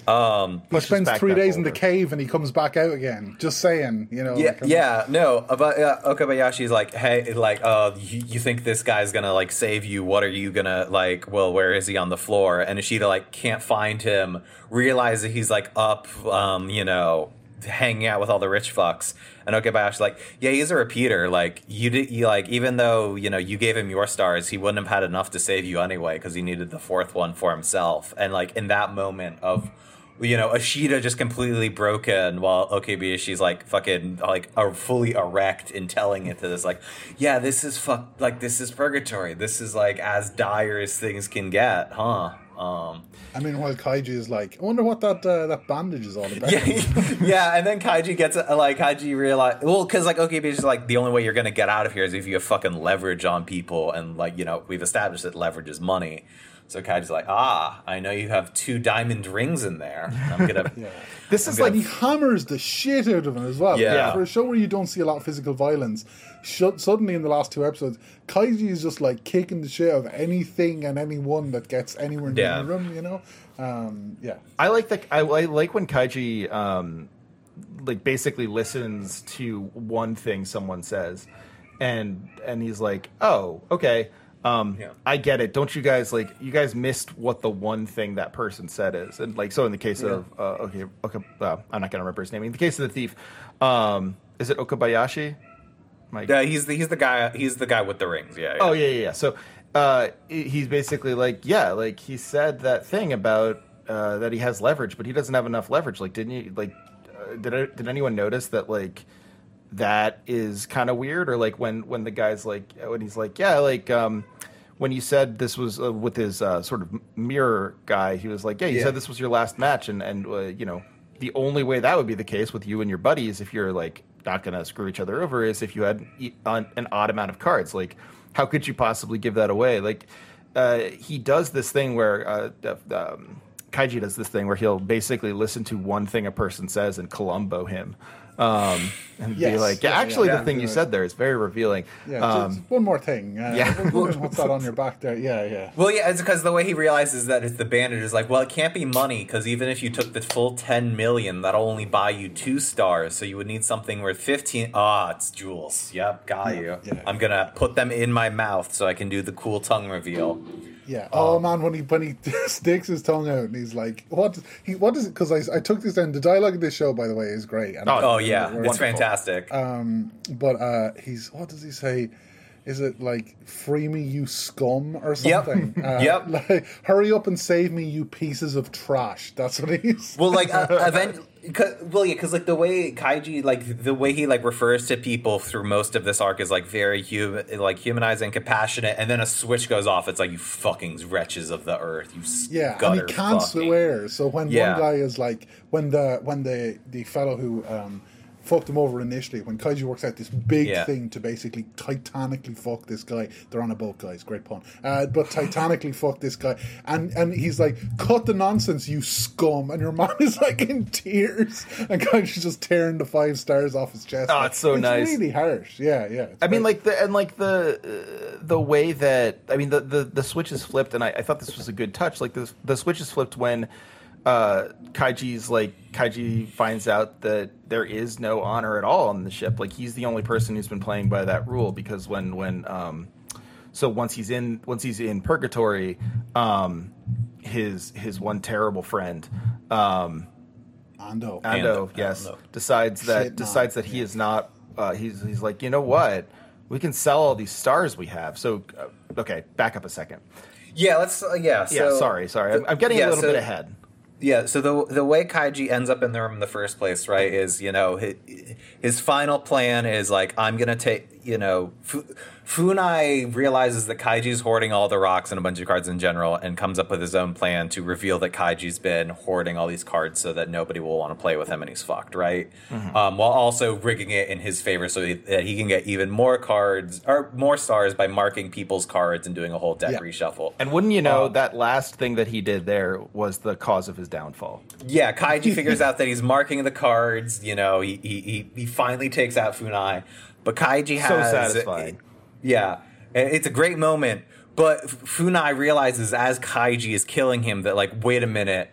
Um, He spends three that days in the cave and he comes back out again. Just saying, you know. Yeah, like, yeah, no, but uh, Okabayashi's like, hey, like, uh, you, you think this guy's gonna like save you? What are you gonna like? Well, where is he on the floor? And Ishida like can't find him. Realize that he's like up, um, you know, hanging out with all the rich fucks. And Okabayashi's like, yeah, he's a repeater. Like you did, you like even though you know you gave him your stars, he wouldn't have had enough to save you anyway because he needed the fourth one for himself. And like in that moment of you know, Ishida just completely broken while Okabayashi's like fucking like are fully erect in telling it to this like, yeah, this is fuck like this is purgatory. This is like as dire as things can get, huh? Um, I mean, while Kaiji is like, I wonder what that uh, that bandage is all about. *laughs* yeah, yeah, and then Kaiji gets uh, like Kaiji realize well because like okay, is like the only way you're gonna get out of here is if you have fucking leverage on people, and like you know we've established that leverage is money. So Kaiji's like, ah, I know you have two diamond rings in there. I'm gonna. *laughs* Yeah. This is and like he hammers the shit out of him as well. Yeah. For a show where you don't see a lot of physical violence, sh- suddenly in the last two episodes, Kaiji is just like kicking the shit out of anything and anyone that gets anywhere near Yeah. him. You know, um, yeah. I like the I, I like when Kaiji um like basically listens to one thing someone says and and he's like, "Oh, okay. Um Yeah. I get it. Don't you guys like you guys missed what the one thing that person said is." And like so in the case of uh, okay, okay uh, I'm not going to remember his name. In the case of the thief, um is it Okabayashi? My Yeah, he's the he's the guy he's the guy with the rings. Yeah. yeah. Oh yeah, yeah. yeah. So uh, he's basically like, yeah, like he said that thing about uh, that he has leverage, but he doesn't have enough leverage. Like, didn't you like? Uh, did I, did anyone notice that like that is kind of weird? Or like when when the guy's like when he's like, yeah, like um, when you said this was uh, with his uh, sort of mirror guy, he was like, yeah, you Yeah. said this was your last match, and and uh, you know the only way that would be the case with you and your buddies if you're like not going to screw each other over is if you had an an odd amount of cards like how could you possibly give that away like uh, he does this thing where uh, the- um, kaiji does this thing where he'll basically listen to one thing a person says and columbo him um, and be like yeah, Yeah, actually yeah, the thing you yeah. said there is very revealing Yeah, um, just one more thing. Uh, yeah. I what's that on *laughs* your back there? Yeah, yeah. Well, yeah, it's because the way he realizes that it's the bandage is like, well, it can't be money because even if you took the full ten million, that'll only buy you two stars. So you would need something worth fifteen. Ah, it's jewels. Yep, got you. yeah. I'm gonna put them in my mouth so I can do the cool tongue reveal. Yeah. Oh man, when he when he *laughs* sticks his tongue out and he's like, "What? He what is it?" Because I, I took this down. The dialogue of this show, by the way, is great. And Oh yeah, we're- it's fantastic. But uh, he's what does he say? Is it like "free me, you scum" or Yep. something? *laughs* Uh, Yep. Like, hurry up and save me, you pieces of trash. That's what he's. *laughs* Well, like uh, event. Cause, well, yeah, because like the way Kaiji, like the way he like refers to people through most of this arc is like very human, like humanizing, compassionate, and then a switch goes off. It's like you fucking wretches of the earth, you Yeah, and he can't fucking. swear. So when Yeah. one guy is like, when the when the the fellow who um, fucked him over initially, when Kaiji works out this big Yeah. thing to basically titanically fuck this guy. They're on a boat, guys. Great pun. Uh, but titanically fuck this guy, and and he's like, "Cut the nonsense, you scum!" And your man *laughs* is like in tears, and Kaiji's just tearing the five stars off his chest. Oh, it's so nice. really harsh. Yeah, yeah. it's I mean, like the and like the uh, the way that I mean the, the the switch is flipped, and I, I thought this was a good touch. Like the the switch is flipped when uh, Kaiji's like Kaiji finds out that there is no honor at all on the ship. Like he's the only person who's been playing by that rule because when when um, so once he's in once he's in purgatory, um, his his one terrible friend. Um, Ando. Ando, Ando, yes, Ando. decides that Shit, no. decides that he is not. Uh, he's he's like, you know what? We can sell all these stars we have. So, uh, okay, back up a second. Yeah, let's. Uh, yeah, Yeah, so- sorry, sorry. I'm, I'm getting yeah, a little so- bit ahead. Yeah, so the the way Kaiji ends up in the room in the first place, right, is you know his, his final plan is like I'm gonna take you know Fu, Funai realizes that Kaiji's hoarding all the rocks and a bunch of cards in general, and comes up with his own plan to reveal that Kaiji's been hoarding all these cards so that nobody will want to play with him and he's fucked, right? Um, while also rigging it in his favor so he, that he can get even more cards or more stars by marking people's cards and doing a whole deck Yeah. reshuffle. And wouldn't you know, Uh, that last thing that he did there was the cause of his downfall. Yeah, Kaiji *laughs* figures out that he's marking the cards. You know, he he, he, he finally takes out Funai, but Kaiji has So satisfying. yeah, it's a great moment. But Funai realizes as Kaiji is killing him that like, wait a minute.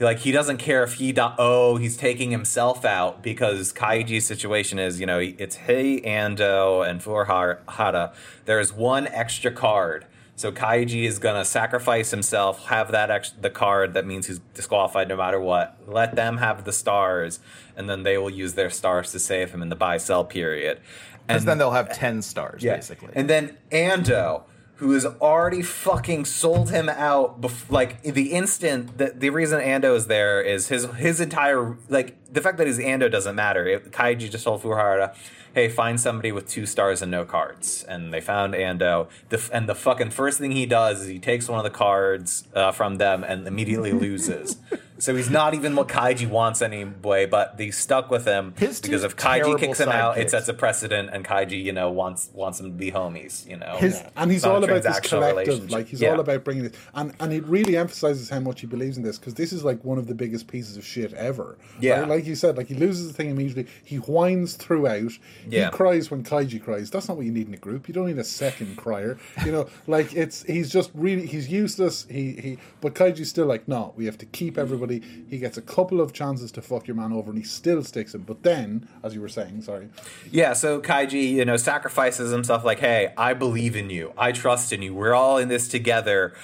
Like he doesn't care if he oh he's taking himself out because Kaiji's situation is you know it's he Ando oh, and Furuhata. There is one extra card, So Kaiji is gonna sacrifice himself, have that ex- the card that means he's disqualified no matter what. Let them have the stars, and then they will use their stars to save him in the buy sell period. Because then they'll have ten stars, yeah. basically. And then Ando, who has already fucking sold him out, bef- like the instant that the reason Ando is there is his his entire like the fact that his Ando doesn't matter. It, Kaiji just told Furuhata, "Hey, find somebody with two stars and no cards," and they found Ando. The, and the fucking first thing he does is he takes one of the cards uh, from them and immediately *laughs* loses. So he's not even what Kaiji wants anyway, but they stuck with him His because if Kaiji kicks him out, it sets a precedent, and Kaiji, you know, wants wants them to be homies. You know, His- Yeah. And he's all about this collective. Like he's Yeah. all about bringing it, and and it really emphasizes how much he believes in this because this is like one of the biggest pieces of shit ever. Yeah. Right? like you said, like he loses the thing immediately. He whines throughout. Yeah. He cries when Kaiji cries. That's not what you need in a group. You don't need a second crier. You know, *laughs* like it's he's just really he's useless. He he, but Kaiji's still like, no, we have to keep mm. everybody. He gets a couple of chances to fuck your man over, and he still sticks him. But then, as you were saying, sorry, Yeah, so Kaiji, you know, sacrifices himself like, hey, I believe in you. I trust in you. We're all in this together.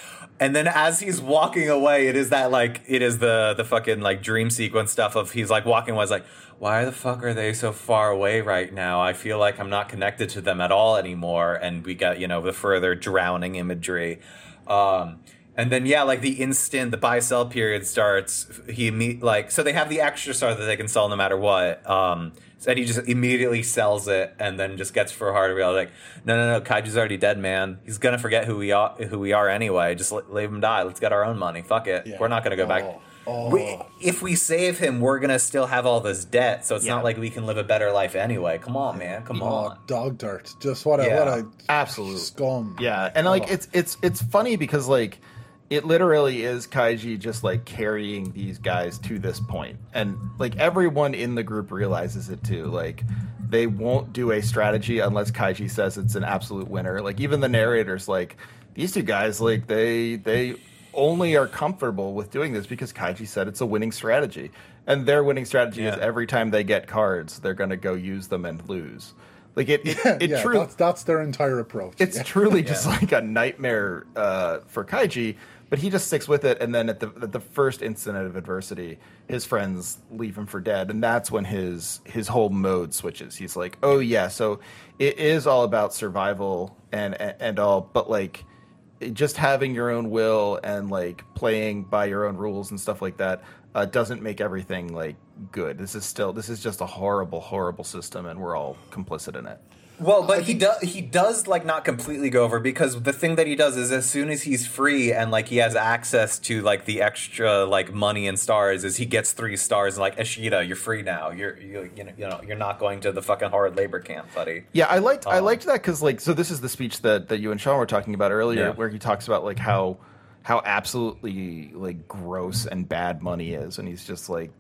And then as he's walking away, it is that like it is the the fucking like dream sequence stuff of he's like walking away, like, why the fuck are they so far away right now? I feel like I'm not connected to them at all anymore. And we got, you know, the further drowning imagery. Um and then yeah, like the instant the buy sell period starts, he meet like so they have the extra star that they can sell no matter what. Um, and he just immediately sells it, and then just gets for hard to realize like, no, no, no, Kaiji's already dead, man. He's gonna forget who we are, who we are anyway. Just let, leave him die. Let's get our own money. Fuck it. Yeah. We're not gonna go back. Oh. We, if we save him, we're gonna still have all this debt, so it's Yeah. not like we can live a better life anyway. Come on, man. Come oh, on. dog dirt. Just what a Yeah. what a Absolute. scum. Yeah, and like Oh. it's it's it's funny because like it literally is Kaiji just like carrying these guys to this point, and like everyone in the group realizes it too. Like they won't do a strategy unless Kaiji says it's an absolute winner. Like even the narrators, like these two guys, like they they only are comfortable with doing this because Kaiji said it's a winning strategy, and their winning strategy is every time they get cards, they're going to go use them and lose. Like it, it, *laughs* yeah, it yeah, truly that's, that's their entire approach. it's Yeah. truly *laughs* just like a nightmare uh, for Kaiji, but he just sticks with it. And then at the at the first incident of adversity, his friends leave him for dead, and that's when his his whole mode switches. He's like, "Oh yeah, so it is all about survival and and, and all, but like." Just having your own will and like playing by your own rules and stuff like that uh, doesn't make everything like good. This is still this is just a horrible, horrible system, and we're all complicit in it. Well, but he does he does like not completely go over because the thing that he does is as soon as he's free and like he has access to like the extra like money and stars is he gets three stars and like Ishida, you're free now. You're you, you know you know you're not going to the fucking horrid labor camp, buddy. Yeah, I liked I Um, liked that because like so this is the speech that that you and Sean were talking about earlier, Yeah. where he talks about like how how absolutely like gross and bad money is, and he's just like.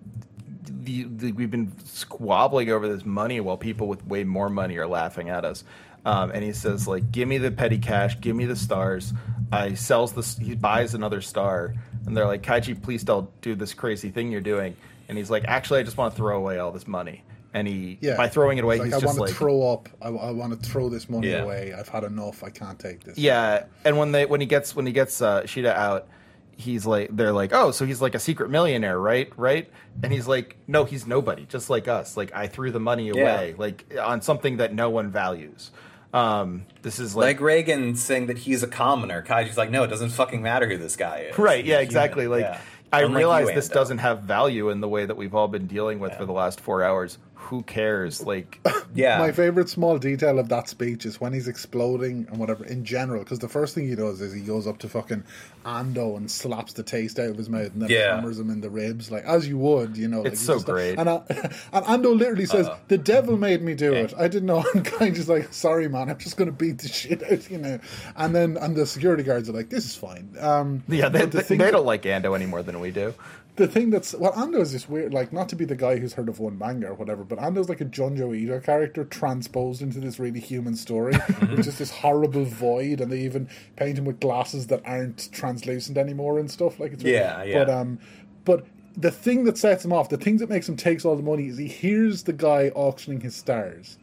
The, the, we've been squabbling over this money while people with way more money are laughing at us. Um, and he says like, "Give me the petty cash, give me the stars." I sells this. He buys another star, and they're like, "Kaiji, please don't do this crazy thing you're doing." And he's like, "Actually, I just want to throw away all this money." And he, Yeah. by throwing it away, he's like, I just want like, to throw up. I, I want to throw this money Yeah. away. I've had enough. I can't take this. Yeah, and when they when he gets when he gets uh, Sheeta out, he's like they're like, oh, so he's like a secret millionaire, right? Right? And he's like, no, he's nobody, just like us. Like I threw the money away, like on something that no one values. Um, this is Like like, Reagan saying that he's a commoner. Kaiji's like, no, it doesn't fucking matter who this guy is. right? He's Yeah, human." exactly. Like Yeah. I Unlike realize this doesn't have value in the way that we've all been dealing with for the last four hours. Who cares? Like, *laughs* Yeah. My favorite small detail of that speech is when he's exploding and whatever in general, because the first thing he does is he goes up to fucking Ando and slaps the taste out of his mouth and then Yeah. hammers him in the ribs, like as you would, you know. like, It's so great. And, I, *laughs* and Ando literally says, Uh-oh. "The devil made me do Okay. it. I didn't know." *laughs* And kind of just like, "Sorry, man. I'm just going to beat the shit out, you know." And then and the security guards are like, "This is fine." Um, yeah, they, they, they don't like Ando any more than we do. The thing that's well, Ando is this weird, like not to be the guy who's heard of one manga or whatever, but Ando's like a Junji Ito character transposed into this really human story, *laughs* which is this horrible void, and they even paint him with glasses that aren't translucent anymore and stuff. Like it's Yeah, yeah. But um, but the thing that sets him off, the thing that makes him takes all the money, is he hears the guy auctioning his stars,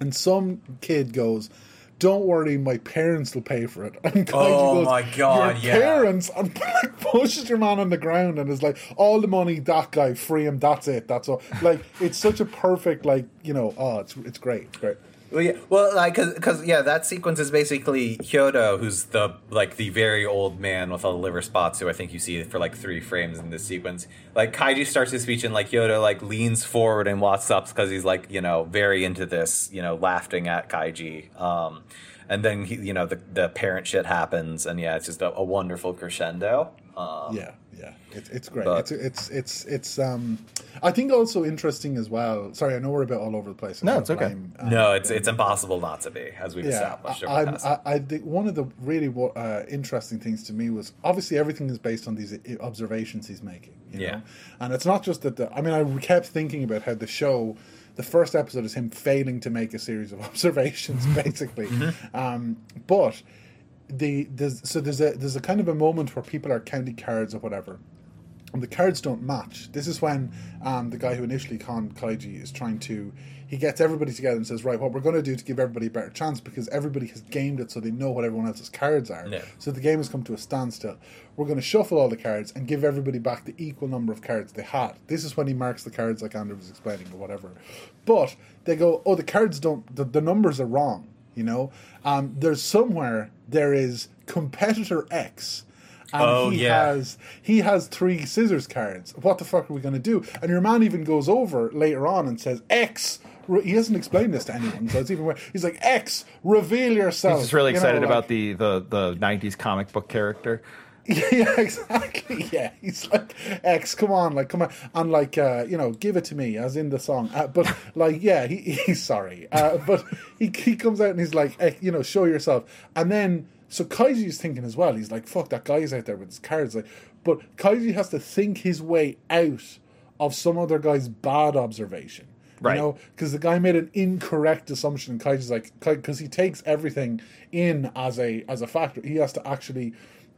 and some kid goes. "Don't worry, my parents will pay for it." *laughs* And Oh goes, my God, your yeah. parents, and *laughs* like, pushes your man on the ground and is like, "All the money, that guy, free him. That's it. That's all." Like it's such a perfect, like you know, oh, it's it's great, it's great. Well, yeah, well, like, cause, cause, yeah, that sequence is basically Hyodo, who's the like the very old man with all the liver spots, who I think you see for like three frames in this sequence. Like Kaiji starts his speech and like Hyodo like leans forward and walks up because he's like you know very into this, you know, laughing at Kaiji. Um, and then he, you know, the the parent shit happens, and yeah, it's just a, a wonderful crescendo. Um, Yeah, yeah, it's it's great. But- it's it's it's it's um, I think also interesting as well. Sorry, I know we're a bit all over the place. I'm No, it's okay. blame, um, No, it's it's impossible not to be, as we've yeah, established. I, I'm- I, I think one of the really uh, interesting things to me was obviously everything is based on these observations he's making. You Yeah. know? and it's not just that. The, I mean, I kept thinking about how the show. The first episode is him failing to make a series of *laughs* observations, basically. Mm-hmm. Um, but the there's so there's a there's a kind of a moment where people are counting cards or whatever, and the cards don't match. This is when um, the guy who initially conned Kaiji is trying to. He gets everybody together and says, "Right, what we're going to do to give everybody a better chance because everybody has gamed it, so they know what everyone else's cards are. Yeah. So the game has come to a standstill. We're going to shuffle all the cards and give everybody back the equal number of cards they had. This is when he marks the cards, like Andrew was explaining, or whatever. But they go, "Oh, the cards don't. The, the numbers are wrong." You know, um, there's somewhere there is competitor X and Oh, he yeah. has he has three scissors cards. What the fuck are we going to do? And your man even goes over later on and says X. re- He hasn't explained this to anyone, so it's even worse. He's like X, reveal yourself. He's just really You know, excited like- about the, the, the 90s comic book character. *laughs* yeah, exactly. Yeah, he's like X. Come on, like come on, and like uh, you know, give it to me, as in the song. Uh, but *laughs* like, yeah, he, *laughs* he's sorry, uh, but he he comes out and he's like, eh, you know, show yourself, and then so Kaiji's thinking as well. He's like, fuck, that guy's out there with his cards, like, but Kaiji has to think his way out of some other guy's bad observation. Right. You know, because the guy made an incorrect assumption, and Kaiji's like, because he takes everything in as a as a factor, he has to actually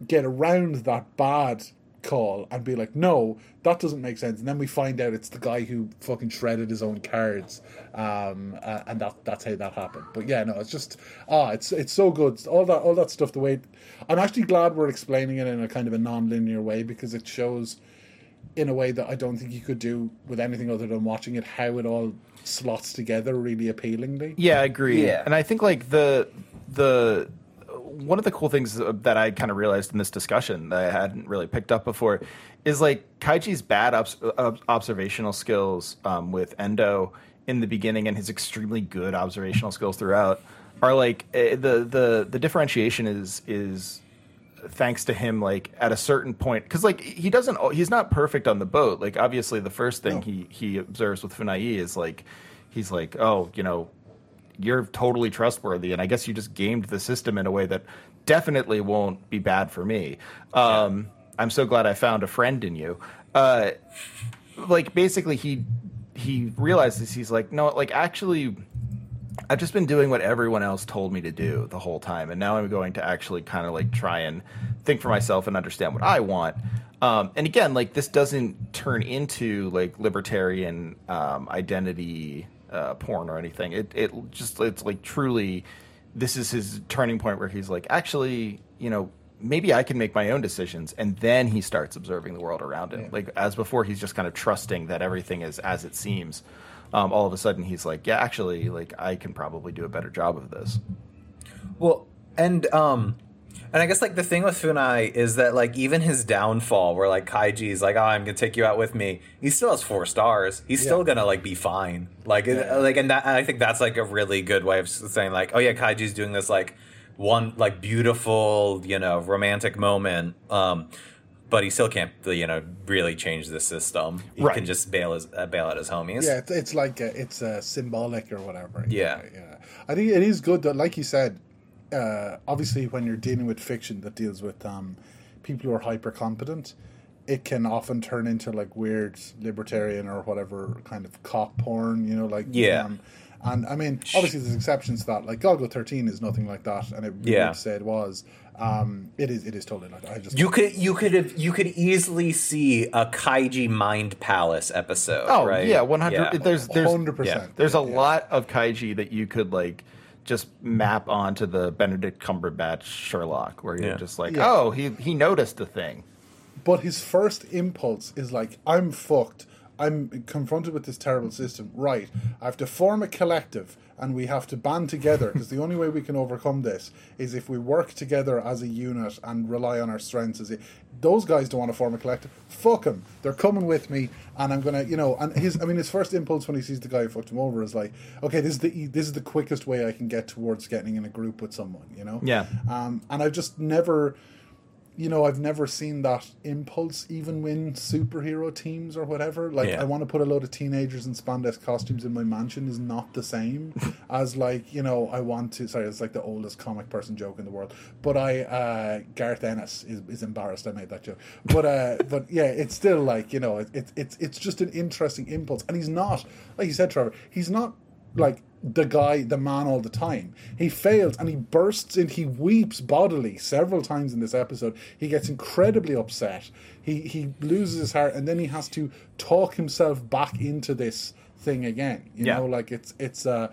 get around that bad call and be like, no, that doesn't make sense. And then we find out it's the guy who fucking shredded his own cards, um, uh, and that that's how that happened. But yeah, no, it's just ah, it's it's so good. All that all that stuff. The way I'm actually glad we're explaining it in a kind of a non-linear way because it shows in a way that I don't think you could do with anything other than watching it how it all slots together really appealingly. Yeah, I agree. Yeah. And I think like the the one of the cool things that I kind of realized in this discussion that I hadn't really picked up before is like Kaiji's bad obs- observational skills um, with Endo in the beginning and his extremely good observational skills throughout are like eh, the the the differentiation is is thanks to him like at a certain point because like he doesn't he's not perfect on the boat. Like obviously the first thing he he observes with Funai is like he's like oh you know you're totally trustworthy and i guess you just gamed the system in a way that definitely won't be bad for me. Um i'm so glad i found a friend in you. Uh like basically he he realizes he's like no like actually I've just been doing what everyone else told me to do the whole time, and now I'm going to actually kind of like try and think for myself and understand what I want. Um, and again, like this doesn't turn into like libertarian um, identity uh, porn or anything. It it just it's like truly, this is his turning point where he's like, actually, you know, maybe I can make my own decisions, and then he starts observing the world around him. Like as before, he's just kind of trusting that everything is as it seems um, all of a sudden he's like, yeah, actually, like I can probably do a better job of this. Well, and um, and I guess like the thing with Funai is that like even his downfall, where like Kaiji's like, oh, I'm gonna take you out with me. He still has four stars. He's still gonna like be fine. Like Yeah. like, and that I think that's like a really good way of saying like, oh yeah, Kaiji's doing this like one like beautiful you know romantic moment. Um, but he still can't, you know, really change the system. He Right. can just bail his uh, bail out his homies. Yeah, it's, it's like a, it's uh symbolic or whatever. Yeah. yeah. I think it is good that, like you said, uh, obviously when you're dealing with fiction that deals with um, people who are hyper competent, it can often turn into like weird libertarian or whatever kind of cop porn. You know, like Yeah. Um, and I mean, obviously there's exceptions to that. Like Golgo 13 is nothing like that, and it really Yeah. to say it was. Um, it is. It is totally like that. I just You could you could have you could easily see a Kaiji Mind Palace episode. Oh right? yeah, one hundred. There's there's hundred percent. there's a lot of kaiji that you could like just map onto the Benedict Cumberbatch Sherlock, where you're Yeah. just like, Yeah. oh, he he noticed a thing. But his first impulse is like, I'm fucked. I'm confronted with this terrible system. Right. I have to form a collective and we have to band together because the only way we can overcome this is if we work together as a unit and rely on our strengths. As a, those guys don't want to form a collective. Fuck them. They're coming with me and I'm going to, you know, and his, I mean, his first impulse when he sees the guy who fucked him over is like, okay, this is the, this is the quickest way I can get towards getting in a group with someone, you know? Yeah. Um, and I've just never, you know, I've never seen that impulse even win superhero teams or whatever. Like, Yeah. I want to put a load of teenagers in spandex costumes in my mansion is not the same *laughs* as like, you know, I want to. Sorry, it's like the oldest comic person joke in the world. But I, uh, Garth Ennis is, is embarrassed I made that joke. But uh, *laughs* but yeah, it's still like you know, it, it, it's it's just an interesting impulse, and he's not like you said, Trevor. He's not like the guy, the man all the time. He fails and he bursts in, he weeps bodily several times in this episode. He gets incredibly upset. He he loses his heart and then he has to talk himself back into this thing again. You Yeah. know, like it's it's uh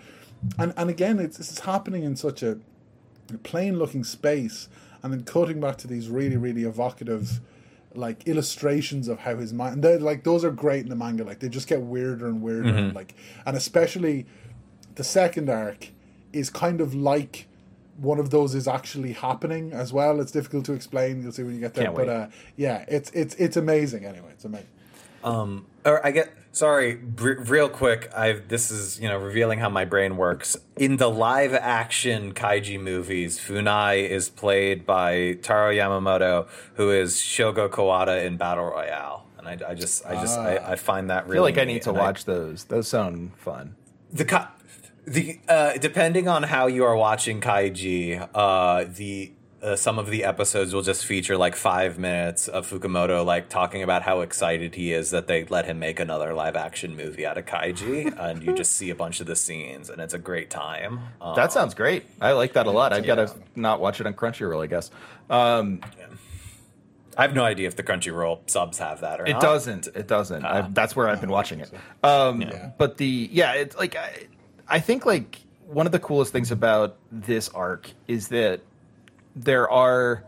and, and again it's it's happening in such a plain looking space and then cutting back to these really, really evocative like illustrations of how his mind they're like those are great in the manga like they just get weirder and weirder like and especially the second arc is kind of like one of those is actually happening as well it's difficult to explain you'll see when you get there Can't but wait. uh yeah it's it's it's amazing anyway it's amazing or I get sorry, br- real quick. I this is you know revealing how my brain works. In the live action kaiji movies, Funai is played by Taro Yamamoto, who is Shogo Kawada in Battle Royale, and I, I just I just I, I find that I feel like I need to and I- watch those. Those sound fun. the ka- the uh, depending on how you are watching kaiji, uh, the uh, some of the episodes will just feature like five minutes of Fukumoto like talking about how excited he is that they let him make another live action movie out of kaiji, and you just see a bunch of the scenes, and it's a great time. Um, That sounds great. I like that a lot. I've got to not watch it on Crunchyroll, I guess. Um, I have no idea if the Crunchyroll subs have that or not. It not. doesn't. It doesn't. I, that's where I've been watching it. Um, Yeah. But the yeah, it's like I, I think like one of the coolest things about this arc is that there are,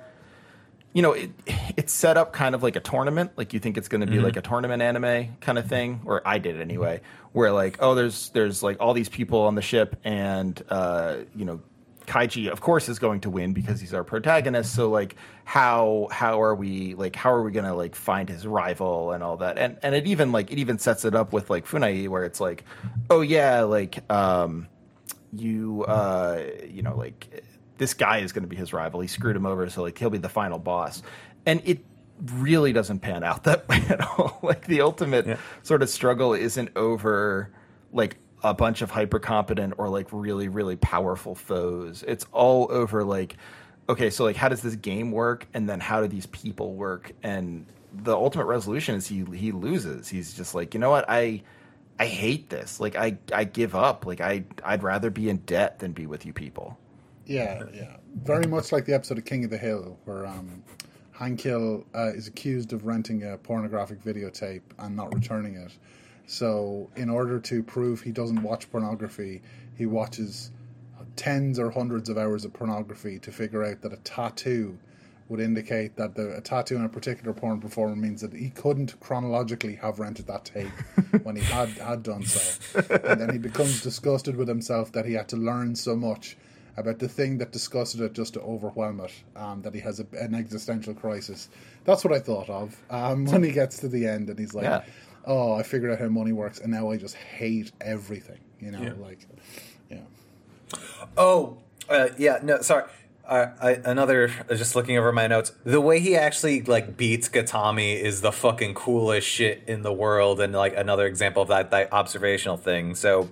you know, it, it's set up kind of like a tournament. Like you think it's going to be like a tournament anime kind of thing, or I did anyway. Where like oh, there's there's like all these people on the ship, and uh, you know, Kaiji, of course, is going to win because he's our protagonist. So like, how how are we like how are we gonna like find his rival and all that? And and it even like it even sets it up with like Funai, where it's like, oh yeah, like um, you uh, you know like this guy is going to be his rival. He screwed him over, so like he'll be the final boss. And it really doesn't pan out that *laughs* way at all. like the ultimate Yeah. sort of struggle isn't over like a bunch of hyper competent or like really really powerful foes. It's all over like okay, so like how does this game work and then how do these people work and the ultimate resolution is he he loses. He's just like, "You know what? I I hate this. Like I I give up. Like I I'd rather be in debt than be with you people." Yeah, yeah. Very much like the episode of King of the Hill, where um, Hank Hill uh, is accused of renting a pornographic videotape and not returning it. So, in order to prove he doesn't watch pornography, he watches tens or hundreds of hours of pornography to figure out that a tattoo would indicate that the, a tattoo on a particular porn performer means that he couldn't chronologically have rented that tape when he had, had done so. And then he becomes disgusted with himself that he had to learn so much about the thing that disgusted it just to overwhelm it, um, that he has a, an existential crisis. That's what I thought of um, when he gets to the end and he's like, Yeah. Oh, I figured out how money works and now I just hate everything. You know, Yeah. like, yeah. Oh, uh, yeah. No, sorry. I, another. Just looking over my notes, the way he actually like beats Kitami is the fucking coolest shit in the world, and like another example of that that observational thing. So,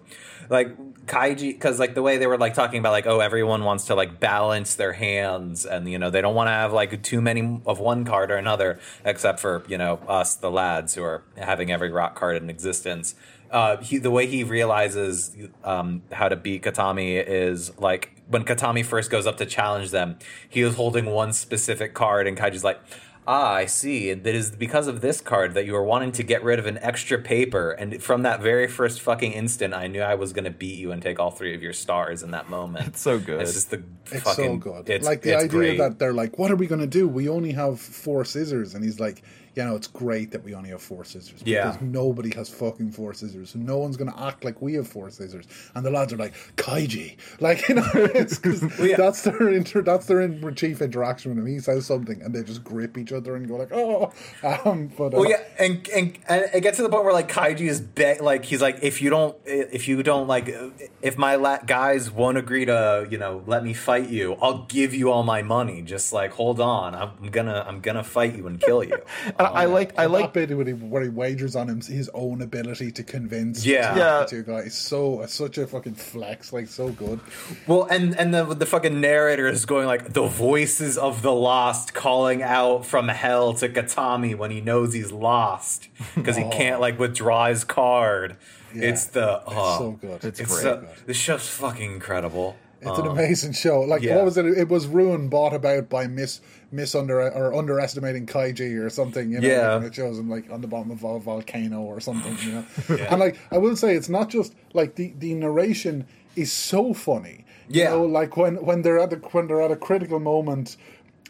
like Kaiji, because like the way they were like talking about like oh everyone wants to like balance their hands, and you know they don't want to have like too many of one card or another, except for you know us the lads who are having every rock card in existence uh, he, the way he realizes um, how to beat Kitami is like when Kitami first goes up to challenge them, he is holding one specific card, and Kaiji's like, ah, I see. It is because of this card that you were wanting to get rid of an extra paper. And from that very first fucking instant, I knew I was going to beat you and take all three of your stars in that moment. It's so good. It's just the It's fucking. so good. It's, like the it's idea great. that they're like, "What are we going to do? We only have four scissors," and he's like, "You know, it's great that we only have four scissors Yeah. because nobody has fucking four scissors, so no one's going to act like we have four scissors." And the lads are like, "Kaiji," like you know, *laughs* it's 'cause *laughs* yeah. that's their inter- that's their in- chief interaction with him. He says something, and they just grip each other and go like, "Oh," *laughs* um, but uh, Well, yeah, and, and and it gets to the point where like Kaiji is be- like he's like if you don't if you don't like if my la- guys won't agree to you know let me fight you, I'll give you all my money. Just like hold on, I'm gonna I'm gonna fight you and kill you. I, I like I that like bit where he, where he wagers on him his own ability to convince Yeah. the Yeah. two guys. So uh, such a fucking flex, like so good. Well, and and the the fucking narrator is going like the voices of the lost calling out from hell to Kitami when he knows he's lost because he *laughs* oh. can't like withdraw his card. Yeah. It's the oh, It's so oh, good. It's it's great. so, this show's fucking incredible. It's an um, amazing show. Like yeah. what was it? It was ruin bought about by mis mis under or underestimating Kaiji or something. You know, Yeah. like, and it shows him like on the bottom of a volcano or something. You know, *laughs* and like I will say, it's not just like the the narration is so funny. You Yeah. know, like when when they're at the when they're at a critical moment.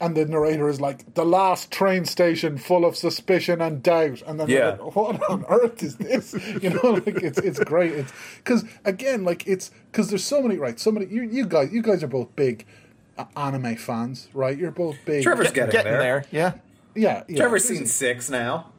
And the narrator is like, the last train station full of suspicion and doubt. And then Yeah. like, what on earth is this? *laughs* You know, like it's it's great. It's because again, like it's because there's so many right. So many you you guys you guys are both big anime fans, right? You're both big. Trevor's getting, getting there. there. Yeah. yeah, yeah. Trevor's seen six now.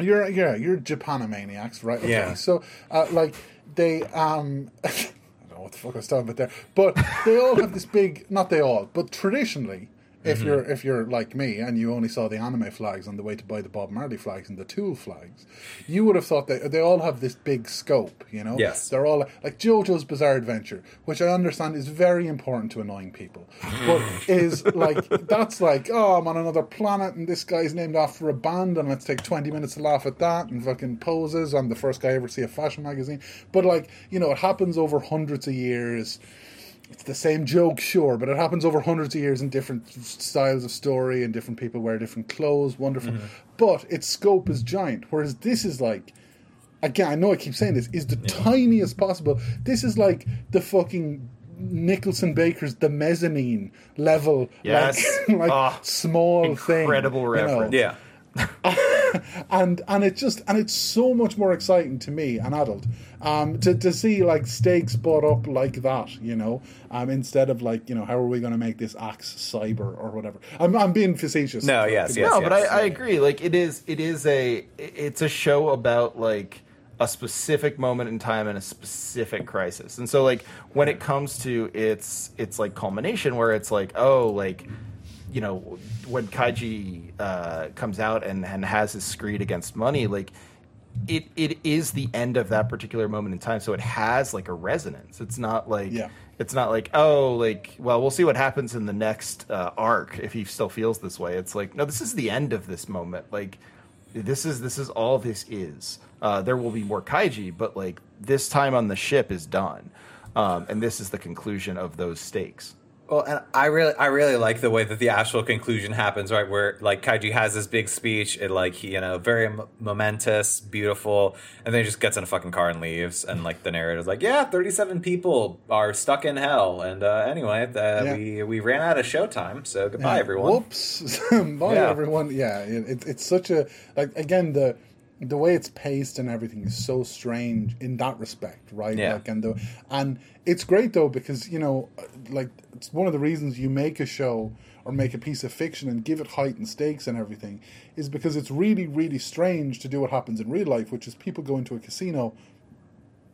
You're yeah, you're Japanomaniacs, right? Okay. Yeah. So uh, like they um *laughs* I don't know what the fuck I was talking about there. But they all have this big not they all, but traditionally if Mm-hmm. you're if you're like me and you only saw the anime flags on the way to buy the Bob Marley flags and the Tool flags, you would have thought that they all have this big scope, you know? Yes. They're all like JoJo's Bizarre Adventure, which I understand is very important to annoying people. But *laughs* is like that's like, oh, I'm on another planet and this guy's named after a band and let's take twenty minutes to laugh at that and fucking poses. I'm the first guy I ever see a fashion magazine. But like, you know, it happens over hundreds of years. It's the same joke, sure, but it happens over hundreds of years in different styles of story and different people wear different clothes. Wonderful. Mm-hmm. But its scope is giant. Whereas this is like again, I know I keep saying this, is the tiniest possible. This is like the fucking Nicholson Baker's the mezzanine level, Yes. *laughs* like, like Oh, small thing, incredible you know. reference. Yeah. *laughs* and and it just and it's so much more exciting to me, an adult, um, to to see like stakes brought up like that, you know, um, instead of like you know how are we going to make this axe cyber or whatever. I'm I'm being facetious. No, yes, yes. no, but I, I agree. Like it is, it is a, it's a show about like a specific moment in time and a specific crisis. And so, like when it comes to its, its like culmination, where it's like, oh, like you know, when Kaiji uh, comes out and and has his screed against money, like. It, it is the end of that particular moment in time, so it has like a resonance. It's not like Yeah. it's not like oh like well we'll see what happens in the next uh, arc if he still feels this way it's like no this is the end of this moment like this is this is all this is uh, there will be more kaiji but like this time on the ship is done um, and this is the conclusion of those stakes Well, and I really, I really like the way that the actual conclusion happens, right? Where like Kaiji has this big speech, it like he, you know, very m- momentous, beautiful, and then he just gets in a fucking car and leaves, and like the narrator's like, yeah, thirty-seven people are stuck in hell, and uh, anyway, uh, Yeah. we we ran out of showtime, so goodbye, Yeah. everyone. Whoops, *laughs* bye Yeah. everyone. Yeah, it, it's such a like again the the way it's paced and everything is so strange in that respect, right? Yeah. Like and the and it's great though because you know like it's one of the reasons you make a show or make a piece of fiction and give it height and stakes and everything is because it's really really strange to do what happens in real life, which is people go into a casino,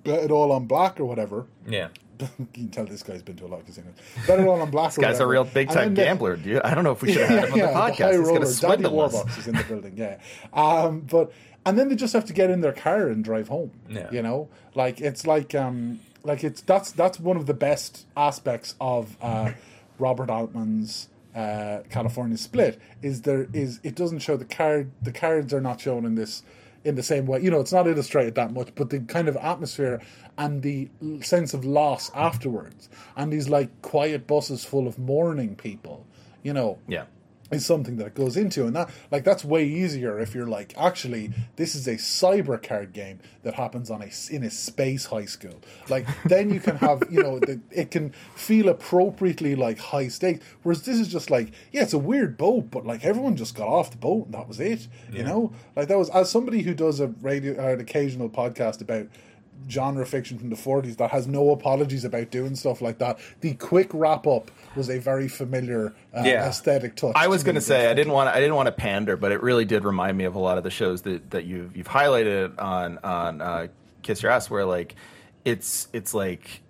bet it all on black or whatever. Yeah, *laughs* you can tell this guy's been to a lot of casinos. Bet it all on black. this guy's a real big time gambler dude i don't know if we should have *laughs* had him on the podcast he's roller, going to Daddy Warbucks is in the building, yeah. Um, but and then they just have to get in their car and drive home. Yeah. You know, like it's like um, like it's that's that's one of the best aspects of uh, Robert Altman's uh, California Split is there is it doesn't show the card the cards are not shown in this in the same way. You know, it's not illustrated that much, but the kind of atmosphere and the sense of loss afterwards, and these like quiet buses full of mourning people. You know, yeah is something that it goes into and that like that's way easier if you're like actually this is a cyber card game that happens on a in a space high school. Like then you can have you know the, it can feel appropriately like high stakes whereas this is just like yeah it's a weird boat but like everyone just got off the boat and that was it you know? Like that was as somebody who does a radio or an occasional podcast about genre fiction from the 40s that has no apologies about doing stuff like that. The quick wrap up was a very familiar uh, Yeah. aesthetic touch. I was going to say I didn't want I didn't want to pander, but it really did remind me of a lot of the shows that, that you've you've highlighted on on uh, Kiss Your Ass, where like it's it's like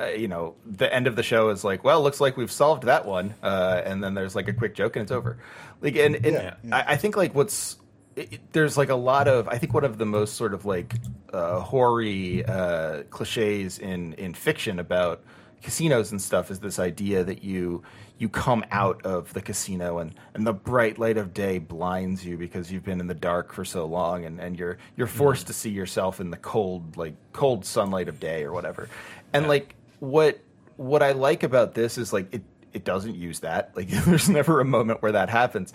uh, you know the end of the show is like well looks like we've solved that one, uh, and then there's like a quick joke and it's over. Like and, and Yeah, yeah. I, I think like what's it, it- there's like a lot of I think one of the most sort of like uh, hoary uh, cliches in in fiction about casinos and stuff is this idea that you you come out of the casino and, and the bright light of day blinds you because you've been in the dark for so long and, and you're you're forced to see yourself in the cold like cold sunlight of day or whatever. And like what what I like about this is like it it doesn't use that. Like *laughs* there's never a moment where that happens.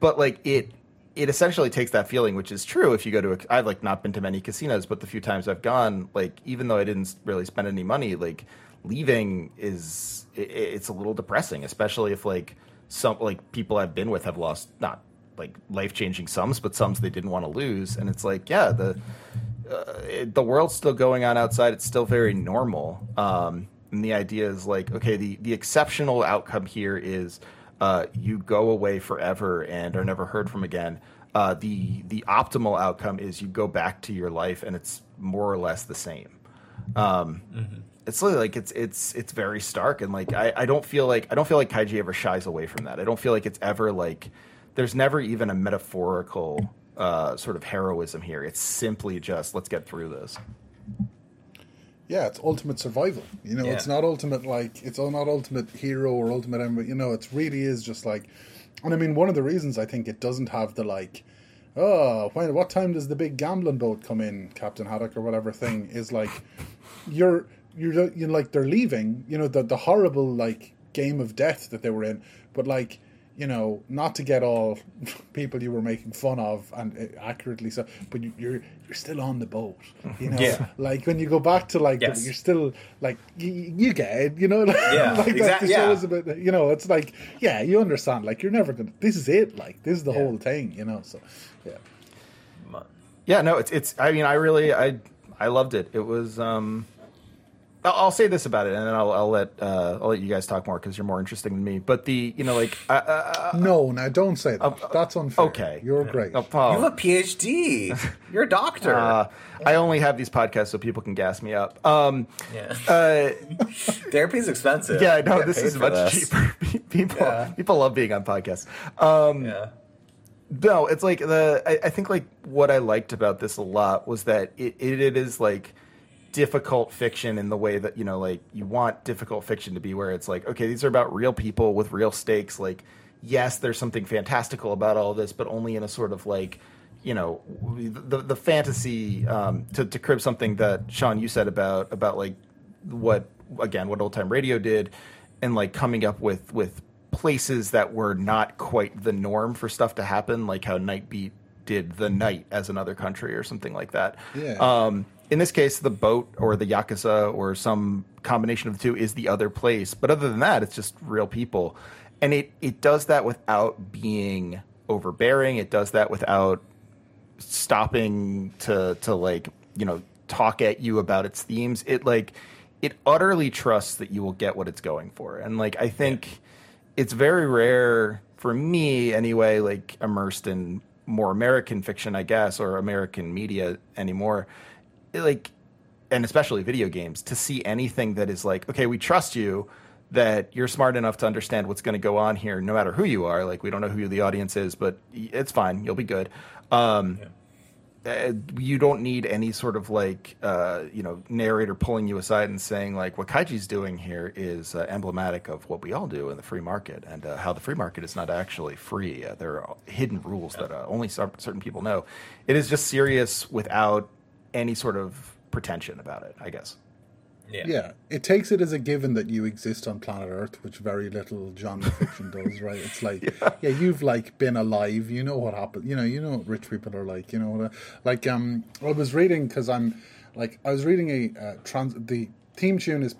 But like it it essentially takes that feeling, which is true if you go to. A, I've like not been to many casinos, but the few times I've gone, like even though I didn't really spend any money, like leaving is it, it's a little depressing, especially if like some like people I've been with have lost not like life changing sums, but sums they didn't want to lose, and it's like yeah the uh, it, the world's still going on outside. It's still very normal. Um, and the idea is like, okay, the, the exceptional outcome here is uh, you go away forever and are never heard from again. Uh, the the optimal outcome is you go back to your life and it's more or less the same. Um, It's really like it's it's it's very stark and like I, I don't feel like I don't feel like Kaiji ever shies away from that. I don't feel like it's ever like there's never even a metaphorical uh, sort of heroism here. It's simply just let's get through this. Yeah, it's ultimate survival. You know, Yeah. it's not ultimate like it's not ultimate hero or ultimate. em- You know, it really is just like, and I mean, one of the reasons I think it doesn't have the like, oh, when what time does the big gambling boat come in, Captain Haddock or whatever thing is like, you're you're you like they're leaving. You know, the the horrible like game of death that they were in, but like. You know, not to get all *laughs* people you were making fun of and uh, accurately so, but you, you're you're still on the boat. You know, Yeah. like when you go back to like the- you're still like you, you get it, you know *laughs* Yeah, like that show yeah. you know it's like yeah you understand like you're never gonna this is it like this is the Yeah. whole thing you know so yeah Yeah, no, it's it's. I mean, I really, I I loved it. It was. um I'll, I'll say this about it, and then I'll, I'll let uh, I'll let you guys talk more because you're more interesting than me. But the you know like uh, uh, no now don't say that that's unfair okay. you're great uh, You have a PhD. *laughs* You're a doctor. uh, I only have these podcasts so people can gas me up. Um, yeah. uh, *laughs* Therapy's expensive. yeah, I know. this is much this. cheaper. *laughs* people Yeah. people love being on podcasts. Um, Yeah. No, it's like the. I, I think like what I liked about this a lot was that it, it, it is like difficult fiction in the way that you know like you want difficult fiction to be where it's like okay these are about real people with real stakes like yes there's something fantastical about all this but only in a sort of like you know the the fantasy um, to to crib something that Sean you said about about like what again what old time radio did and like coming up with with places that were not quite the norm for stuff to happen like how Nightbeat did the night as another country or something like that Yeah. um, in this case, the boat or the yakuza or some combination of the two is the other place. But other than that, it's just real people, and it it does that without being overbearing. It does that without stopping to to like you know talk at you about its themes. It like it utterly trusts that you will get what it's going for, and like I think it's very rare for me anyway, like immersed in more American fiction, I guess, or American media anymore. Like, and especially video games, to see anything that is like, okay, we trust you that you're smart enough to understand what's going to go on here, no matter who you are. Like, we don't know who the audience is, but it's fine. You'll be good. Um, uh, you don't need any sort of like uh, you know narrator pulling you aside and saying like what Kaiji's doing here is uh, emblematic of what we all do in the free market and uh, how the free market is not actually free. Uh, there are hidden rules that uh, only cer- certain people know. It is just serious without any sort of pretension about it. I guess. Yeah. yeah, it takes it as a given that you exist on planet Earth, which very little genre fiction does, right? It's *laughs* like, yeah. you've like been alive, you know what happened, you know, you know what rich people are like, you know what, like um, I was reading because I'm like I was reading a uh, trans the theme tune is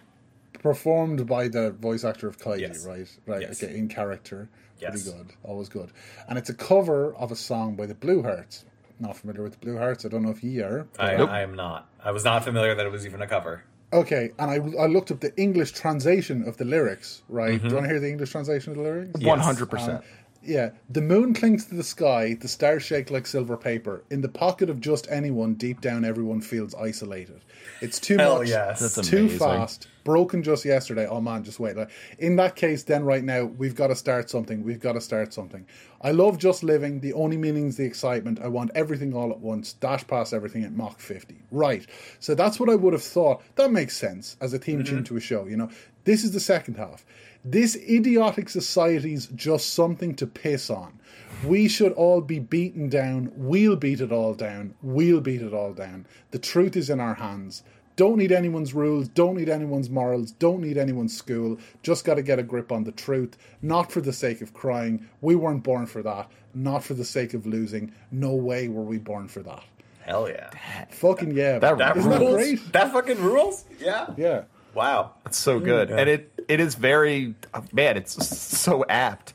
performed by the voice actor of Kaiji, Yes. right? Right, Yes. okay, in character, Yes. pretty good, always good, and it's a cover of a song by the Blue Hearts. Not familiar with the Blue Hearts. I don't know if you are. I, Nope. I am not. I was not familiar that it was even a cover. Okay, and I, I looked up the English translation of the lyrics, right? Mm-hmm. Do you want to hear the English translation of the lyrics? One hundred percent. Yeah. The moon clings to the sky, the stars shake like silver paper. In the pocket of just anyone, deep down, everyone feels isolated. It's too Hell much. yes. Too fast. Broken just yesterday. Oh man, just wait. Like, in that case, then right now, we've got to start something. We've got to start something. I love just living. The only meaning is the excitement. I want everything all at once. Dash past everything at Mach 50. Right. So that's what I would have thought. That makes sense as a theme tune mm-hmm. to a show. You know, this is the second half. This idiotic society's just something to piss on. We should all be beaten down. We'll beat it all down. We'll beat it all down. The truth is in our hands. Don't need anyone's rules. Don't need anyone's morals. Don't need anyone's school. Just got to get a grip on the truth. Not for the sake of crying. We weren't born for that. Not for the sake of losing. No way were we born for that. Hell yeah. Fucking yeah. That That Isn't that rules. great? That fucking rules. Yeah. Yeah. Wow. It's so good, and it it is very man. It's so apt.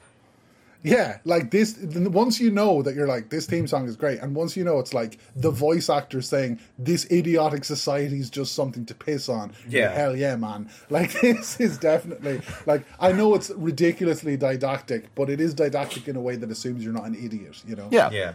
Yeah, like this. Once you know that you're like this theme song is great, and once you know it's like the voice actor saying this idiotic society is just something to piss on. Yeah. hell yeah, man! *laughs* Like this is definitely like I know it's ridiculously didactic, but it is didactic in a way that assumes you're not an idiot. You know? Yeah. Yeah.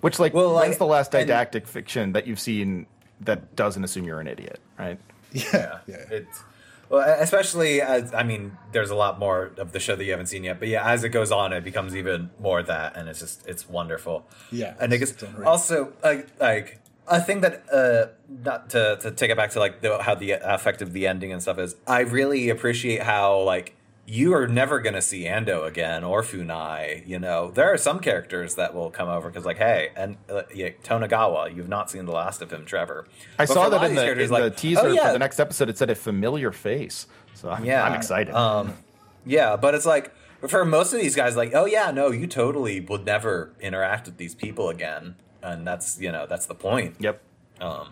Which like Well, like- the last and- didactic fiction that you've seen that doesn't assume you're an idiot, right? yeah, yeah. It's well, especially as I mean, there's a lot more of the show that you haven't seen yet, but yeah, as it goes on, it becomes even more that, and it's just it's wonderful. Yeah, and I guess also like like a thing that uh not to to take it back to like the, how the effect of the ending and stuff is. I really appreciate how like. You are never gonna see Ando again or Funai. You know there are some characters that will come over because, like, hey, and uh, yeah, Tonegawa, you've not seen the last of him, Trevor. I But saw that in the, in the like, teaser oh, yeah, for the next episode. It said a familiar face, so I'm, yeah, I'm excited. Um, yeah, but it's like for most of these guys, like, oh yeah, no, you totally would never interact with these people again, and that's you know that's the point. yep. Um,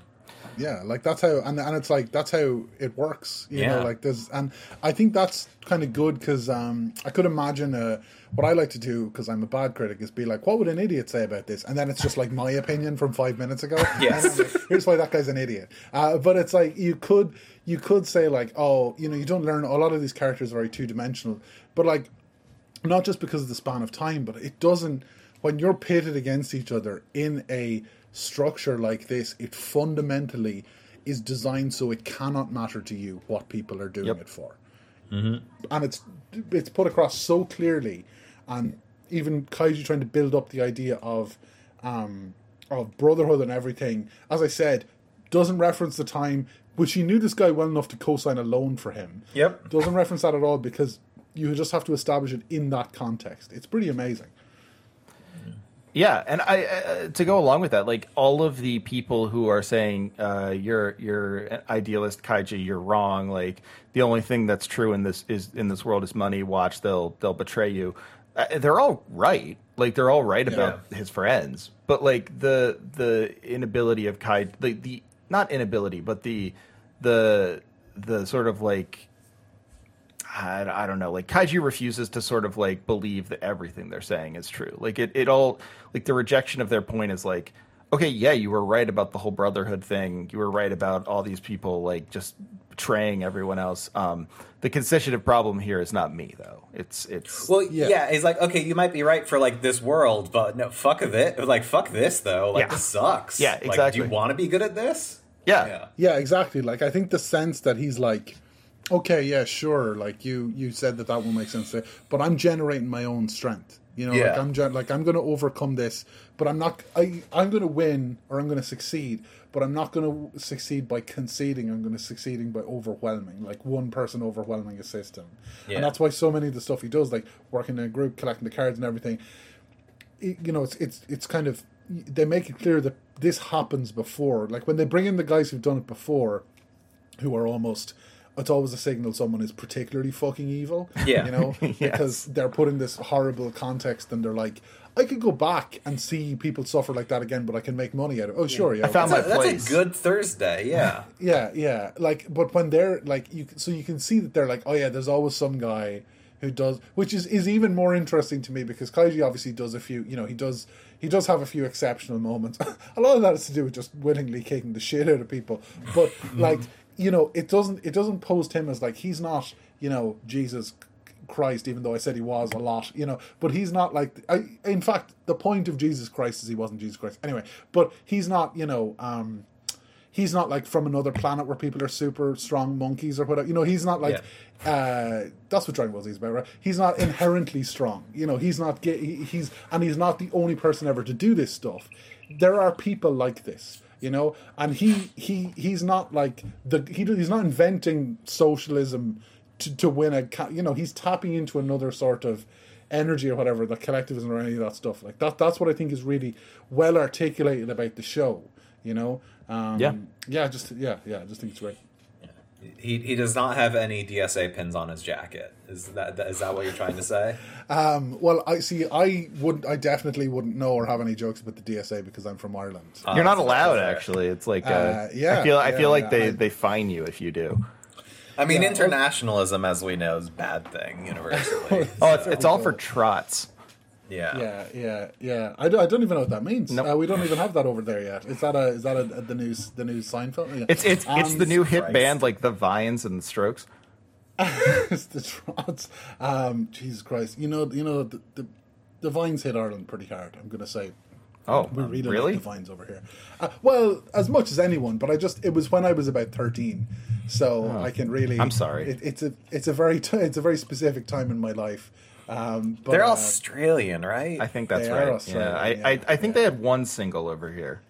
Yeah, like that's how, and and it's like that's how it works. You know, like there's, and I think that's kind of good because um, I could imagine uh, what I like to do because I'm a bad critic is be like, what would an idiot say about this? And then it's just like my opinion from five minutes ago. *laughs* Yes. Like, Here's why that guy's an idiot. Uh, but it's like you could you could say like, oh, you know, you don't learn a lot of these characters are very two dimensional, but like not just because of the span of time, but it doesn't. When you're pitted against each other in a structure like this, it fundamentally is designed so it cannot matter to you what people are doing Yep. it for, mm-hmm. and it's it's put across so clearly, and even Kaiji trying to build up the idea of um, of brotherhood and everything. As I said, doesn't reference the time which he knew this guy well enough to co-sign a loan for him. Yep. doesn't reference that at all because you just have to establish it in that context. It's pretty amazing. Yeah, and I uh, to go along with that, like all of the people who are saying uh, you're you're an idealist kaiji, you're wrong. Like the only thing that's true in this is in this world is money. Watch, they'll they'll betray you. Uh, they're all right. Like they're all right about his friends, but like the the inability of kai the the not inability, but the the the sort of like I, I don't know. Like Kaiji refuses to sort of like believe that everything they're saying is true. Like it, it all like the rejection of their point is like, okay, yeah, you were right about the whole brotherhood thing. You were right about all these people like just betraying everyone else. Um, the constitutive problem here is not me though. It's it's well, Yeah. yeah. it's like okay, you might be right for like this world, but no, fuck of it. Like fuck this though. Like Yeah. this sucks. Yeah, Like, do you want to be good at this? yeah. Yeah. Yeah, exactly. Like I think the sense that he's like, okay, yeah, sure. Like you, you said that that will make sense, but I'm generating my own strength. You know, like I'm gen- like I'm going to overcome this, but I'm not. I I'm going to win or I'm going to succeed, but I'm not going to succeed by conceding. I'm going to succeeding by overwhelming, like one person overwhelming a system, Yeah. and that's why so many of the stuff he does, like working in a group, collecting the cards and everything, it- you know, it's it's it's kind of they make it clear that this happens before. Like when they bring in the guys who've done it before, who are almost it's always a signal someone is particularly fucking evil. Yeah. You know? *laughs* Because they're putting this horrible context and they're like, I could go back and see people suffer like that again, but I can make money out of it. Oh sure, yeah. I found That's, my a, place. that's a good Thursday. Yeah. *laughs* Yeah, yeah. Like, but when they're like, you so you can see that they're like, oh yeah, there's always some guy who does, which is is even more interesting to me because Kaiji obviously does a few, you know, he does he does have a few exceptional moments. *laughs* a lot of that is to do with just willingly kicking the shit out of people, but like, you know, it doesn't it doesn't post him as like he's not, you know, Jesus. Christ, even though I said he was a lot, you know, but he's not like. I, in fact, the point of Jesus Christ is he wasn't Jesus Christ anyway. But he's not, you know, um, he's not like from another planet where people are super strong monkeys or whatever. You know, he's not like uh, that's what Dragon Ball Z is about, right? He's not inherently strong. You know, he's not he's and he's not the only person ever to do this stuff. There are people like this, you know, and he he he's not like the he he's not inventing socialism to to win a you know he's tapping into another sort of energy or whatever the collectivism or any of that stuff. Like that that's what i think is really well articulated about the show you know? Um Yeah. yeah just yeah yeah i just think it's great He, he does not have any DSA pins on his jacket. Is that is that what you're trying to say? *laughs* um well i see i wouldn't i definitely wouldn't know or have any jokes about the dsa because i'm from ireland You're not Uh, allowed, actually. It's like uh, Uh, yeah, I feel I yeah, feel like yeah, they I- they fine you if you do. I mean, Yeah, internationalism, as we know, is a bad thing universally. *laughs* Oh, it's, it's all for trots. Yeah. yeah yeah yeah i, do, I don't even know what that means Nope. uh, we don't even have that over there yet is that a is that a, the news the new Seinfeld yeah. It's it's it's the new hit Christ. band like the Vines and the Strokes. *laughs* it's the trots. Um, Jesus Christ! You know, you know the, the the vines hit Ireland pretty hard. I'm going to say Oh, we really, really? like the vines over here. Uh, well, as much as anyone, but I just it was when I was about 13, so I can really. Oh. I'm sorry. It, it's a it's a very t- it's a very specific time in my life. Um, but, They're uh, Australian, right? I think that's They right. Yeah, I, yeah, I I think yeah. they had one single over here.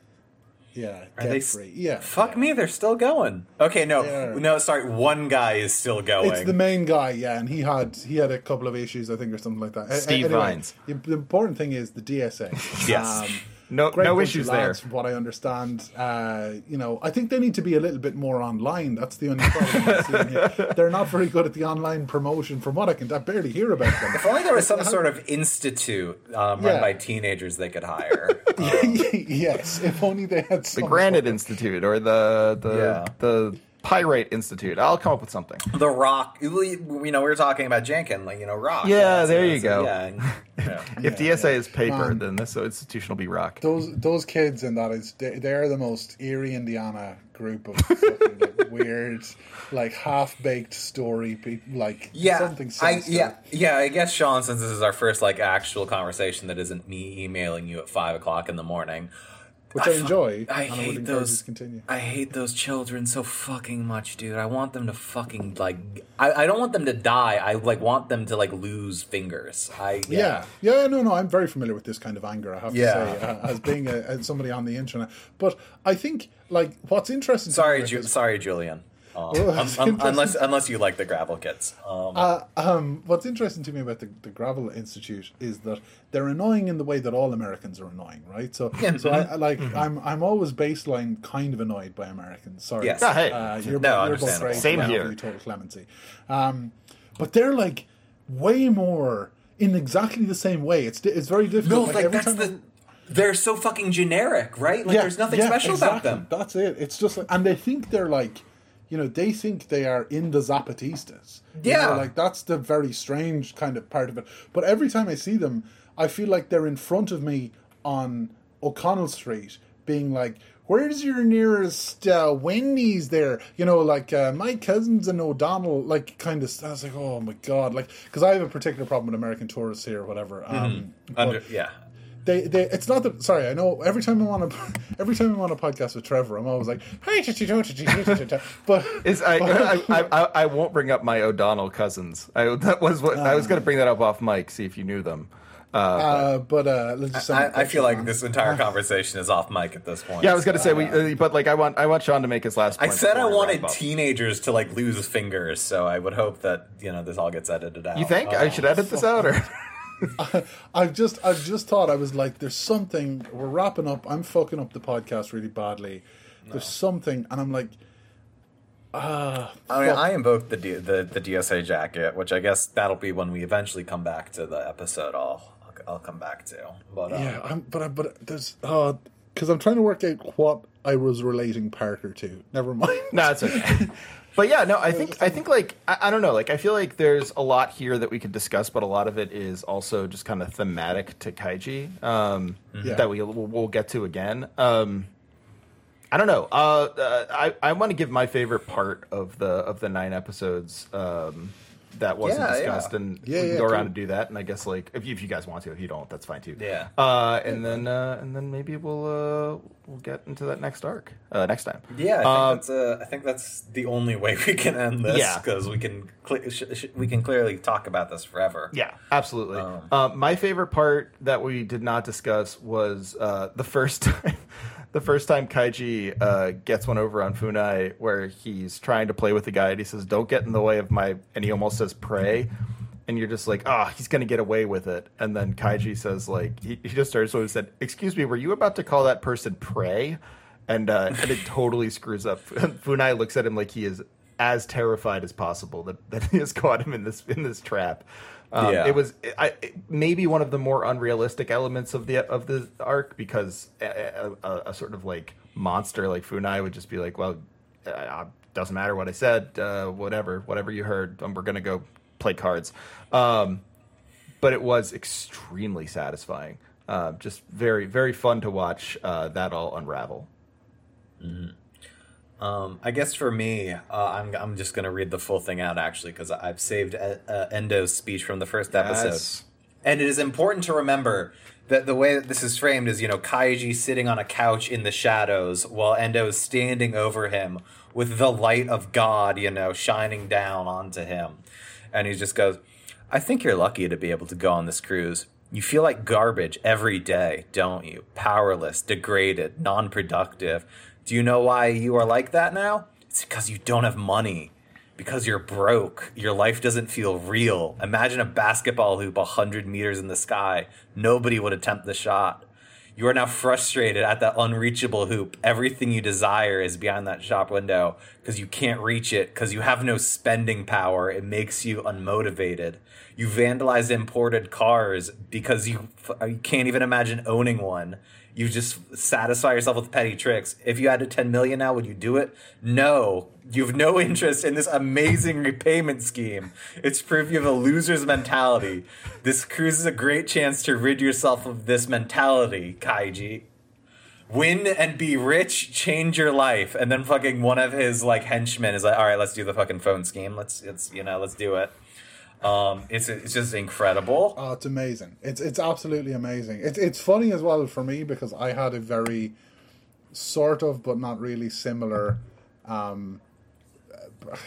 yeah, Are they free. Yeah, Fuck yeah. me, they're still going. Okay, no, They are. no, sorry, one guy is still going. It's the main guy, yeah, and he had he had a couple of issues, I think, or something like that. A- Steve anyway, Vines. The, the important thing is the DSA. Yes. No great no bunch of issues lads, there. From what I understand, uh, you know, I think they need to be a little bit more online. That's the only problem. I'm seeing here. *laughs* They're not very good at the online promotion. From what I can, I barely hear about them. If only there was some *laughs* sort of institute um, run by teenagers they could hire. *laughs* yes, if only they had The some Granite Institute or the the Yeah. the Pyrite Institute. I'll come up with something. the Rock, we- you know, we were talking about Janken, like you know, Rock. Yeah, so there you go. Yeah, and- *laughs* yeah. If Yeah, DSA yeah. is paper, Man. then this institution will be rock. Those those kids and that is they, they're the most eerie Indiana group of fucking, like, *laughs* weird, like half baked story people. Like Yeah, something. I yeah yeah. I guess Sean, since this is our first like actual conversation that isn't me emailing you at five o'clock in the morning, which I, fu- enjoy. I I hate those. continue. I hate those children so fucking much, dude. I want them to fucking like. I, I don't want them to die. I like want them to like lose fingers. I Yeah. yeah, no, no. I'm very familiar with this kind of anger. I have Yeah. to say, uh, as being a, somebody on the internet. But I think, like, what's interesting. Sorry, Ju- sorry, Julian. Um, Oh, um, that's interesting. unless unless you like the gravel kits. Um, Uh, um, what's interesting to me about the, the Gravel Institute is that they're annoying in the way that all Americans are annoying, right? So, so I, I like I'm I'm always baseline kind of annoyed by Americans. Sorry, Yes. Ah, hey. uh, you're, No, you're both understandable. great. Same I offer here. total clemency, um, but they're like way more in exactly the same way. It's it's very no, difficult. like, every that's time the. They're so fucking generic, right? Like Yeah, there's nothing yeah, special about them. That's it. It's just like, and they think they're like, you know, they think they are in the Zapatistas. You Yeah. know, like that's the very strange kind of part of it. But every time I see them, I feel like they're in front of me on O'Connell Street, being like. Where's your nearest uh, Wendy's there? You know, like uh, my cousins in O'Donnell, like kind of. I was like, oh my god, like because I have a particular problem with American tourists here, or whatever. Um, but- Under, yeah. They, they it's not that sorry i know every time i'm on a *laughs* every time i'm on a podcast with trevor i'm always like hey but Is I, I, I, I I won't bring up my O'Donnell cousins. I that was what I was going to bring that up off mic. See if you knew them. Uh, uh, but uh let's just I, I feel like this entire conversation is off mic at this point. yeah, I was going to say we, uh, but like I want I want Sean to make his last. Point. I Point said I before we wanted wrap up. teenagers to like lose fingers, so I would hope that you know this all gets edited out. You think Uh, I should edit this out or? *laughs* i've just i've just thought i was like there's something we're wrapping up i'm fucking up the podcast really badly there's something and i'm like Uh, I mean, I invoked the, D- the the DSA jacket, which I guess that'll be when we eventually come back to the episode. I'll I'll, I'll come back to. But um, yeah, I'm, but I, but there's uh, because I'm trying to work out what I was relating Parker to. Never mind. No, it's okay. *laughs* but yeah, no, I think I think like I, I don't know, like I feel like there's a lot here that we could discuss, but a lot of it is also just kind of thematic to Kaiji um, Yeah. that we we'll, we'll get to again. Um, I don't know. Uh, uh, I I want to give my favorite part of the of the nine episodes um, that wasn't Yeah, discussed, yeah. and Yeah, we can go around cool. and do that. And I guess like if you, if you guys want to, if you don't, that's fine too. Yeah. Uh, and then uh, and then maybe we'll uh, we'll get into that next arc uh, next time. Yeah, I think Um, that's uh, I think that's the only way we can end this Yeah. because we can cle sh- sh- we can clearly talk about this forever. Yeah, absolutely. Um, uh, my favorite part that we did not discuss was uh, the first *laughs* time. The first time Kaiji uh, gets one over on Funai, where he's trying to play with the guy, and he says, "Don't get in the way of my," and he almost says, "Pray," and you're just like, "Ah, he's gonna get away with it." And then Kaiji says, "Like he, he just starts with said, excuse me, were you about to call that person prey?" And uh, and it totally screws up. *laughs* Funai looks at him like he is as terrified as possible that, that he has caught him in this in this trap. Um, Yeah. It was I, it- maybe one of the more unrealistic elements of the of the arc because a, a, a sort of like monster like Funai would just be like, well, uh, doesn't matter what I said, uh, whatever, whatever you heard, um, we're gonna go play cards. Um, but it was extremely satisfying. Uh, just very very fun to watch uh, that all unravel. Um, I guess for me, uh, I'm I'm just gonna read the full thing out actually because I've saved uh, uh, Endo's speech from the first episode. Yes. And it is important to remember that the way that this is framed is, you know, Kaiji sitting on a couch in the shadows while Endo is standing over him with the light of God, you know, shining down onto him. And he just goes, I think you're lucky to be able to go on this cruise. You feel like garbage every day, don't you? Powerless, degraded, non productive. Do you know why you are like that now? It's because you don't have money because you're broke. Your life doesn't feel real. Imagine a basketball hoop 100 meters in the sky. Nobody would attempt the shot. You are now frustrated at that unreachable hoop. Everything you desire is behind that shop window because you can't reach it because you have no spending power. It makes you unmotivated. You vandalize imported cars because you, uh, you can't even imagine owning one. You just satisfy yourself with petty tricks. If you had a 10 million now, would you do it? No. You have no interest in this amazing repayment scheme. It's proof you have a loser's mentality. This cruise is a great chance to rid yourself of this mentality, Kaiji. Win and be rich, change your life. And then fucking one of his like henchmen is like, all right, let's do the fucking phone scheme. Let's, it's, you know, let's do it. Um, it's, it's just incredible. Oh, it's amazing. It's it's absolutely amazing. It's it's funny as well for me because I had a very sort of but not really similar um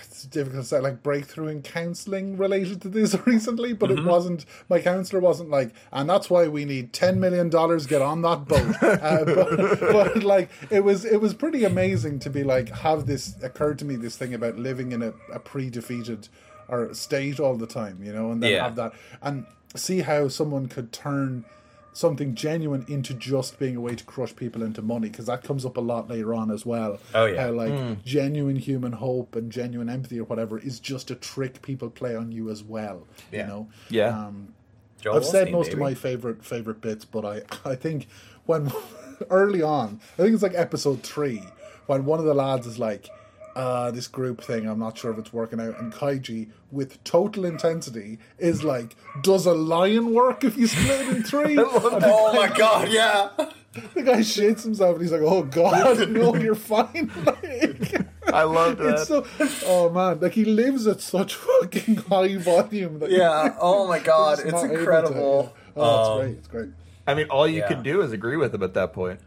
it's difficult to say like breakthrough in counseling related to this *laughs* recently but it wasn't my counselor wasn't like and that's why we need 10 million dollars get on that boat *laughs* uh, but, but like it was it was pretty amazing to be like have this occurred to me this thing about living in a, a pre-defeated or state all the time you know and then Yeah. have that and see how someone could turn something genuine into just being a way to crush people into money because that comes up a lot later on as well. Oh, yeah. how like genuine human hope and genuine empathy or whatever is just a trick people play on you as well. Yeah. You know, Yeah. Um, Joel I've said Osteen, most of my favorite favorite bits, but I *laughs* I think when *laughs* early on, I think it's like episode three when one of the lads is like. Uh, this group thing, I'm not sure if it's working out. And Kaiji, with total intensity, is like, "Does a lion work if you split it in three? *laughs* Oh my god, yeah. *laughs* The guy shits himself and he's like, "Oh God, *laughs* no, you're fine." Like, I love that. it's so, oh man, like he lives at such fucking high volume. That Yeah. Oh my god, it's not able to- incredible. Oh, it's Um, great. It's great. I mean, all you Yeah. can do is agree with him at that point.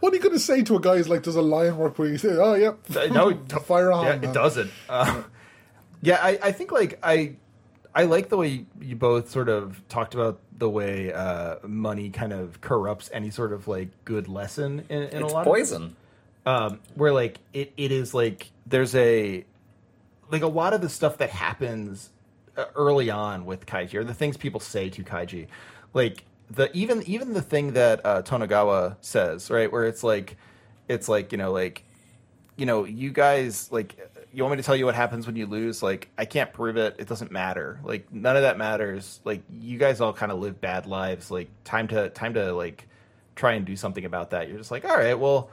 What are you going to say to a guy who's like, "Does a lion work?" Where you say, "Oh, yep, no, *laughs* it don't- fire on." Yeah, it doesn't. Uh, yeah, I, I think like I, I like the way you both sort of talked about the way uh, money kind of corrupts any sort of like good lesson in, in It's a lot poison. of um, where like it, it is like there's a like a lot of the stuff that happens uh, early on with kaiji or the things people say to kaiji like the even even the thing that uh, Tonegawa says right where it's like it's like you know like you know you guys like you want me to tell you what happens when you lose? Like, I can't prove it. It doesn't matter. Like, none of that matters. Like, you guys all kind of live bad lives. Like, time to time to like try and do something about that. You're just like, all right, well,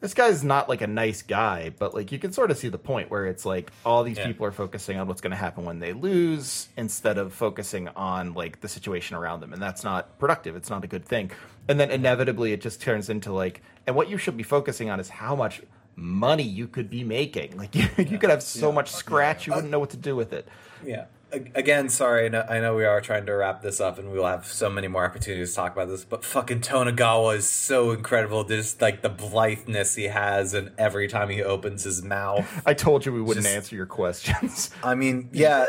this guy's not like a nice guy, but like you can sort of see the point where it's like all these Yeah. people are focusing on what's going to happen when they lose instead of focusing on like the situation around them, and that's not productive. It's not a good thing. And then inevitably, it just turns into like, and what you should be focusing on is how much money you could be making. Like *laughs* you, you could have so much scratch, you wouldn't know what to do with it. Yeah. Again, sorry. I know, I know we are trying to wrap this up, and we will have so many more opportunities to talk about this. But fucking Tonegawa is so incredible. Just like the blitheness he has, and every time he opens his mouth. I told you we wouldn't Just- answer your questions. *laughs* I mean, yeah.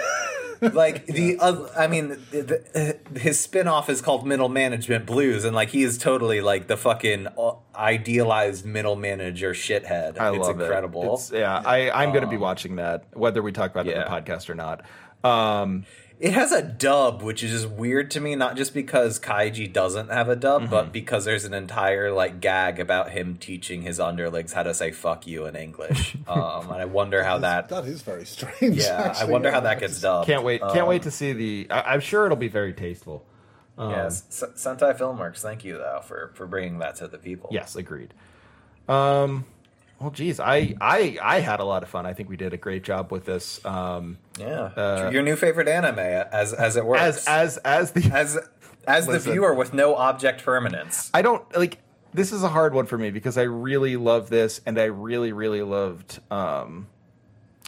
*laughs* like the other, I mean, the, the, his spin-off is called Middle Management Blues, and like he is totally like the fucking uh, idealized middle manager shithead. I it's love incredible. it. It's, yeah, I, I'm going to be watching that, whether we talk about it in the podcast or not. Um, It has a dub, which is just weird to me, not just because Kaiji doesn't have a dub, Mm-hmm. but because there's an entire like gag about him teaching his underlings how to say "fuck you" in English. *laughs* um, and I wonder how that. that is very strange. Yeah, I wonder yeah. how that gets dubbed. Can't wait! Can't Um, wait to see the. I, I'm sure it'll be very tasteful. Um, Yes, S- Sentai Filmworks. Thank you though for for bringing that to the people. Yes, agreed. Um, well, geez, I, I I had a lot of fun. I think we did a great job with this. Um, yeah. Uh, Your new favorite anime, as as it works, as as as the *laughs* as as the viewer with no object permanence. I don't like. This is a hard one for me because I really love this, and I really really loved. Um,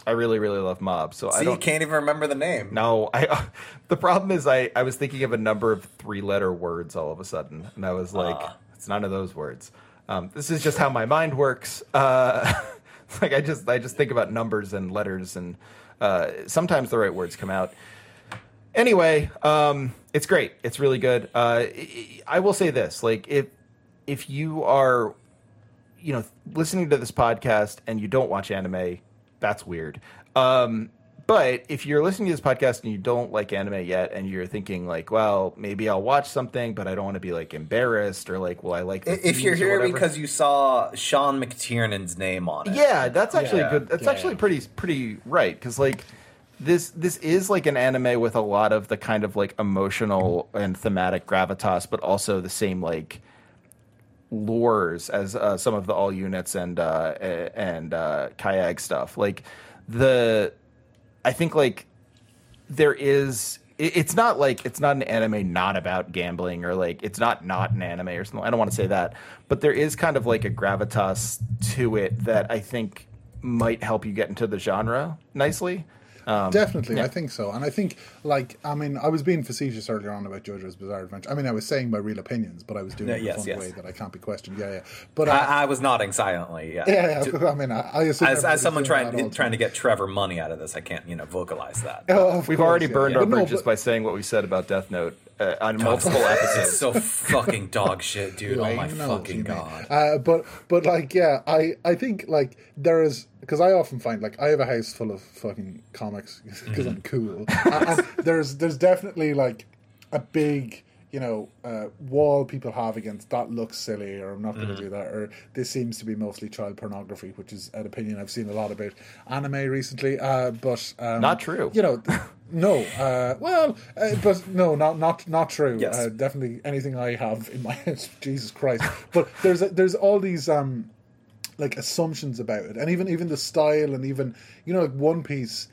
I really really love Mob. So I See, you don't. can't even remember the name. No, I. *laughs* the problem is I I was thinking of a number of three letter words all of a sudden, and I was like, Ah. it's none of those words. Um, this is just how my mind works. Uh, *laughs* like I just I just think about numbers and letters, and uh, sometimes the right words come out. Anyway, um, it's great. It's really good. Uh, I- will say this: like if if you are you know listening to this podcast and you don't watch anime that's weird um but if you're listening to this podcast and you don't like anime yet and you're thinking like well maybe i'll watch something but i don't want to be like embarrassed or like well i like the If you're here whatever. because you saw Sean McTiernan's name on it, yeah that's actually Yeah. good that's Yeah. actually pretty pretty right because like this this is like an anime with a lot of the kind of like emotional and thematic gravitas but also the same like lures as uh, some of the all units and uh, and uh, kayak stuff. Like the, I think like there is. It's not like it's not an anime not about gambling or like it's not not an anime or something. I don't want to say that, but there is kind of like a gravitas to it that I think might help you get into the genre nicely. Um, Definitely, yeah. I think so. And I think, like, I mean, I was being facetious earlier on about JoJo's Bizarre Adventure. I mean, I was saying my real opinions, but I was doing Yeah, it in yes, a fun yes. way that I can't be questioned. Yeah, yeah. But uh, I, I was nodding silently. Yeah, yeah, yeah. *laughs* I mean, I, I assume As, as someone doing that all trying the trying to get Trevor money out of this, I can't you know vocalize that. Oh, We've course, already burned yeah. our But no, bridges but- by saying what we said about Death Note uh, on multiple It's episodes. so fucking dog shit, dude. Oh my I fucking god. Uh, but but like yeah, I I think like there is because I often find like I have a house full of fucking comics because I'm cool, and, and there's there's definitely like a big you know uh, wall people have against that looks silly or I'm not going to do that or this seems to be mostly child pornography, which is an opinion I've seen a lot about anime recently. Uh, but um, Not true. You know. *laughs* No, uh, well, uh, but no, not not not true. Yes. Uh, definitely anything I have in my head, *laughs* Jesus Christ. But there's there's all these um like assumptions about it, and even even the style, and even you know like One Piece.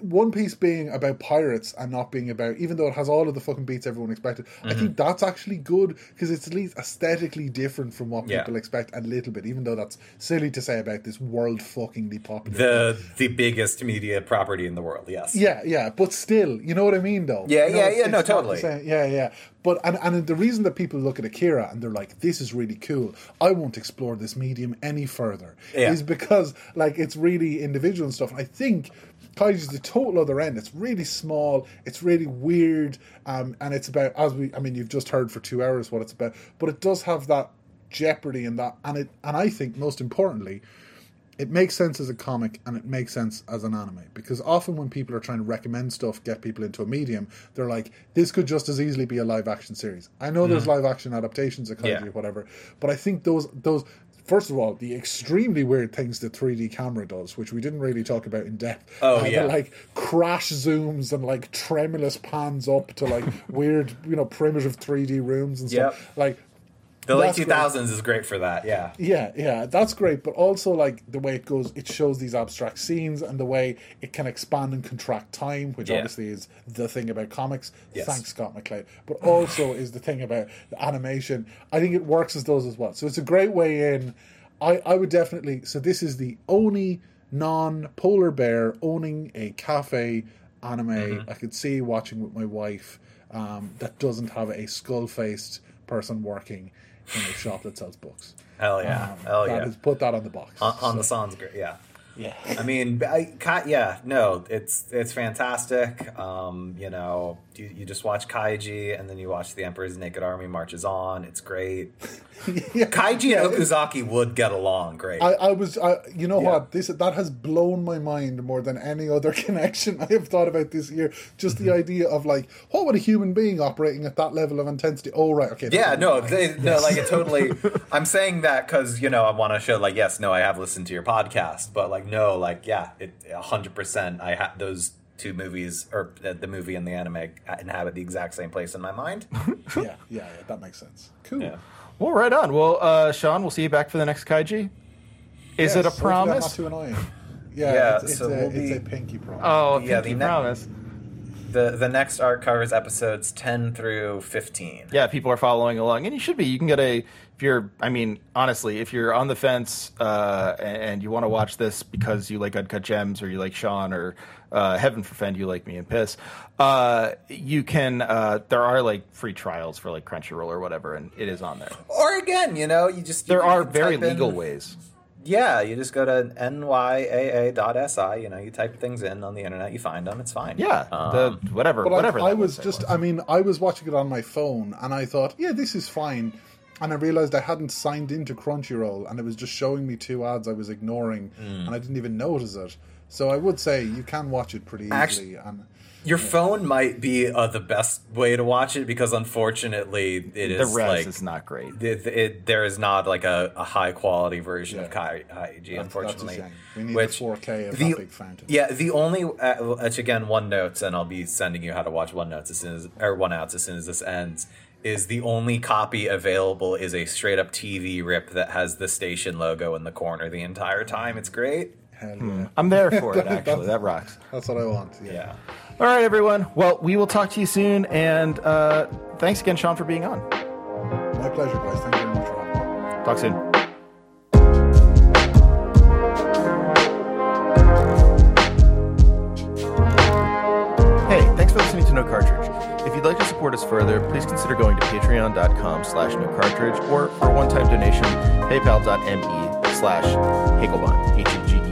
One Piece being about pirates and not being about, even though it has all of the fucking beats everyone expected, I Mm-hmm. think that's actually good because it's at least aesthetically different from what Yeah. people expect a little bit. Even though that's silly to say about this world fuckingly popular. The the biggest media property in the world. Yes. Yeah, yeah, but still, you know what I mean, though. Yeah, You know, yeah, yeah, no, it's not the totally. Yeah, yeah. But and and the reason that people look at Akira and they're like, "This is really cool. I won't explore this medium any further," Yeah. is because like it's really individual and stuff. And I think Kaiji's the total other end. It's really small. It's really weird, um, and it's about as we. I mean, you've just heard for two hours what it's about, but it does have that jeopardy and that, and it, and I think most importantly, it makes sense as a comic and it makes sense as an anime because often when people are trying to recommend stuff get people into a medium they're like this could just as easily be a live action series i know there's live action adaptations of kaiji Yeah. or whatever but i think those those first of all, the extremely weird things the 3D camera does, which we didn't really talk about in depth. Oh, Uh, the, like crash zooms and like tremulous pans up to like *laughs* weird, you know, primitive 3D rooms and stuff. Yep. Like The late two thousands is great for that. Yeah. yeah, yeah, that's great. But also, like the way it goes, it shows these abstract scenes and the way it can expand and contract time, which Yeah. obviously is the thing about comics. Yes. Thanks, Scott McCloud. But also *sighs* is the thing about the animation. I think it works as those as well. So it's a great way in. I, I would definitely. So this is the only non polar bear owning a cafe anime Mm-hmm. I could see watching with my wife um, that doesn't have a skull faced person working in a shop that sells books. Hell yeah. Um, Hell yeah. is- put that on the box. on, on So, the songs, great. Yeah. yeah. I mean, I, yeah, no, it's it's fantastic. Um, you know, you, you just watch Kaiji, and then you watch the Emperor's Naked Army marches on. It's great. *laughs* yeah. Kaiji Yeah, and Okuzaki would get along great. I, I was, I, you know Yeah. what? This that has blown my mind more than any other *laughs* connection I have thought about this year. Just Mm-hmm. the idea of like, what would a human being operating at that level of intensity? Oh, right, okay. yeah, no, they, no, like it totally. *laughs* I'm saying that because you know I want to show like yes, no, I have listened to your podcast, but like no, like yeah, it hundred percent. I have those two movies or the movie and the anime inhabit the exact same place in my mind. *laughs* yeah, yeah, yeah, that makes sense. Cool. Yeah. Well, right on. Well, uh, Sean, we'll see you back for the next Kaiji. Is Yes, it a hopefully I'm Not promise? too annoying. *laughs* Yeah, Yeah, it's, it's, so a, we'll it's be- a pinky promise. Oh, Yeah, pinky the ne- promise. The the next art covers episodes ten through fifteen. Yeah, people are following along, and you should be. You can get a if you're. I mean, honestly, if you're on the fence uh, and you want to watch this because you like Uncut Gems or you like Sean or uh, Heaven forfend you like me and Piss, uh, you can. Uh, there are like free trials for like Crunchyroll or whatever, and it is on there. Or again, you know, you just There you are type very in- legal ways. Yeah, you just go to nyaa.si. You know, you type things in on the internet, you find them. It's fine. Yeah, Um, the whatever, But whatever. I, I was website just, I mean, I was watching it on my phone and I thought, yeah, this is fine. And I realized I hadn't signed into Crunchyroll and it was just showing me two ads I was ignoring Hmm. and I didn't even notice it. So I would say you can watch it pretty easily. Actu- and Your phone might be uh, the best way to watch it because unfortunately it is the res like is not great. it, it, there is not like a, a high quality version of Yeah. Kai, Kaiji, unfortunately. That's a shame. We need which the 4K of the- that big fountain. Yeah, the only uh, which again one notes, and I'll be sending you how to watch one notes as soon as or one outs as soon as this ends. Is the only copy available is a straight up TV rip that has the station logo in the corner the entire time. It's great. Hell yeah. I'm there for *laughs* it. Actually, that rocks. That's what I want. Yeah. Yeah. All right, everyone. Well, we will talk to you soon, and uh, thanks again, Sean, for being on. My pleasure, guys. Thank you very much me. Talk soon. Hey, thanks for listening to No Cartridge. If you'd like to support us further, please consider going to patreon.com slash no cartridge or for a one-time donation, paypal.me slash